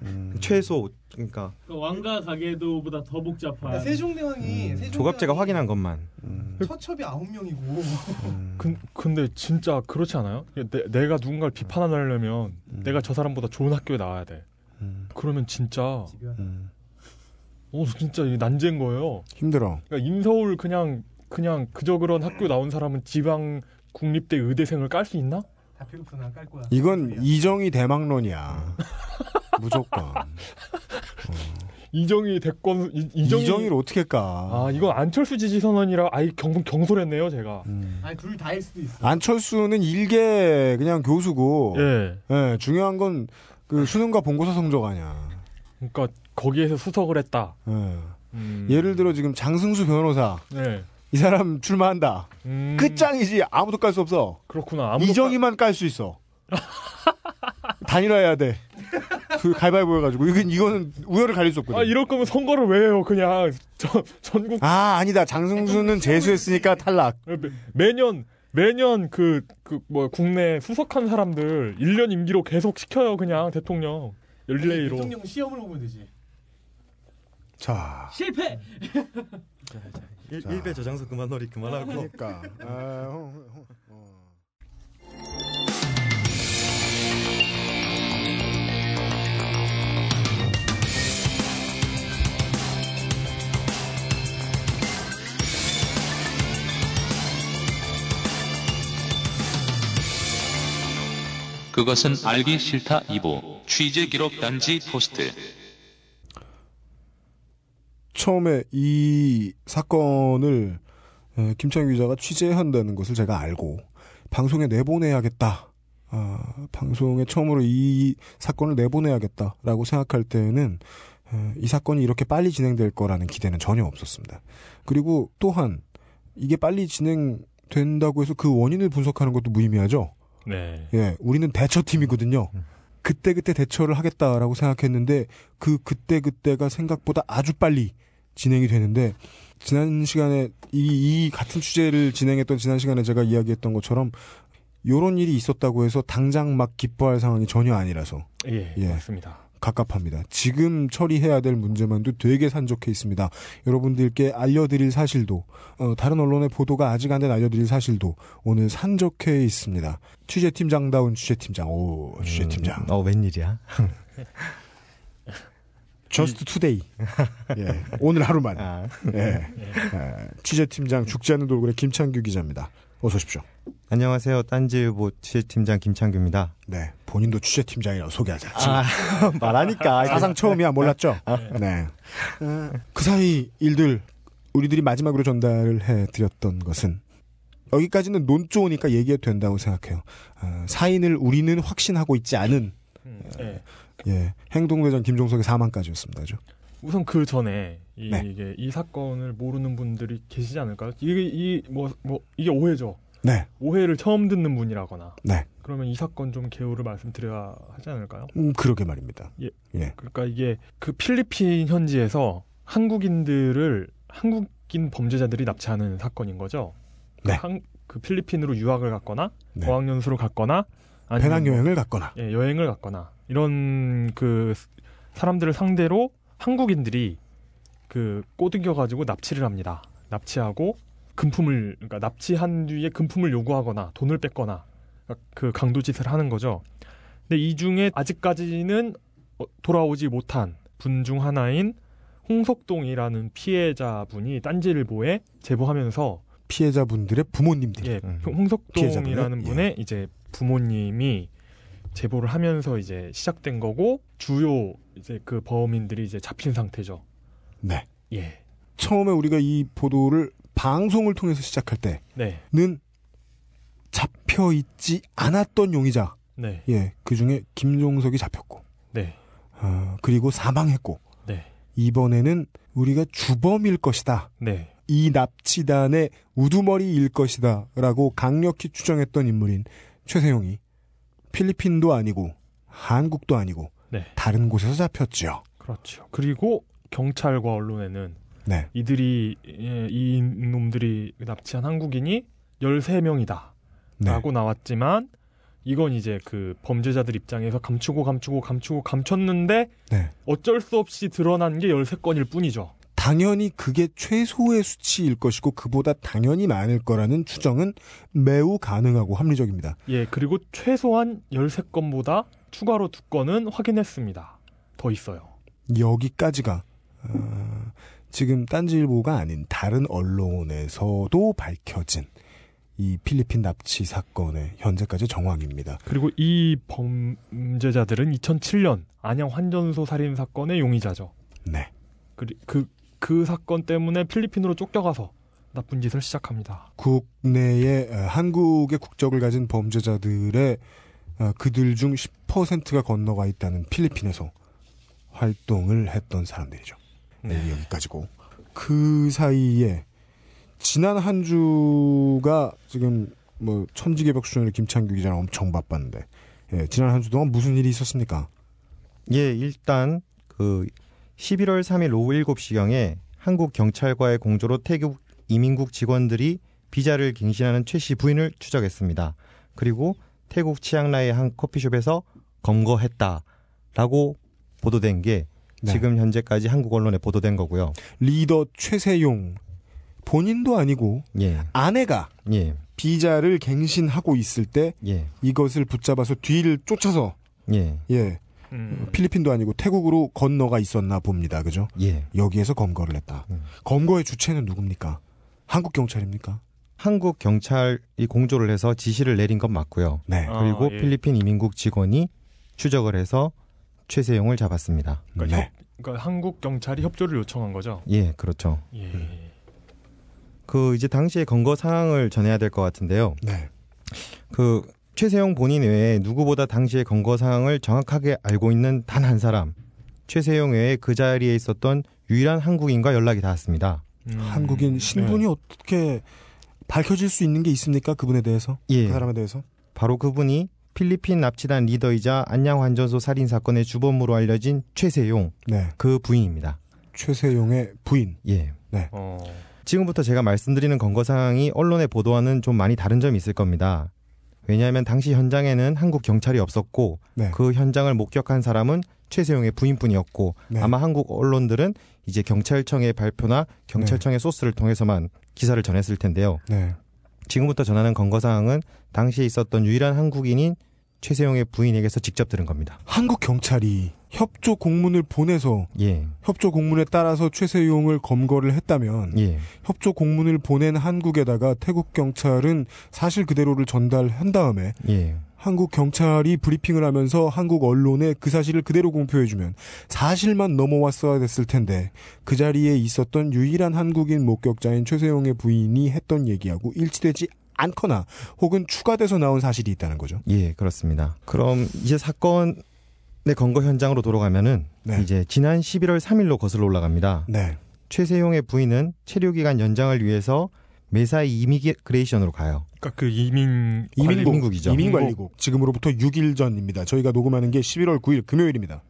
음. 최소 그러니까 그 왕가 가게도보다 더 복잡한 아, 세종대왕이 음. 세종대왕이 조갑제가 확인한 것만. 음. 처첩이 아홉 명이고 음. 근, 근데 진짜 그렇지 않아요? 내, 내가 누군가를 비판하려면 음. 내가 저 사람보다 좋은 학교에 나와야 돼. 음. 그러면 진짜 음. 어 진짜 난제인 거예요. 힘들어. 그러니까 인서울 그냥 그냥 그저 그런 학교 나온 사람은 지방 국립대 의대생을 깔 수 있나? 다 배고프나 깔 거야. 이건 소리야. 이정희 대망론이야. 무조건. 이정희 대권 이, 이정희 이정희 를 어떻게 까? 아 이건 안철수 지지 선언이라 아이 경 경솔했네요 제가. 음. 아니 둘 다일 수도 있어. 안철수는 일개 그냥 교수고, 예. 예, 중요한 건 그 수능과 본고사 성적 아니야. 그러니까 거기에서 수석을 했다. 예. 음. 예를 들어 지금 장승수 변호사 네. 이 사람 출마한다. 음, 끝장이지 아무도 깔 수 없어. 그렇구나. 이정희만 깔 수 있어. 단일화해야 돼. 그 가위바위보 해가지고 이건 이거는 우열을 가릴 수 없거든. 아 이럴 거면 선거를 왜 해요? 그냥 전 전국 아 아니다 장승수는 재수했으니까 탈락. 매, 매년 매년 그 그 뭐 국내 수석한 사람들 1년 임기로 계속 시켜요 그냥 대통령 릴레이로. 대통령 시험을 보면 되지. 자, 실패. 일, 자. 일배 저장소 그만 놀이 그만하고. 그러니까. 아, 어. 그것은 알기 싫다 2부 취재 기록 단지 포스트 처음에 이 사건을 에, 김창희 기자가 취재한다는 것을 제가 알고 방송에 내보내야겠다 어, 방송에 처음으로 이 사건을 내보내야겠다라고 생각할 때는 어, 이 사건이 이렇게 빨리 진행될 거라는 기대는 전혀 없었습니다. 그리고 또한 이게 빨리 진행된다고 해서 그 원인을 분석하는 것도 무의미하죠. 네. 예, 우리는 대처팀이거든요. 그때그때 대처를 하겠다라고 생각했는데 그 그때그때가 생각보다 아주 빨리 진행이 되는데 지난 시간에 이, 이 같은 취재를 진행했던 지난 시간에 제가 이야기했던 것처럼 요런 일이 있었다고 해서 당장 막 기뻐할 상황이 전혀 아니라서 예, 예. 맞습니다. 갑갑합니다. 지금 처리해야 될 문제만도 되게 산적해 있습니다. 여러분들께 알려드릴 사실도 어, 다른 언론의 보도가 아직 안 된 알려드릴 사실도 오늘 산적해 있습니다. 취재팀장다운 취재팀장. 오 취재팀장. 어 웬일이야? Just today. 예, 오늘 하루만. 아. 예. 예, 취재팀장 죽지 않는 돌고래 김창규 기자입니다. 어서 오십시오. 안녕하세요. 딴지일보 취재팀장 김창규입니다. 네, 본인도 취재팀장이라고 소개하자. 아, 말하니까 사상 처음이야 몰랐죠? 네. 어, 그 사이 일들 우리들이 마지막으로 전달을 해드렸던 것은 여기까지는 논 좋으니까 얘기해도 된다고 생각해요. 어, 사인을 우리는 확신하고 있지 않은 음, 예. 예, 행동대장 김종석의 사망까지였습니다. 그죠? 우선 그 전에 이, 네. 게이 사건을 모르는 분들이 계시지 않을까요? 이게 이뭐뭐 이게 오해죠. 네, 오해를 처음 듣는 분이라거나 네. 그러면 이 사건 좀 개요를 말씀드려야 하지 않을까요? 음, 그러게 말입니다. 예. 예. 그러니까 이게 그 필리핀 현지에서 한국인들을 한국인 범죄자들이 납치하는 사건인 거죠. 네. 한, 그 필리핀으로 유학을 갔거나 네. 어학연수로 갔거나 아니면 배낭 여행을 갔거나 예, 여행을 갔거나 이런 그 사람들을 상대로 한국인들이 그 꼬드겨 가지고 납치를 합니다. 납치하고 금품을 그러니까 납치한 뒤에 금품을 요구하거나 돈을 뺏거나 그 강도짓을 하는 거죠. 근데 이 중에 아직까지는 어, 돌아오지 못한 분 중 하나인 홍석동이라는 피해자분이 딴지일보에 제보하면서 피해자분들의 부모님들이 예, 음. 홍석동이라는 분의 이제 부모님이 제보를 하면서 이제 시작된 거고 주요 이제 그 범인들이 이제 잡힌 상태죠. 네. 예. 처음에 우리가 이 보도를 방송을 통해서 시작할 때는 네. 잡혀 있지 않았던 용의자. 네. 예, 그 중에 김종석이 잡혔고, 네. 어, 그리고 사망했고, 네. 이번에는 우리가 주범일 것이다. 네. 이 납치단의 우두머리일 것이다. 라고 강력히 추정했던 인물인 최세용이 필리핀도 아니고, 한국도 아니고, 네. 다른 곳에서 잡혔죠. 그렇죠. 그리고 경찰과 언론에는 네. 이들이 예, 이 놈들이 납치한 한국인이 13명이다. 네. 라고 나왔지만 이건 이제 그 범죄자들 입장에서 감추고 감추고 감추고 감췄는데 네. 어쩔 수 없이 드러난 게 13건일 뿐이죠. 당연히 그게 최소의 수치일 것이고 그보다 당연히 많을 거라는 추정은 매우 가능하고 합리적입니다. 예, 그리고 최소한 13건보다 추가로 두 건은 확인했습니다. 더 있어요. 여기까지가 어, 지금 딴지일보가 아닌 다른 언론에서도 밝혀진 이 필리핀 납치 사건의 현재까지 정황입니다. 그리고 이 범죄자들은 2007년 안양 환전소 살인 사건의 용의자죠. 네. 그, 그, 그 사건 때문에 필리핀으로 쫓겨가서 나쁜 짓을 시작합니다. 국내에 어, 한국의 국적을 가진 범죄자들의 어, 그들 중 10%가 건너가 있다는 필리핀에서 활동을 했던 사람들이죠. 네, 여기까지고. 그 사이에 지난 한 주가 지금 뭐 천지개벽 수준으로 김창규 기자랑 엄청 바빴는데 예, 지난 한 주 동안 무슨 일이 있었습니까? 예, 일단 그 11월 3일 오후 7시경에 한국 경찰과의 공조로 태국 이민국 직원들이 비자를 갱신하는 최 씨 부인을 추적했습니다. 그리고 태국 치앙라이의 한 커피숍에서 검거했다라고 보도된 게 네. 지금 현재까지 한국 언론에 보도된 거고요. 리더 최세용 본인도 아니고 예, 아내가 예, 비자를 갱신하고 있을 때 예, 이것을 붙잡아서 뒤를 쫓아서 예, 예 음, 필리핀도 아니고 태국으로 건너가 있었나 봅니다. 그죠? 예. 여기에서 검거를 했다. 음. 검거의 주체는 누굽니까? 한국 경찰입니까? 한국 경찰이 공조를 해서 지시를 내린 건 맞고요. 네. 아, 그리고 예. 필리핀 이민국 직원이 추적을 해서 최세용을 잡았습니다. 그러니까, 네. 협- 그러니까 한국 경찰이 협조를 요청한 거죠. 예, 그렇죠. 예. 그 이제 당시의 검거 상황을 전해야 될 것 같은데요. 네. 그 최세용 본인 외에 누구보다 당시의 검거 상황을 정확하게 알고 있는 단 한 사람, 최세용 외에 그 자리에 있었던 유일한 한국인과 연락이 닿았습니다. 음. 한국인 신분이 어떻게 밝혀질 수 있는 게 있습니까? 그분에 대해서? 예, 그 사람에 대해서? 바로 그분이 필리핀 납치단 리더이자 안양 환전소 살인 사건의 주범으로 알려진 최세용 네. 그 부인입니다. 최세용의 부인. 예. 어. 지금부터 제가 말씀드리는 검거 상황이 언론의 보도와는 좀 많이 다른 점이 있을 겁니다. 왜냐하면 당시 현장에는 한국 경찰이 없었고 네. 그 현장을 목격한 사람은 최세용의 부인뿐이었고 네. 아마 한국 언론들은 이제 경찰청의 발표나 경찰청의 소스를 통해서만 기사를 전했을 텐데요. 네. 지금부터 전하는 검거 사항은 당시에 있었던 유일한 한국인인 최세용의 부인에게서 직접 들은 겁니다. 한국 경찰이 협조 공문을 보내서 예, 협조 공문에 따라서 최세용을 검거를 했다면 예, 협조 공문을 보낸 한국에다가 태국 경찰은 사실 그대로를 전달한 다음에 예, 한국 경찰이 브리핑을 하면서 한국 언론에 그 사실을 그대로 공표해주면 사실만 넘어왔어야 됐을 텐데 그 자리에 있었던 유일한 한국인 목격자인 최세용의 부인이 했던 얘기하고 일치되지 않거나 혹은 추가돼서 나온 사실이 있다는 거죠. 예, 그렇습니다. 그럼 이제 사건 의 검거 현장으로 돌아가면은 네. 이제 지난 11월 3일로 거슬러 올라갑니다. 네. 최세용의 부인은 체류 기간 연장을 위해서 매사이 이미그레이션으로 가요. 그러니까 그 이민 이민국, 관리국이죠. 이민관리국. 지금으로부터 6일 전입니다. 저희가 녹음하는 게 11월 9일 금요일입니다.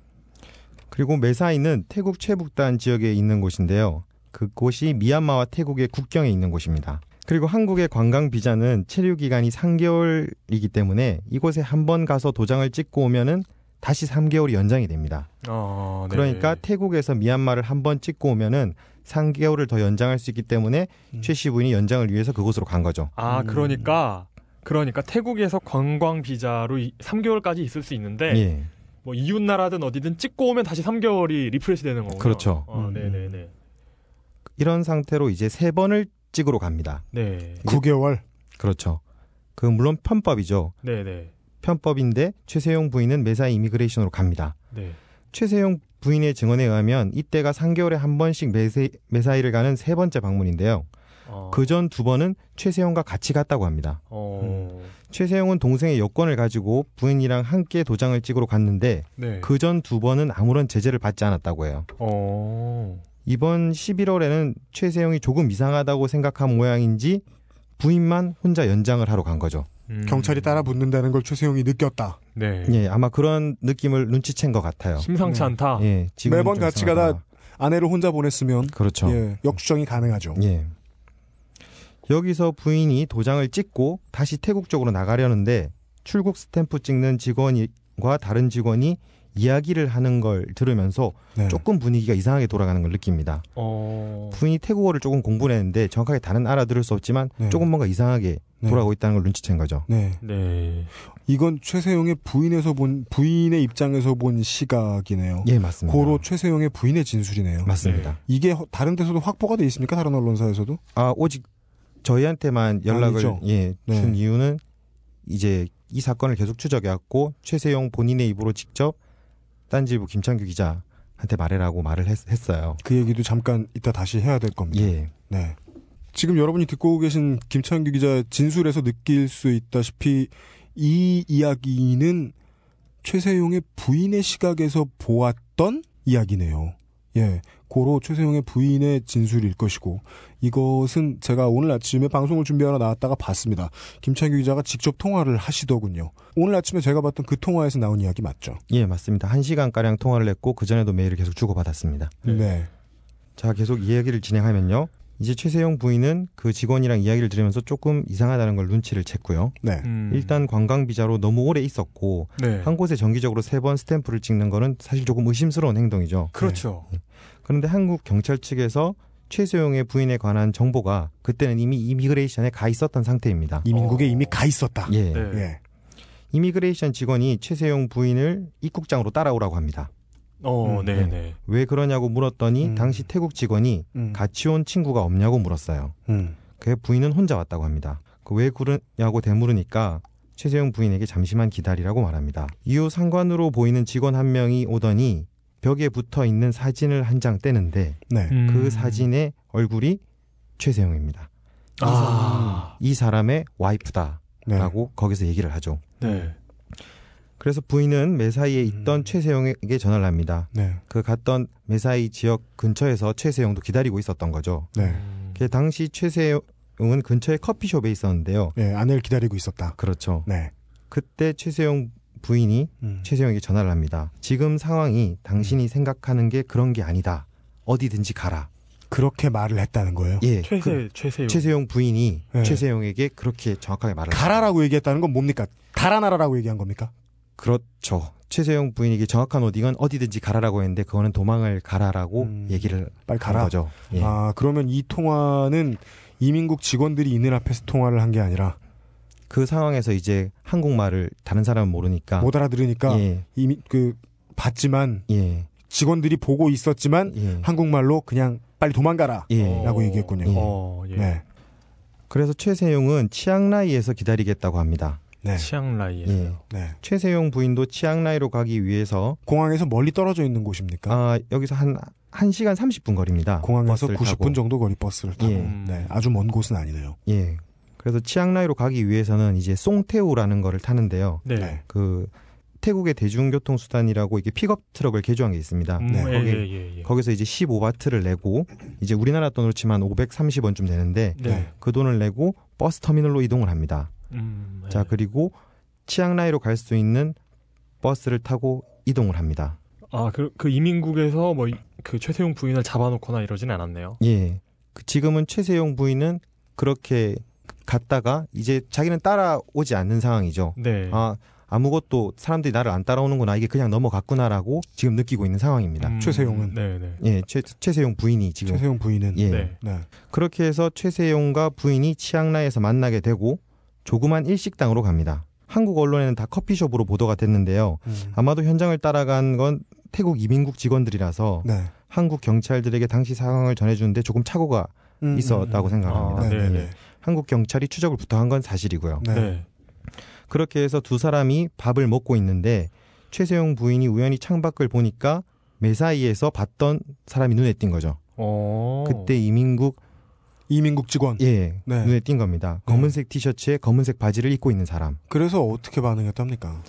그리고 매사이는 태국 최북단 지역에 있는 곳인데요. 그곳이 미얀마와 태국의 국경에 있는 곳입니다. 그리고 한국의 관광 비자는 체류 기간이 3개월이기 때문에 이곳에 한 번 가서 도장을 찍고 오면은 다시 3개월이 연장이 됩니다. 어, 네. 그러니까 태국에서 미얀마를 한 번 찍고 오면은 3개월을 더 연장할 수 있기 때문에 음. 최씨 부인이 연장을 위해서 그곳으로 간 거죠. 아 음. 그러니까 그러니까 태국에서 관광 비자로 3개월까지 있을 수 있는데 예. 뭐 이웃 나라든 어디든 찍고 오면 다시 3개월이 refresh 되는 거군요. 그렇죠. 어, 음. 네네네. 이런 상태로 이제 세 번을 찍으러 갑니다. 네. 9개월. 그렇죠. 그 물론 편법이죠. 네네. 편법인데 최세용 부인은 매사이 이미그레이션으로 갑니다. 네. 최세용 부인의 증언에 의하면 이때가 3개월에 한 번씩 매세, 매사이를 가는 세 번째 방문인데요. 어. 그전 두 번은 최세용과 같이 갔다고 합니다. 어. 최세용은 동생의 여권을 가지고 부인이랑 함께 도장을 찍으러 갔는데 네. 그전 두 번은 아무런 제재를 받지 않았다고 해요. 어. 이번 11월에는 최세용이 조금 이상하다고 생각한 모양인지 부인만 혼자 연장을 하러 간 거죠. 음. 경찰이 따라 붙는다는 걸 최세용이 느꼈다. 네. 예, 아마 그런 느낌을 눈치챈 것 같아요. 심상치 네. 않다. 예, 지금 매번 같이 가다 아내를 혼자 보냈으면 그렇죠. 예, 역주정이 가능하죠. 예. 여기서 부인이 도장을 찍고 다시 태국 쪽으로 나가려는데 출국 스탬프 찍는 직원과 다른 직원이 이야기를 하는 걸 들으면서 네. 조금 분위기가 이상하게 돌아가는 걸 느낍니다. 어. 부인이 태국어를 조금 공부를 했는데 정확하게 다는 알아들을 수 없지만 네. 조금 뭔가 이상하게 네. 돌아가고 있다는 걸 눈치챈 거죠. 네. 네. 이건 최세용의 부인에서 본 부인의 입장에서 본 시각이네요. 예, 맞습니다. 고로 최세용의 부인의 진술이네요. 맞습니다. 이게 허- 다른 데서도 확보가 돼 있습니까? 다른 언론사에서도? 아, 오직 저희한테만 연락을 아니죠. 예, 네. 준 이유는 이제 이 사건을 계속 추적해 왔고 최세용 본인의 입으로 직접 딴지일보 김창규 기자한테 말해라고 말을 했, 어요 그 얘기도 잠깐 이따 다시 해야 될 겁니다. 예. 네. 지금 여러분이 듣고 계신 김창규 기자의 진술에서 느낄 수 있다시피 이 이야기는 최세용의 부인의 시각에서 보았던 이야기네요. 예. 고로 최세용의 부인의 진술일 것이고 이것은 제가 오늘 아침에 방송을 준비하러 나왔다가 봤습니다. 김창규 기자가 직접 통화를 하시더군요. 오늘 아침에 제가 봤던 그 통화에서 나온 이야기 맞죠? 예, 맞습니다. 한 시간 가량 통화를 했고 그 전에도 메일을 계속 주고받았습니다. 네. 네. 자, 계속 이야기를 진행하면요. 이제 최세용 부인은 그 직원이랑 이야기를 들으면서 조금 이상하다는 걸 눈치를 챘고요. 네. 음. 일단 관광 비자로 너무 오래 있었고 네. 한 곳에 정기적으로 세 번 스탬프를 찍는 거는 사실 조금 의심스러운 행동이죠. 그렇죠. 그런데 한국 경찰 측에서 최세용의 부인에 관한 정보가 그때는 이미 immigration에 가 있었던 상태입니다. 이민국에 어. 이미 가 있었다. 예. 네. 예. immigration 직원이 최세용 부인을 입국장으로 따라오라고 합니다. 어, 음, 네, 네. 왜 그러냐고 물었더니 음. 당시 태국 직원이 음. 같이 온 친구가 없냐고 물었어요. 음. 그 부인은 혼자 왔다고 합니다. 그 왜 그러냐고 되물으니까 최세용 부인에게 잠시만 기다리라고 말합니다. 이후 상관으로 보이는 직원 한 명이 오더니 벽에 붙어 있는 사진을 한 장 떼는데 네. 음. 그 사진의 얼굴이 최세용입니다. 아. 이 사람의 와이프다. 라고 거기서 얘기를 하죠. 네. 그래서 부인은 매사이에 있던 음. 최세용에게 전화를 합니다. 네. 그 갔던 매사이 지역 근처에서 최세용도 기다리고 있었던 거죠. 네. 음. 그 당시 최세용은 근처에 커피숍에 있었는데요. 네, 아내를 기다리고 있었다. 그렇죠. 네. 그때 최세용 부인이 음. 최세용에게 전화를 합니다. 지금 상황이 당신이 생각하는 게 그런 게 아니다. 어디든지 가라. 그렇게 말을 했다는 거예요. 예. 최세 그 최세용. 최세용 부인이 네. 최세용에게 그렇게 정확하게 말을 가라라고 얘기했다는 건 뭡니까? 달아나라라고 얘기한 겁니까? 그렇죠. 최세용 부인에게 정확한 워딩은 어디든지 가라라고 했는데 그거는 도망을 가라라고 음. 얘기를 빨리 한 가라. 거죠. 예. 아, 그러면 이 통화는 이민국 직원들이 있는 앞에서 통화를 한 게 아니라 그 상황에서 이제 한국말을 다른 사람은 모르니까 못 알아들으니까 예. 이미 그 봤지만 예. 직원들이 보고 있었지만 예. 한국말로 그냥 빨리 도망가라 예. 라고 얘기했군요. 예. 어, 예. 네. 그래서 최세용은 치앙라이에서 기다리겠다고 합니다. 네. 치앙라이에서. 예. 네. 최세용 부인도 치앙라이로 가기 위해서 공항에서 멀리 떨어져 있는 곳입니까? 아, 여기서 한 1시간 30분 거리입니다. 공항에서 버스를 90분 타고. 정도 거리 버스를 타고 예. 네, 아주 먼 곳은 아니네요. 예. 그래서 치앙라이로 가기 위해서는 이제 송태우라는 거를 타는데요. 네. 네. 그 태국의 대중교통 수단이라고 이게 픽업 트럭을 개조한 게 있습니다. 음, 네, 예, 거기- 예, 예, 예. 거기서 이제 15바트를 내고 이제 우리나라 돈으로 치면 530원쯤 되는데 네. 그 돈을 내고 버스 터미널로 이동을 합니다. 음, 예. 자, 그리고 치앙라이로 갈 수 있는 버스를 타고 이동을 합니다. 아, 그, 그 이민국에서 뭐 그 최세용 부인을 잡아놓거나 이러진 않았네요. 예. 그 지금은 최세용 부인은 그렇게 갔다가 이제 자기는 따라오지 않는 상황이죠. 네. 아, 아무것도 사람들이 나를 안 따라오는구나. 이게 그냥 넘어갔구나라고 지금 느끼고 있는 상황입니다. 음, 최세용은? 네, 네. 예, 최, 최세용 부인이 지금 최세용 부인은 예. 네. 네. 그렇게 해서 최세용과 부인이 치앙라이에서 만나게 되고 조그만 일식당으로 갑니다. 한국 언론에는 다 커피숍으로 보도가 됐는데요. 음. 아마도 현장을 따라간 건 태국 이민국 직원들이라서 네. 한국 경찰들에게 당시 상황을 전해주는데 조금 착오가 음, 있었다고 음, 생각합니다. 아, 네, 네, 네, 네. 한국 경찰이 추적을 부탁한 건 사실이고요. 네. 네. 그렇게 해서 두 사람이 밥을 먹고 있는데 최세용 부인이 우연히 창밖을 보니까 매사이에서 봤던 사람이 눈에 띈 거죠. 어. 그때 이민국 이민국 직원. 예 네. 눈에 띈 겁니다. 검은색 티셔츠에 검은색 바지를 입고 있는 사람. 그래서 어떻게 반응했답니까?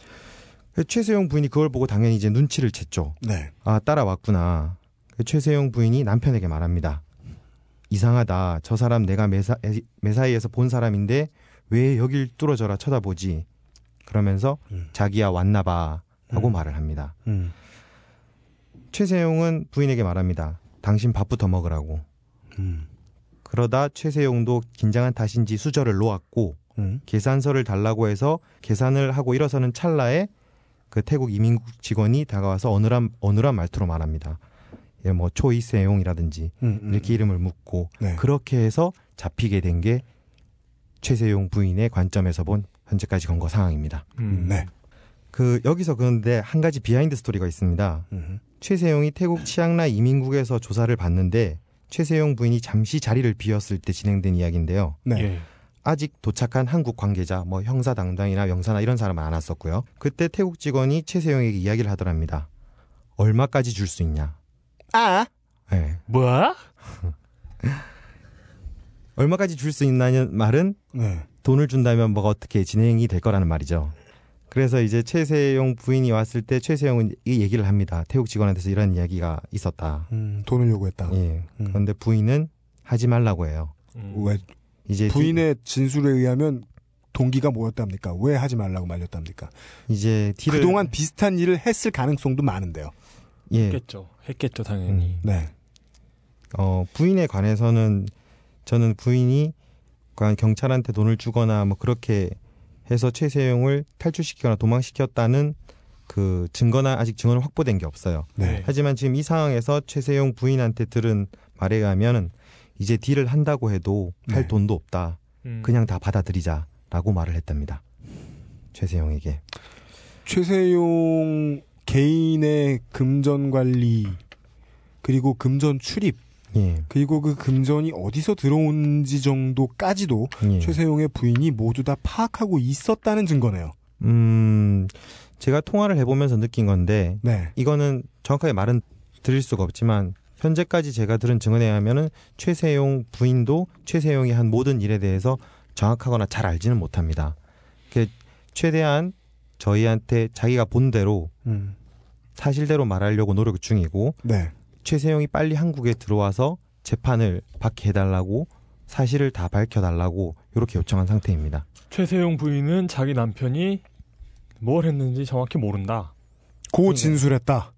그래서 최세용 부인이 그걸 보고 당연히 이제 눈치를 챘죠. 네. 아 따라왔구나. 그래서 최세용 부인이 남편에게 말합니다. 이상하다. 저 사람 내가 매사, 매사이에서 본 사람인데 왜 여길 뚫어져라 쳐다보지? 그러면서 음. 자기야 왔나 봐 하고 음. 말을 합니다. 음. 최세용은 부인에게 말합니다. 당신 밥부터 먹으라고. 음. 그러다 최세용도 긴장한 탓인지 수저를 놓았고 음. 계산서를 달라고 해서 계산을 하고 일어서는 찰나에 그 태국 이민국 직원이 다가와서 어눌한 어눌한 말투로 말합니다. 예, 뭐 초이세용이라든지 음, 음. 이렇게 이름을 묻고 네. 그렇게 해서 잡히게 된 게 최세용 부인의 관점에서 본 현재까지 검거 상황입니다. 음. 네. 그 여기서 그런데 한 가지 behind story가 있습니다. 음. 최세용이 태국 치앙라이 이민국에서 조사를 받는데 최세용 부인이 잠시 자리를 비웠을 때 진행된 이야기인데요. 네. 예. 아직 도착한 한국 관계자, 뭐 형사 담당이나 영사나 이런 사람은 안 왔었고요. 그때 태국 직원이 최세용에게 이야기를 하더랍니다. 얼마까지 줄 수 있냐? 아. 예. 뭐야? 얼마까지 줄 수 있냐는 말은 네. 돈을 준다면 뭐가 어떻게 진행이 될 거라는 말이죠. 그래서 이제 최세용 부인이 왔을 때 최세용은 이 얘기를 합니다. 태국 직원한테서 이런 이야기가 있었다. 음, 돈을 요구했다. 예. 음. 그런데 부인은 하지 말라고 해요. 음. 왜 이제 부인의 진술에 의하면 동기가 뭐였답니까? 왜 하지 말라고 말렸답니까? 디, 이제 딜을 그동안 비슷한 일을 했을 가능성도 많은데요. 예. 했겠죠. 했겠죠, 당연히. 네. 어, 부인에 관해서는 저는 부인이 과연 경찰한테 돈을 주거나 뭐 그렇게 해서 최세용을 탈출시키거나 도망시켰다는 그 증거나 아직 증거는 확보된 게 없어요. 네. 하지만 지금 이 상황에서 최세용 부인한테 들은 말에 의하면 이제 딜을 한다고 해도 할 네. 돈도 없다. 음. 그냥 다 받아들이자라고 말을 했답니다. 최세용에게. 최세용 개인의 금전 관리 그리고 금전 출입 예. 그리고 그 금전이 어디서 들어온지 정도까지도 예. 최세용의 부인이 모두 다 파악하고 있었다는 증거네요. 음, 제가 통화를 해보면서 느낀 건데 네. 이거는 정확하게 말은 드릴 수가 없지만 현재까지 제가 들은 증언에 의하면은 최세용 부인도 최세용이 한 모든 일에 대해서 정확하거나 잘 알지는 못합니다. 최대한 저희한테 자기가 본 대로 음. 사실대로 말하려고 노력 중이고 네. 최세용이 빨리 한국에 들어와서 재판을 받게 해달라고 사실을 다 밝혀달라고 이렇게 요청한 상태입니다. 최세용 부인은 자기 남편이 뭘 했는지 정확히 모른다. 고 진술했다.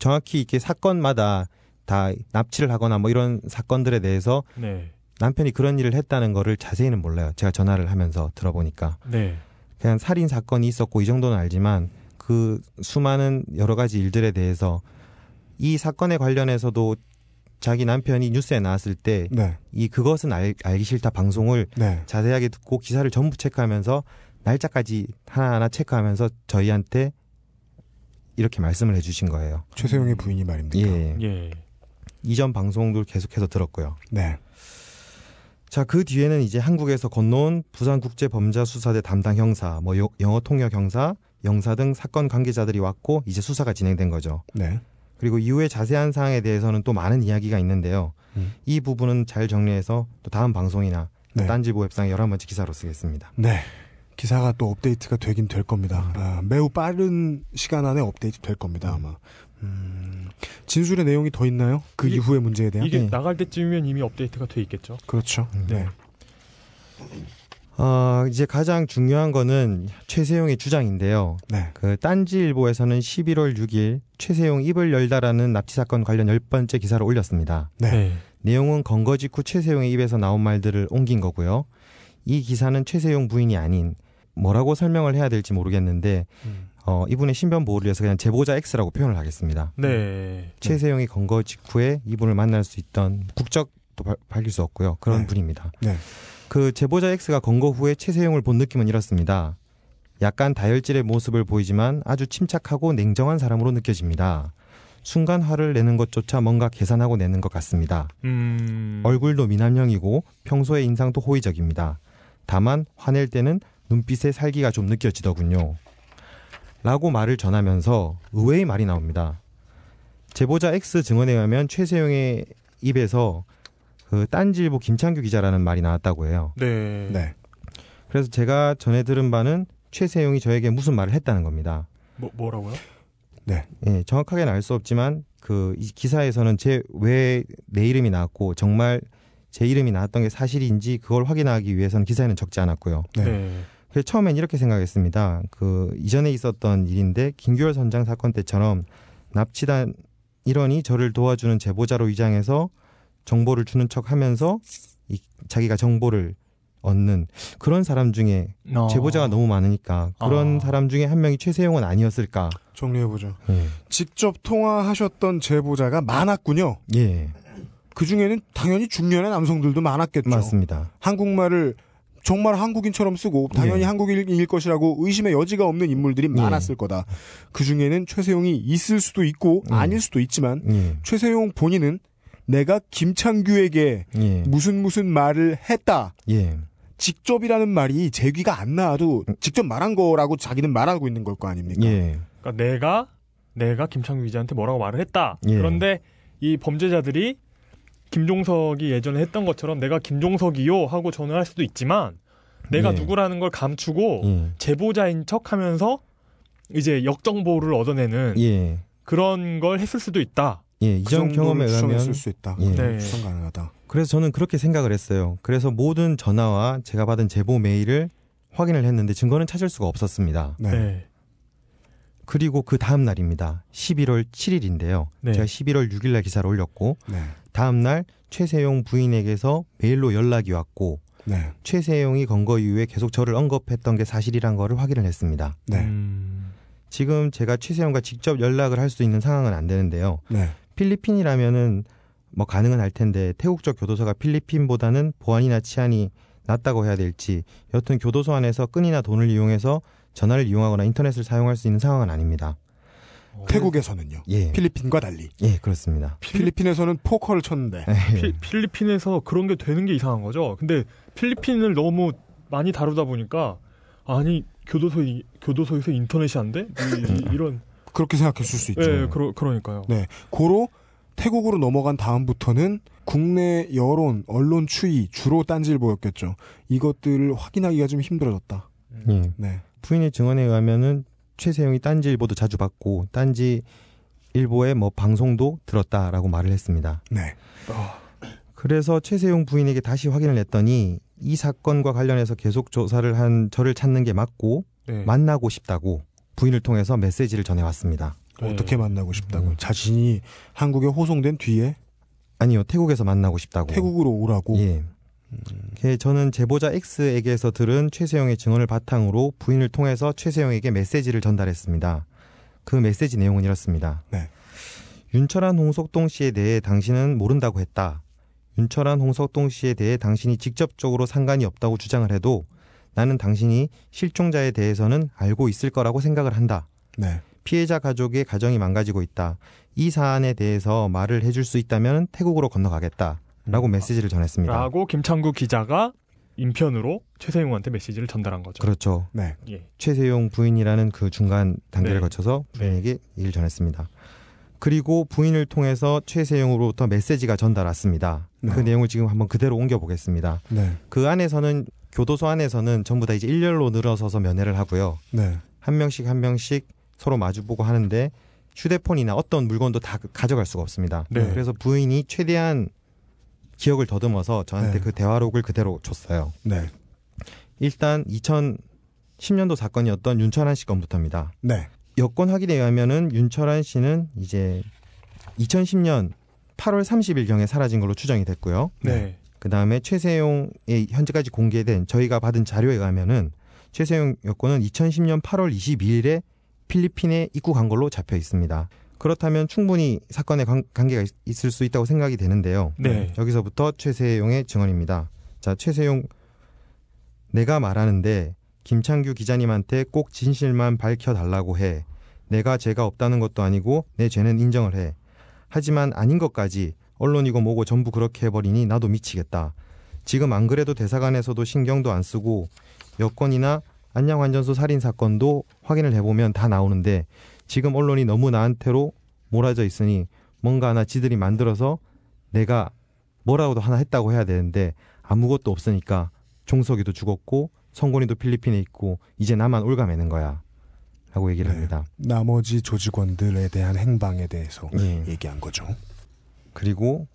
정확히 이렇게 사건마다 다 납치를 하거나 뭐 이런 사건들에 대해서 네. 남편이 그런 일을 했다는 거를 자세히는 몰라요. 제가 전화를 하면서 들어보니까 네. 그냥 살인 사건이 있었고 이 정도는 알지만 그 수많은 여러 가지 일들에 대해서 이 사건에 관련해서도 자기 남편이 뉴스에 나왔을 때이 네. 그것은 알, 알기 싫다 방송을 네. 자세하게 듣고 기사를 전부 체크하면서 날짜까지 하나하나 체크하면서 저희한테 이렇게 말씀을 해주신 거예요. 최세용의 부인이 말입니까? 예. 예. 이전 방송도 계속해서 들었고요. 네. 자, 그 뒤에는 이제 한국에서 건너온 부산국제범죄수사대 담당 형사, 뭐 요- 영어 통역 형사, 영사 등 사건 관계자들이 왔고 이제 수사가 진행된 거죠. 네. 그리고 이후에 자세한 사항에 대해서는 또 많은 이야기가 있는데요. 음. 이 부분은 잘 정리해서 또 다음 방송이나 네. 딴지보 웹상에 열한 번째 기사로 쓰겠습니다. 네. 기사가 또 업데이트가 되긴 될 겁니다. 아, 매우 빠른 시간 안에 업데이트 될 겁니다, 아마. 음, 진술의 내용이 더 있나요? 그 이게- 이후의 문제에 대한? 이게 네. 나갈 때쯤이면 이미 업데이트가 돼 있겠죠. 그렇죠. 네. 어, 이제 가장 중요한 거는 최세용의 주장인데요. 네. 그 딴지일보에서는 11월 6일 최세용 입을 열다라는 납치 사건 관련 열 번째 기사를 올렸습니다. 네. 내용은 건거 직후 최세용의 입에서 나온 말들을 옮긴 거고요. 이 기사는 최세용 부인이 아닌 뭐라고 설명을 해야 될지 모르겠는데 음. 어, 이분의 신변 보호를 위해서 그냥 제보자 X라고 표현을 하겠습니다. 네. 최세용이 건거 직후에 이분을 만날 수 있던 국적도 발- 밝힐 수 없고요. 그런 네. 분입니다. 네. 그 제보자 X가 건거 후에 최세용을 본 느낌은 이렇습니다. 약간 다혈질의 모습을 보이지만 아주 침착하고 냉정한 사람으로 느껴집니다. 순간 화를 내는 것조차 뭔가 계산하고 내는 것 같습니다. 음. 얼굴도 미남형이고 평소의 인상도 호의적입니다. 다만 화낼 때는 눈빛에 살기가 좀 느껴지더군요. 라고 말을 전하면서 의외의 말이 나옵니다. 제보자 X 증언에 의하면 최세용의 입에서 그 딴지일보 김창규 기자라는 말이 나왔다고 해요. 네. 네. 그래서 제가 전해 들은 바는 최세용이 저에게 무슨 말을 했다는 겁니다. 뭐 뭐라고요? 예, 정확하게는 알 수 없지만 그 이 기사에서는 제 왜 내 이름이 나왔고 정말 제 이름이 나왔던 게 사실인지 그걸 확인하기 위해서는 기사에는 적지 않았고요. 네. 네. 그래서 처음엔 이렇게 생각했습니다. 그 이전에 있었던 일인데 김규열 선장 사건 때처럼 납치단 일원이 저를 도와주는 제보자로 위장해서 정보를 주는 척 하면서 이 자기가 정보를 얻는 그런 사람 중에 어. 제보자가 너무 많으니까 그런 아. 사람 중에 한 명이 최세용은 아니었을까. 정리해보죠. 예. 직접 통화하셨던 제보자가 많았군요. 예, 그 중에는 당연히 중년의 남성들도 많았겠죠. 맞습니다. 한국말을 정말 한국인처럼 쓰고 당연히 예. 한국인일 것이라고 의심의 여지가 없는 인물들이 예. 많았을 거다. 그 중에는 최세용이 있을 수도 있고 예. 아닐 수도 있지만 예, 최세용 본인은 내가 김창규에게 예, 무슨 무슨 말을 했다. 예, 직접이라는 말이 제 귀가 안 나와도 직접 말한 거라고 자기는 말하고 있는 걸 거 아닙니까? 예, 그러니까 내가 내가 김창규 기자한테 뭐라고 말을 했다. 예. 그런데 이 범죄자들이 김종석이 예전에 했던 것처럼 내가 김종석이요 하고 전화할 수도 있지만 내가 예. 누구라는 걸 감추고 예, 제보자인 척하면서 이제 역정보를 얻어내는 예, 그런 걸 했을 수도 있다. 예. 그 이전 경험에 의하면 추정했을 수 있다. 예. 네. 추정 가능하다. 그래서 저는 그렇게 생각을 했어요. 그래서 모든 전화와 제가 받은 제보 메일을 확인을 했는데 증거는 찾을 수가 없었습니다. 네. 네. 그리고 그 다음 날입니다. 11월 7일인데요. 네. 제가 11월 6일 날 기사를 올렸고 네. 다음 날 최세용 부인에게서 메일로 연락이 왔고 네. 최세용이 건거 이후에 계속 저를 언급했던 게 사실이란 거를 확인을 했습니다. 네. 음, 지금 제가 최세용과 직접 연락을 할 수 있는 상황은 안 되는데요. 네. 필리핀이라면은 뭐 가능은 할 텐데 태국적 교도소가 필리핀보다는 보안이나 치안이 낫다고 해야 될지 여튼 교도소 안에서 끈이나 돈을 이용해서 전화를 이용하거나 인터넷을 사용할 수 있는 상황은 아닙니다. 태국에서는요. 예, 필리핀과 달리. 예 그렇습니다. 필리핀에서는 포커를 쳤는데. 예. 필- 필리핀에서 그런 게 되는 게 이상한 거죠. 근데 필리핀을 너무 많이 다루다 보니까 아니 교도소 교도소에서 인터넷이 안 돼? 이, 런 그렇게 생각했을 수 있죠. 예, 그러, 그러니까요. 네. 고로 태국으로 넘어간 다음부터는 국내 여론, 언론 추이, 주로 딴질 보였겠죠. 이것들을 확인하기가 좀 힘들어졌다. 예. 네. 부인의 증언에 의하면은 최세용이 딴지 일보도 자주 받고 딴지 일보의 뭐 방송도 들었다라고 말을 했습니다. 네. 그래서 최세용 부인에게 다시 확인을 했더니 이 사건과 관련해서 계속 조사를 한 저를 찾는 게 맞고 네. 만나고 싶다고 부인을 통해서 메시지를 전해왔습니다. 어떻게 만나고 싶다고 음. 자신이 한국에 호송된 뒤에 아니요, 태국에서 만나고 싶다고. 태국으로 오라고. 예. 예, 저는 제보자 X에게서 들은 최세용의 증언을 바탕으로 부인을 통해서 최세용에게 메시지를 전달했습니다. 그 메시지 내용은 이렇습니다. 네. 윤철한 홍석동 씨에 대해 당신은 모른다고 했다. 윤철한 홍석동 씨에 대해 당신이 직접적으로 상관이 없다고 주장을 해도 나는 당신이 실종자에 대해서는 알고 있을 거라고 생각을 한다. 네. 피해자 가족의 가정이 망가지고 있다. 이 사안에 대해서 말을 해줄 수 있다면 태국으로 건너가겠다. 라고 메시지를 전했습니다. 라고 김창구 기자가 인편으로 최세용한테 메시지를 전달한 거죠. 그렇죠. 네. 예. 최세용 부인이라는 그 중간 단계를 네. 거쳐서 부인에게 얘기를 전했습니다. 그리고 부인을 통해서 최세용으로부터 메시지가 전달 왔습니다. 네. 그 내용을 지금 한번 그대로 옮겨 보겠습니다. 네. 그 안에서는 교도소 안에서는 전부 다 이제 일렬로 늘어서서 면회를 하고요. 네. 한 명씩 한 명씩 서로 마주보고 하는데 휴대폰이나 어떤 물건도 다 가져갈 수가 없습니다. 네. 그래서 부인이 최대한 기억을 더듬어서 저한테 네. 그 대화록을 그대로 줬어요. 네. 일단 2010년도 사건이었던 윤철한 씨 건부터입니다. 네. 여권 확인에 의하면은 윤철한 씨는 이제 2010년 8월 30일 경에 사라진 걸로 추정이 됐고요. 네. 그 다음에 최세용의 현재까지 공개된 저희가 받은 자료에 의하면은 최세용 여권은 2010년 8월 22일에 필리핀에 입국한 걸로 잡혀 있습니다. 그렇다면 충분히 사건에 관, 관계가 있, 있을 수 있다고 생각이 되는데요. 네. 여기서부터 최세용의 증언입니다. 자, 최세용 내가 말하는데 김창규 기자님한테 꼭 진실만 밝혀달라고 해. 내가 죄가 없다는 것도 아니고 내 죄는 인정을 해. 하지만 아닌 것까지 언론이고 뭐고 전부 그렇게 해버리니 나도 미치겠다. 지금 안 그래도 대사관에서도 신경도 안 쓰고 여권이나 안양환전소 살인 사건도 확인을 해보면 다 나오는데 지금 언론이 너무 나한테로 몰아져 있으니 뭔가 하나 지들이 만들어서 내가 뭐라고도 하나 했다고 해야 되는데 아무것도 없으니까 종석이도 죽었고 성곤이도 필리핀에 있고 이제 나만 올가매는 거야. 라고 얘기를 네. 합니다. 나머지 조직원들에 대한 행방에 대해서 예. 얘기한 거죠. 그리고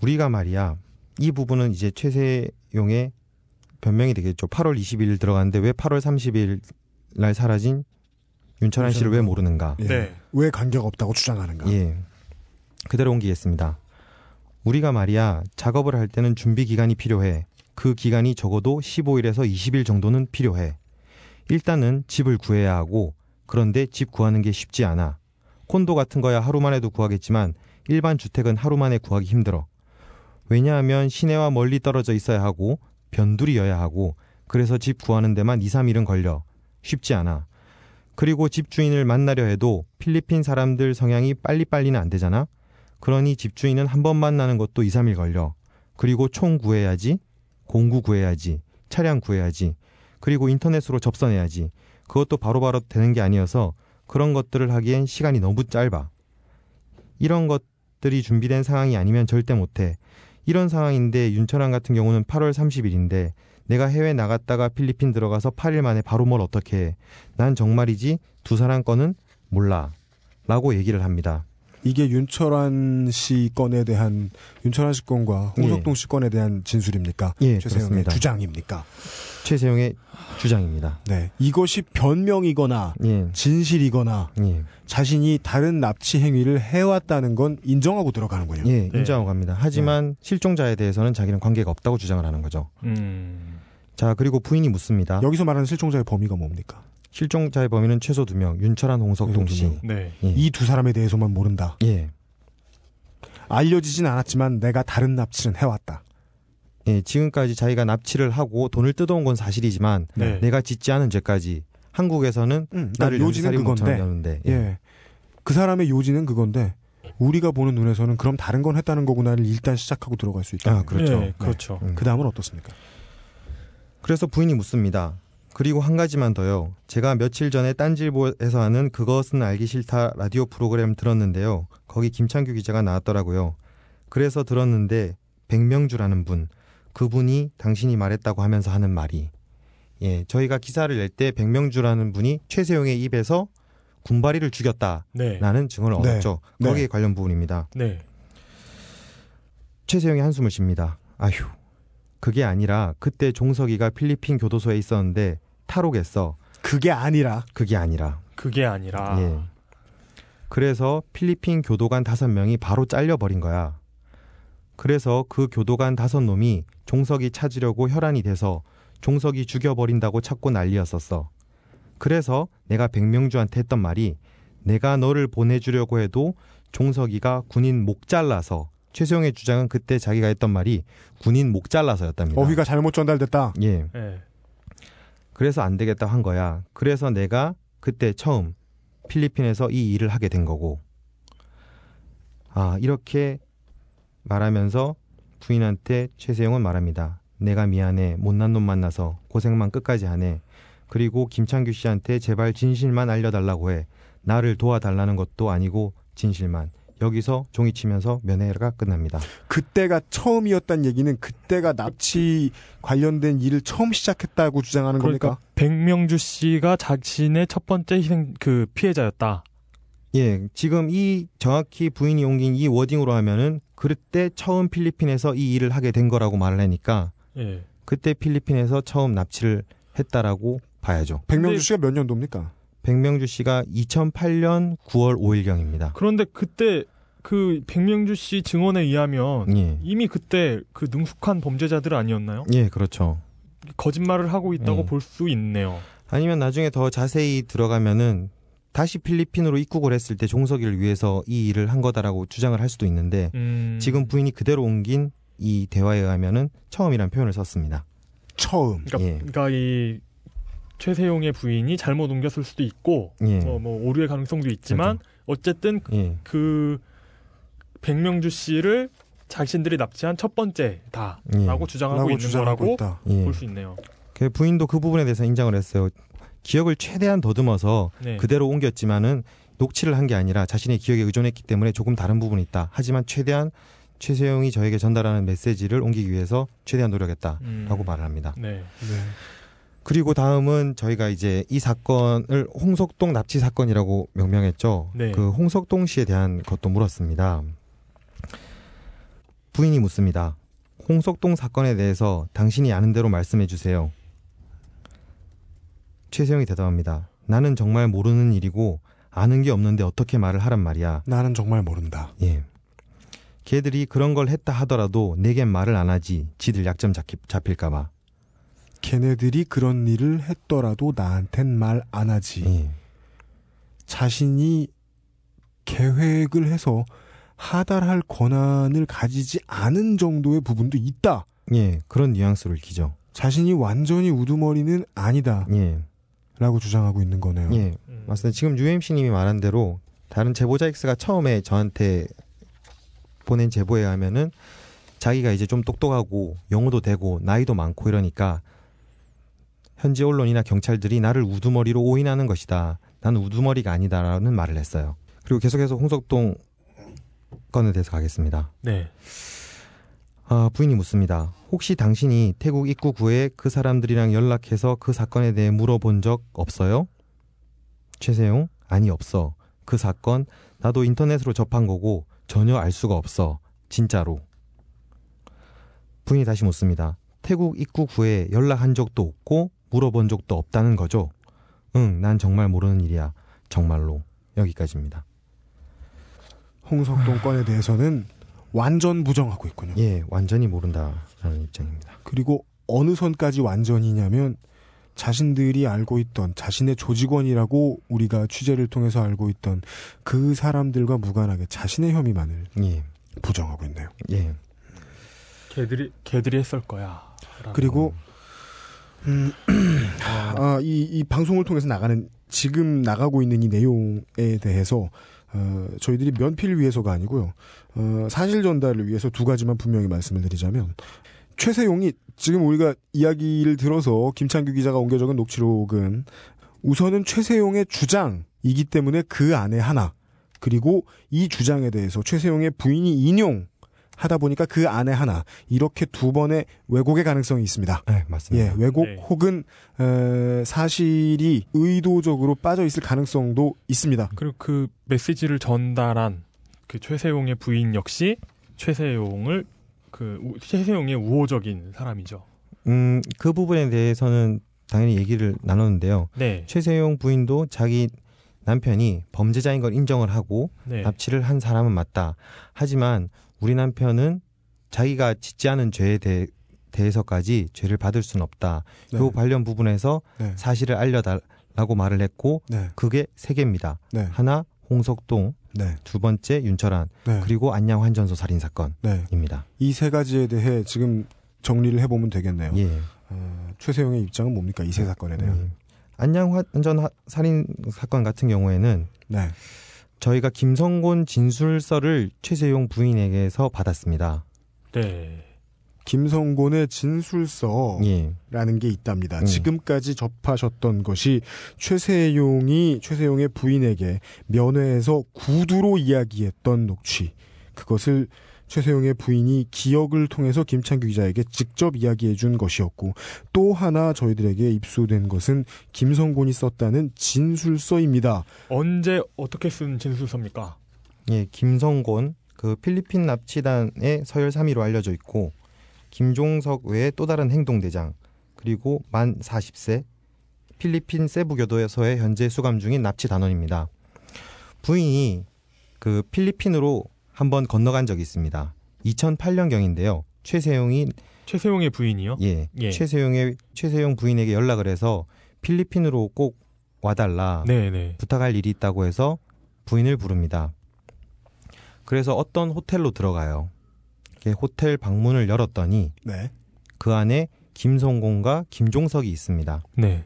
우리가 말이야 이 부분은 이제 최세용의 변명이 되겠죠. 8월 20일 들어갔는데 왜 8월 30일 날 사라진 윤철한 씨를 왜 모르는가? 예. 네. 왜 관계가 없다고 주장하는가? 예. 그대로 옮기겠습니다. 우리가 말이야 작업을 할 때는 준비 기간이 필요해. 그 기간이 적어도 15일에서 20일 정도는 필요해. 일단은 집을 구해야 하고 그런데 집 구하는 게 쉽지 않아. 콘도 같은 거야 하루 만에도 구하겠지만 일반 주택은 하루 만에 구하기 힘들어. 왜냐하면 시내와 멀리 떨어져 있어야 하고 변두리여야 하고 그래서 집 구하는 데만 2, 3일은 걸려. 쉽지 않아. 그리고 집주인을 만나려 해도 필리핀 사람들 성향이 빨리빨리는 안 되잖아. 그러니 집주인은 한 번 만나는 것도 2, 3일 걸려. 그리고 총 구해야지. 공구 구해야지. 차량 구해야지. 그리고 인터넷으로 접선해야지. 그것도 바로바로 되는 게 아니어서 그런 것들을 하기엔 시간이 너무 짧아. 이런 것 들이 준비된 상황이 아니면 절대 못해. 이런 상황인데 윤철환 같은 경우는 8월 30일인데 내가 해외 나갔다가 필리핀 들어가서 8일 만에 바로 뭘 어떻게 해. 난 정말이지 두 사람 거는 몰라. 라고 얘기를 합니다. 이게 윤철환 씨 건에 대한 윤철환 씨 건과 홍석동 씨 건에 대한 진술입니까? 예, 최세영의. 주장입니까? 최세용의 주장입니다. 네. 이것이 변명이거나 예. 진실이거나 예. 자신이 다른 납치 행위를 해왔다는 건 인정하고 들어가는군요. 예, 네. 인정하고 갑니다. 하지만 실종자에 대해서는 자기는 관계가 없다고 주장을 하는 거죠. 음. 자, 그리고 부인이 묻습니다. 여기서 말하는 실종자의 범위가 뭡니까? 실종자의 범위는 최소 두 명, 윤철한, 홍석동 씨. 네. 예. 이두 사람에 대해서만 모른다. 예. 알려지진 않았지만 내가 다른 납치는 해왔다. 예, 지금까지 자기가 납치를 하고 돈을 뜯어온 건 사실이지만 네. 내가 짓지 않은 죄까지 한국에서는 음, 나를 요지는 그건데. 데 예. 그 사람의 요지는 그건데 우리가 보는 눈에서는 그럼 다른 건 했다는 거구나를 일단 시작하고 들어갈 수 있다. 아, 그렇죠. 예, 그렇죠. 음. 그 다음은 어떻습니까? 그래서 부인이 묻습니다. 그리고 한 가지만 더요. 제가 며칠 전에 딴질보에서 하는 그것은 알기 싫다 라디오 프로그램 들었는데요. 거기 김창규 기자가 나왔더라고요. 그래서 들었는데 백명주라는 분, 그분이 당신이 말했다고 하면서 하는 말이 예, 저희가 기사를 낼 때 백명주라는 분이 최세용의 입에서 군바리를 죽였다라는 네. 증언을 네. 얻었죠. 네. 거기에 관련 부분입니다. 네. 최세용이 한숨을 쉽니다. 아휴, 그게 아니라 그때 종석이가 필리핀 교도소에 있었는데 탈옥했어. 그게 아니라 그게 아니라. 그게 아니라 예. 그래서 필리핀 교도관 다섯 명이 바로 잘려버린 거야. 그래서 그 교도관 다섯 놈이 종석이 찾으려고 혈안이 돼서 종석이 죽여버린다고 찾고 난리였었어. 그래서 내가 백명주한테 했던 말이 내가 너를 보내주려고 해도 종석이가 군인 목 잘라서 최수영의 주장은 그때 자기가 했던 말이 군인 목 잘라서였답니다. 어휘가 잘못 전달됐다. 예. 예. 그래서 안 되겠다 한 거야. 그래서 내가 그때 처음 필리핀에서 이 일을 하게 된 거고. 아, 이렇게 말하면서 부인한테 최세영은 말합니다. 내가 미안해. 못난 놈 만나서 고생만 끝까지 하네. 그리고 김창규 씨한테 제발 진실만 알려달라고 해. 나를 도와달라는 것도 아니고 진실만. 여기서 종이 치면서 면회가 끝납니다. 그때가 처음이었단 얘기는 그때가 납치 관련된 일을 처음 시작했다고 주장하는 그러니까 겁니까? 백명주 씨가 자신의 첫 번째 희생 그 피해자였다. 예, 지금 이 정확히 부인이 옮긴 이 워딩으로 하면은 그때 처음 필리핀에서 이 일을 하게 된 거라고 말을 하니까 예. 그때 필리핀에서 처음 납치를 했다라고 봐야죠. 백명주 씨가 몇 년도입니까? 백명주 씨가 2008년 9월 5일경입니다. 그런데 그때 그 백명주 씨 증언에 의하면 예. 이미 그때 그 능숙한 범죄자들 아니었나요? 예, 그렇죠. 거짓말을 하고 있다고 음. 볼수 있네요. 아니면 나중에 더 자세히 들어가면은 다시 필리핀으로 입국을 했을 때 종석이를 위해서 이 일을 한 거다라고 주장을 할 수도 있는데 음. 지금 부인이 그대로 옮긴 이 대화에 의하면은 처음이란 표현을 썼습니다. 처음. 그러니까, 예. 그러니까 이 최세용의 부인이 잘못 옮겼을 수도 있고 예. 어, 뭐 오류의 가능성도 있지만 어쨌든 예. 그 백명주 씨를 자신들이 납치한 첫 번째다라고 예. 주장하고 있는 주장하고 거라고 있다. 예. 볼수 있네요. 그 부인도 그 부분에 대해서 인정을 했어요. 기억을 최대한 더듬어서 네. 그대로 옮겼지만은 녹취를 한 게 아니라 자신의 기억에 의존했기 때문에 조금 다른 부분이 있다. 하지만 최대한 최세용이 저에게 전달하는 메시지를 옮기기 위해서 최대한 노력했다라고 음. 말을 합니다. 네. 네. 그리고 다음은 저희가 이제 이 사건을 홍석동 납치 사건이라고 명명했죠. 네. 그 홍석동 씨에 대한 것도 물었습니다. 부인이 묻습니다. 홍석동 사건에 대해서 당신이 아는 대로 말씀해 주세요. 최세영이 대답합니다. 나는 정말 모르는 일이고 아는 게 없는데 어떻게 말을 하란 말이야. 나는 정말 모른다. 예. 걔들이 그런 걸 했다 하더라도 내겐 말을 안 하지. 지들 약점 잡힐까 봐. 걔네들이 그런 일을 했더라도 나한텐 말 안 하지. 예. 자신이 계획을 해서 하달할 권한을 가지지 않은 정도의 부분도 있다. 예. 그런 뉘앙스를 기죠. 자신이 완전히 우두머리는 아니다. 예. 라고 주장하고 있는 거네요. 예. 음. 맞습니다. 지금 UMC님이 말한 대로 다른 제보자 X가 처음에 저한테 보낸 제보에 의하면은 자기가 이제 좀 똑똑하고 영어도 되고 나이도 많고 이러니까 현지 언론이나 경찰들이 나를 우두머리로 오인하는 것이다. 나는 우두머리가 아니다라는 말을 했어요. 그리고 계속해서 홍석동 건에 대해서 가겠습니다. 네. 아, 부인이 묻습니다. 혹시 당신이 태국 입국 후에 그 사람들이랑 연락해서 그 사건에 대해 물어본 적 없어요? 최세용? 아니, 없어. 그 사건, 나도 인터넷으로 접한 거고 전혀 알 수가 없어. 진짜로. 부인이 다시 묻습니다. 태국 입국 후에 연락한 적도 없고 물어본 적도 없다는 거죠? 응, 난 정말 모르는 일이야. 정말로. 여기까지입니다. 홍석동 건에 대해서는 완전 부정하고 있군요. 예, 완전히 모른다라는 입장입니다. 그리고 어느 선까지 완전이냐면 자신들이 알고 있던 자신의 조직원이라고 우리가 취재를 통해서 알고 있던 그 사람들과 무관하게 자신의 혐의만을 예, 부정하고 있네요. 예. 걔들이 걔들이 했을 거야. 그리고 음, 아, 이, 이 방송을 통해서 나가는 지금 나가고 있는 이 내용에 대해서 어, 저희들이 면피를 위해서가 아니고요. 어, 사실 전달을 위해서 두 가지만 분명히 말씀을 드리자면 최세용이 지금 우리가 이야기를 들어서 김창규 기자가 옮겨 적은 녹취록은 우선은 최세용의 주장이기 때문에 그 안에 하나 그리고 이 주장에 대해서 최세용의 부인이 인용한 하다 보니까 그 안에 하나 이렇게 두 번의 왜곡의 가능성이 있습니다. 네, 맞습니다. 예, 왜곡 네. 혹은 에, 사실이 의도적으로 빠져 있을 가능성도 있습니다. 그리고 그 메시지를 전달한 그 최세용의 부인 역시 최세용을 그 우- 최세용의 우호적인 사람이죠. 음, 그 부분에 대해서는 당연히 얘기를 나눴는데요. 네. 최세용 부인도 자기 남편이 범죄자인 걸 인정을 하고 네. 납치를 한 사람은 맞다. 하지만 우리 남편은 자기가 짓지 않은 죄에 대, 대해서까지 죄를 받을 수는 없다. 네. 요 관련 부분에서 네. 사실을 알려달라고 말을 했고 네. 그게 세 개입니다. 네. 하나 홍석동, 네. 두 번째 윤철한, 네. 그리고 안양 환전소 살인 사건입니다. 네. 이세 가지에 대해 지금 정리를 해보면 되겠네요. 예. 어, 최세용의 입장은 뭡니까? 이 세 사건에 대한. 예. 안양 환전 하- 살인 사건 같은 경우에는 네. 저희가 김성곤 진술서를 최세용 부인에게서 받았습니다. 네. 김성곤의 진술서라는 예. 게 있답니다. 음. 지금까지 접하셨던 것이 최세용이 최세용의 부인에게 면회에서 구두로 이야기했던 녹취. 그것을 최세용의 부인이 기억을 통해서 김창규 기자에게 직접 이야기해 준 것이었고 또 하나 저희들에게 입수된 것은 김성곤이 썼다는 진술서입니다. 언제 어떻게 쓴 진술서입니까? 예, 김성곤 그 필리핀 납치단의 서열 3위로 알려져 있고 김종석 외에 또 다른 행동대장 그리고 만 40세 필리핀 세부교도소에 현재 수감 중인 납치 단원입니다. 부인이 그 필리핀으로 한번 건너간 적이 있습니다. 2008년경인데요. 최세용이 최세용의 부인이요? 예, 예. 최세용의 최세용 부인에게 연락을 해서 필리핀으로 꼭 와달라 네, 네. 부탁할 일이 있다고 해서 부인을 부릅니다. 그래서 어떤 호텔로 들어가요. 호텔 방문을 열었더니 네. 그 안에 김성곤과 김종석이 있습니다. 네.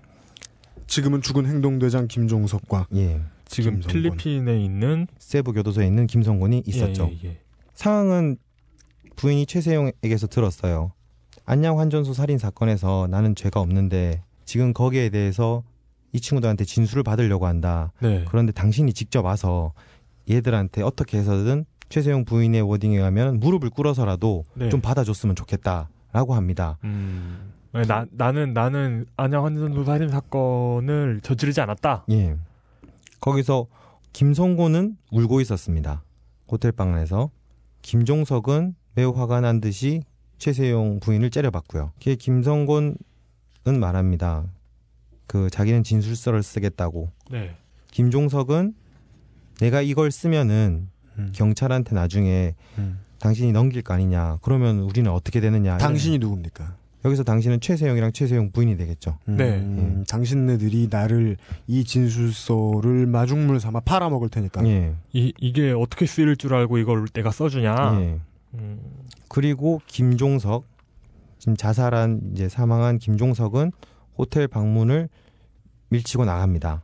지금은 죽은 행동대장 김종석과 예. 지금 김성곤. 필리핀에 있는 세부 교도소에 있는 김성곤이 있었죠. 예, 예, 예. 상황은 부인이 최세용에게서 들었어요. 안양 환전소 살인 사건에서 나는 죄가 없는데 지금 거기에 대해서 이 친구들한테 진술을 받으려고 한다. 네. 그런데 당신이 직접 와서 얘들한테 어떻게 해서든 최세용 부인의 워딩에 의하면 무릎을 꿇어서라도 네. 좀 받아줬으면 좋겠다라고 합니다. 음. 네, 나, 나는 나는 안양 환전소 살인 사건을 저지르지 않았다. 예. 거기서 김성곤은 울고 있었습니다. 호텔 방 안에서 김종석은 매우 화가 난 듯이 최세용 부인을 째려봤고요. 그 김성곤은 말합니다. 그 자기는 진술서를 쓰겠다고. 네. 김종석은 내가 이걸 쓰면은 음. 경찰한테 나중에 음. 당신이 넘길 거 아니냐. 그러면 우리는 어떻게 되느냐. 당신이 누굽니까? 여기서 당신은 최세용이랑 최세용 부인이 되겠죠. 네. 음, 당신네들이 나를 이 진술서를 마중물 삼아 팔아먹을 테니까. 예. 이 이게 어떻게 쓰일 줄 알고 이걸 내가 써주냐. 예. 음. 그리고 김종석 지금 자살한 이제 사망한 김종석은 호텔 방문을 밀치고 나갑니다.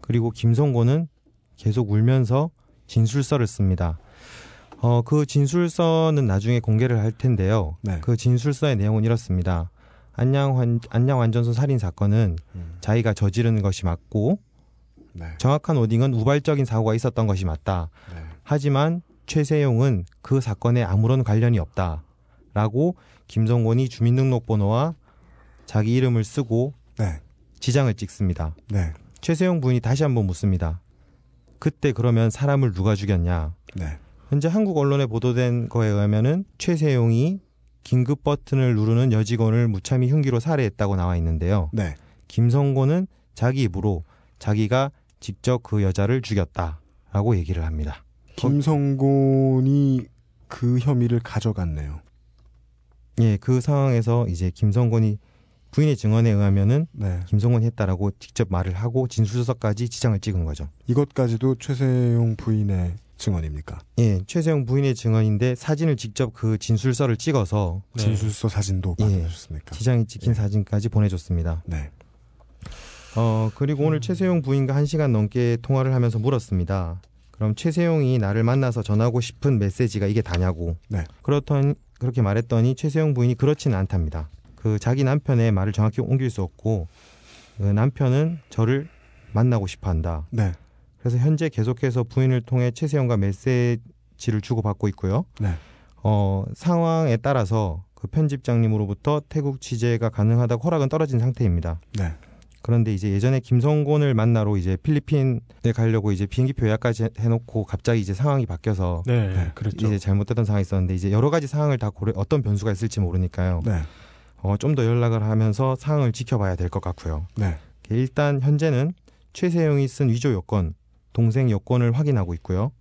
그리고 김성곤은 계속 울면서 진술서를 씁니다. 어, 그 진술서는 나중에 공개를 할 텐데요. 네. 그 진술서의 내용은 이렇습니다. 안양 환 안양 완전소 살인 사건은 음, 자기가 저지른 것이 맞고 네. 정확한 오딩은 우발적인 사고가 있었던 것이 맞다. 네. 하지만 최세용은 그 사건에 아무런 관련이 없다 라고 김성곤이 주민등록번호와 자기 이름을 쓰고 네. 지장을 찍습니다. 네. 최세용 부인이 다시 한번 묻습니다. 그때 그러면 사람을 누가 죽였냐? 네. 현재 한국 언론에 보도된 거에 의하면은 최세용이 긴급 버튼을 누르는 여직원을 무참히 흉기로 살해했다고 나와 있는데요. 네. 김성곤은 자기 입으로 자기가 직접 그 여자를 죽였다라고 얘기를 합니다. 김성곤이 그 혐의를 가져갔네요. 예, 그 상황에서 이제 김성곤이 부인의 증언에 의하면은 네. 김성곤이 했다라고 직접 말을 하고 진술서까지 지장을 찍은 거죠. 이것까지도 최세용 부인의 증언입니까? 예, 최세용 부인의 증언인데 사진을 직접 그 진술서를 찍어서 네. 진술서 사진도 예. 받으셨습니까? 지장이 찍힌 예. 사진까지 보내줬습니다. 네. 어, 그리고 오늘 최세용 부인과 한 시간 넘게 통화를 하면서 물었습니다. 그럼 최세용이 나를 만나서 전하고 싶은 메시지가 이게 다냐고. 네. 그렇던 그렇게 말했더니 최세용 부인이 그렇지는 않답니다. 그 자기 남편의 말을 정확히 옮길 수 없고 그 남편은 저를 만나고 싶어 한다. 네. 그래서 현재 계속해서 부인을 통해 최세용과 메시지를 주고받고 있고요. 네. 어, 상황에 따라서 그 편집장님으로부터 태국 취재가 가능하다고 허락은 떨어진 상태입니다. 네. 그런데 이제 예전에 김성곤을 만나러 이제 필리핀에 가려고 이제 비행기표 예약까지 해놓고 갑자기 이제 상황이 바뀌어서 네, 네, 그랬죠. 이제 잘못됐던 상황이 있었는데 이제 여러 가지 상황을 다 고려 어떤 변수가 있을지 모르니까요. 네. 어, 좀 더 연락을 하면서 상황을 지켜봐야 될 것 같고요. 네. 일단 현재는 최세용이 쓴 위조 여권, 동생 여권을 확인하고 있고요.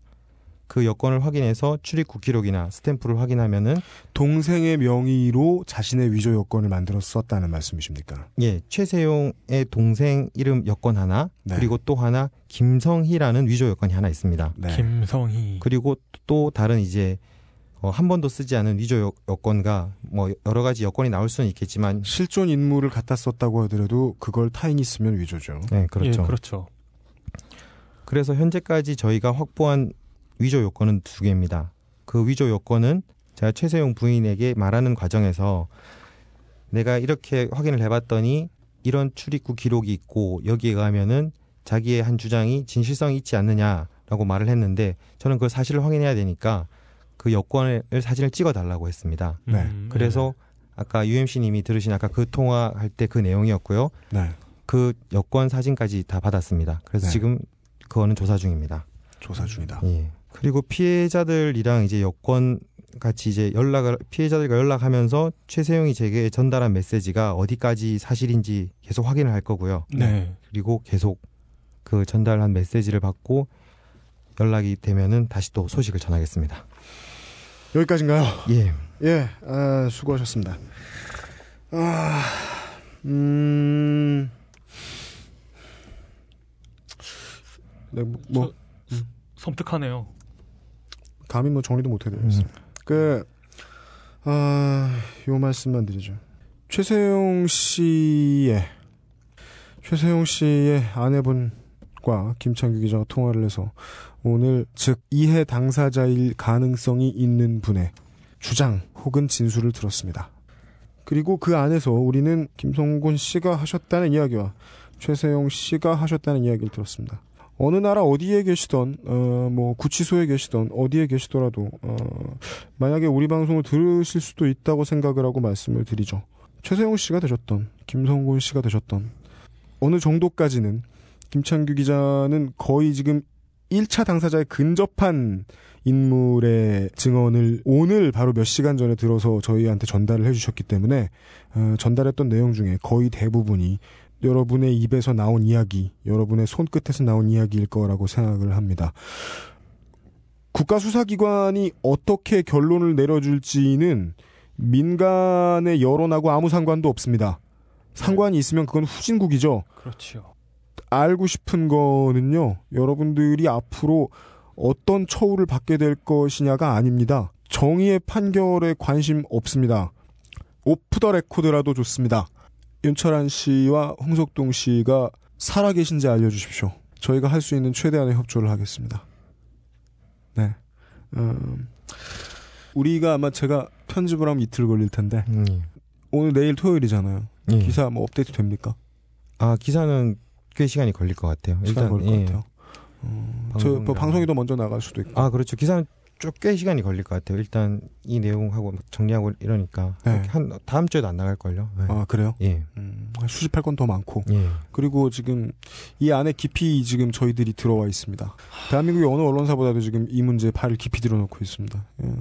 그 여권을 확인해서 출입국 기록이나 스탬프를 확인하면은 동생의 명의로 자신의 위조 여권을 만들어 썼다는 말씀이십니까? 예 최세용의 동생 이름 여권 하나 네. 그리고 또 하나 김성희라는 위조 여권이 하나 있습니다. 네. 김성희. 그리고 또 다른 이제 어, 한 번도 쓰지 않은 위조 여, 여권과 뭐 여러 가지 여권이 나올 수는 있겠지만 실존 인물을 갖다 썼다고 하더라도 그걸 타인이 쓰면 위조죠. 네 그렇죠. 예, 그렇죠. 그래서 현재까지 저희가 확보한 위조 요건은 두 개입니다. 그 위조 요건은 제가 최세용 부인에게 말하는 과정에서 내가 이렇게 확인을 해봤더니 이런 출입국 기록이 있고 여기에 가면은 자기의 한 주장이 진실성이 있지 않느냐라고 말을 했는데 저는 그 사실을 확인해야 되니까 그 여권을 사진을 찍어달라고 했습니다. 네. 음, 그래서 아까 UMC님이 들으신 아까 그 통화할 때 그 내용이었고요. 네. 그 여권 사진까지 다 받았습니다. 그래서 네. 지금 그거는 조사 중입니다. 조사 중이다. 예. 그리고 피해자들이랑 이제 여권 같이 이제 연락을 피해자들과 연락하면서 최세용이 제게 전달한 메시지가 어디까지 사실인지 계속 확인을 할 거고요. 네. 그리고 계속 그 전달한 메시지를 받고 연락이 되면은 다시 또 소식을 전하겠습니다. 여기까지인가요? 예. 예, 아, 수고하셨습니다. 아, 음, 네, 뭐, 뭐 섬뜩하네요. 감히 뭐 정리도 못 해드렸어요. 그, 아, 요 말씀만 드리죠. 최세용 씨의, 최세용 씨의 아내분과 김창규 기자가 통화를 해서 오늘 즉 이해 당사자일 가능성이 있는 분의 주장 혹은 진술을 들었습니다. 그리고 그 안에서 우리는 김성곤 씨가 하셨다는 이야기와 최세용 씨가 하셨다는 이야기를 들었습니다. 어느 나라 어디에 계시던 어, 뭐 구치소에 계시던 어디에 계시더라도 어, 만약에 우리 방송을 들으실 수도 있다고 생각을 하고 말씀을 드리죠. 최세용 씨가 되셨던 김성곤 씨가 되셨던 어느 정도까지는 김창규 기자는 거의 지금 1차 당사자에 근접한 인물의 증언을 오늘 바로 몇 시간 전에 들어서 저희한테 전달을 해주셨기 때문에 어, 전달했던 내용 중에 거의 대부분이 여러분의 입에서 나온 이야기, 여러분의 손끝에서 나온 이야기일 거라고 생각을 합니다. 국가수사기관이 어떻게 결론을 내려줄지는 민간의 여론하고 아무 상관도 없습니다. 상관이 있으면 그건 후진국이죠. 그렇죠. 알고 싶은 거는요, 여러분들이 앞으로 어떤 처우를 받게 될 것이냐가 아닙니다. 정의의 판결에 관심 없습니다. 오프 더 레코드라도 좋습니다. 윤철한 씨와 홍석동 씨가 살아계신지 알려주십시오. 저희가 할 수 있는 최대한의 협조를 하겠습니다. 네. 음, 우리가 아마 제가 편집을 하면 이틀 걸릴 텐데, 음, 예. 오늘 내일 토요일이잖아요. 예. 기사 뭐 업데이트 됩니까? 아 기사는 꽤 시간이 걸릴 것 같아요. 시간 걸릴 것 예. 같아요. 어, 방송 저, 뭐 방송이 더 먼저 나갈 수도 있고. 아 그렇죠. 기사는 좀꽤 시간이 걸릴 것 같아요. 일단 이 내용하고 막 정리하고 이러니까 네. 한 다음 주에도 안 나갈 걸요. 네. 아, 그래요? 예. 음, 수집할 건 더 많고. 예. 그리고 지금 이 안에 깊이 지금 저희들이 들어와 있습니다. 대한민국의 어느 언론사보다도 지금 이 문제에 팔을 깊이 들어놓고 있습니다. 예.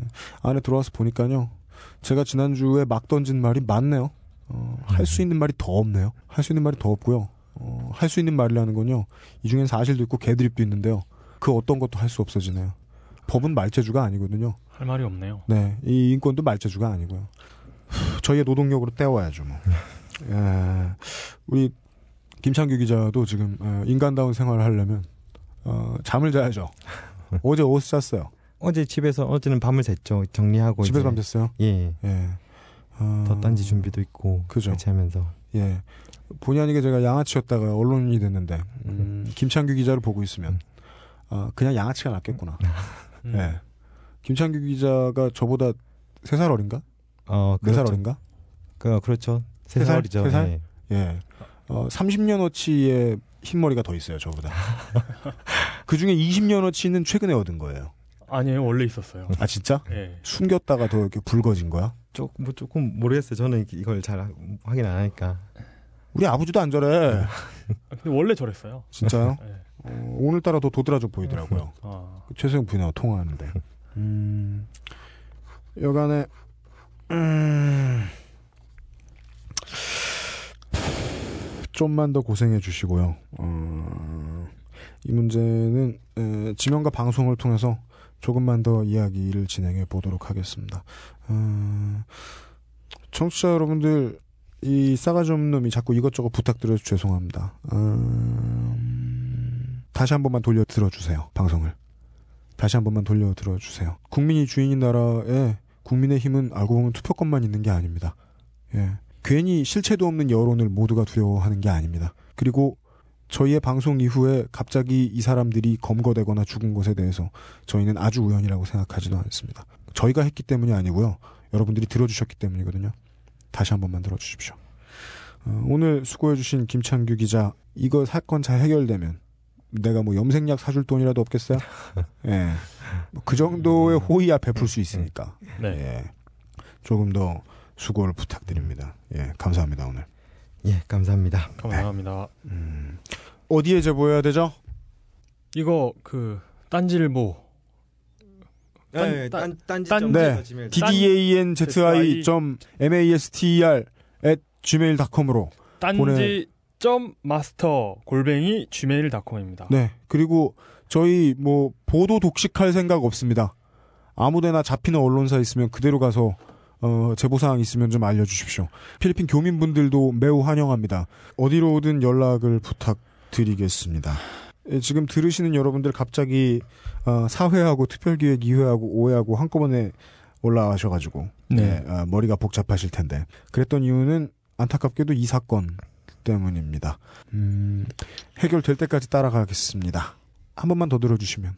안에 들어와서 보니까요. 제가 지난주에 막 던진 말이 많네요. 어, 할수 있는 말이 더 없네요. 할 수 있는 말이 더 없고요. 어, 할 수 있는 말이라는 건요. 이 중엔 사실도 있고 개드립도 있는데요. 그 어떤 것도 할 수 없어지네요. 법은 말재주가 아니거든요. 할 말이 없네요. 네, 이 인권도 말재주가 아니고요. 후, 저희의 노동력으로 때워야죠, 뭐. 예, 우리 김창규 기자도 지금 어, 인간다운 생활을 하려면 어, 잠을 자야죠. 어제 어디서 잤어요? 어제 집에서 어제는 밤을 샜죠. 정리하고 집에서 이제. 밤샜어요? 예. 예. 어, 덧단지 준비도 있고 그죠. 같이 하면서 예. 본의 아니게 제가 양아치였다가 언론인이 됐는데 음, 김창규 기자를 보고 있으면 어, 그냥 양아치가 낫겠구나. 음. 예. 김창규 기자가 저보다 세 살 어린가? 어네살 그렇죠. 어린가? 그 그렇죠. 세 살? 살이죠. 세 살? 예. 예. 어, 30년어치의 흰머리가 더 있어요, 저보다. 그 중에 20년어치는 최근에 얻은 거예요. 아니에요 원래 있었어요. 아 진짜? 예. 숨겼다가 더 이렇게 붉어진 거야? 조금 뭐 조금 모르겠어요. 저는 이걸 잘 확인 안 하니까. 우리 아버지도 안 저래. 근데 원래 저랬어요. 진짜요? 예. 어, 오늘따라 더 도드라져 보이더라고요. 아, 그 최수영 부인하고 통화하는데. 음, 여간에, 음, 좀만 더 고생해 주시고요. 어, 이 문제는 에, 지명과 방송을 통해서 조금만 더 이야기를 진행해 보도록 하겠습니다. 어, 청취자 여러분들, 이 싸가지 없는 놈이 자꾸 이것저것 부탁드려서 죄송합니다. 음, 다시 한 번만 돌려 들어주세요. 방송을. 다시 한 번만 돌려 들어주세요. 국민이 주인인 나라에 국민의 힘은 알고 보면 투표권만 있는 게 아닙니다. 예. 괜히 실체도 없는 여론을 모두가 두려워하는 게 아닙니다. 그리고 저희의 방송 이후에 갑자기 이 사람들이 검거되거나 죽은 것에 대해서 저희는 아주 우연이라고 생각하지도 않습니다. 저희가 했기 때문이 아니고요. 여러분들이 들어주셨기 때문이거든요. 다시 한 번만 들어주십시오. 어, 오늘 수고해주신 김창규 기자, 이거 사건 잘 해결되면 내가 뭐 염색약 사줄 돈이라도 없겠어요? 예. 뭐그 정도의 호의야 베풀 수 있으니까. 네. 예. 조금 더 수고를 부탁드립니다. 예. 감사합니다, 오늘. 예, 감사합니다. 감사합니다. 음, 어디에 제보해야 되죠? 이거 그 딴질보 딴- 네, 딴- 딴, 딴- 네. ddanzi.master at gmail.com으로. 딴지 점 마스터 골뱅이 gmail.com입니다. 네. 그리고 저희 뭐 보도 독식할 생각 없습니다. 아무데나 잡히는 언론사 있으면 그대로 가서 어, 제보사항 있으면 좀 알려주십시오. 필리핀 교민분들도 매우 환영합니다. 어디로든 연락을 부탁드리겠습니다. 예, 지금 들으시는 여러분들 갑자기 어, 사회하고 특별기획 2회하고 5회하고 한꺼번에 올라가셔가지고 네. 예, 어, 머리가 복잡하실 텐데 그랬던 이유는 안타깝게도 이 사건 때문입니다. 음, 해결될 때까지 따라가겠습니다. 한 번만 더 들어주시면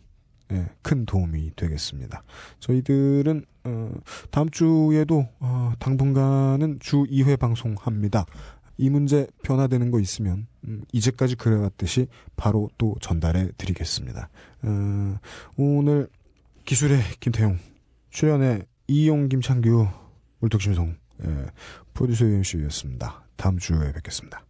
예, 큰 도움이 되겠습니다. 저희들은 어, 다음 주에도 어, 당분간은 주 2회 방송합니다. 이 문제 변화되는 거 있으면 음, 이제까지 그래왔듯이 바로 또 전달해 드리겠습니다. 어, 오늘 기술의 김태용, 출연의 이용 김창규, 울톡심송, 예, 프로듀서 UMC였습니다. 다음 주에 뵙겠습니다.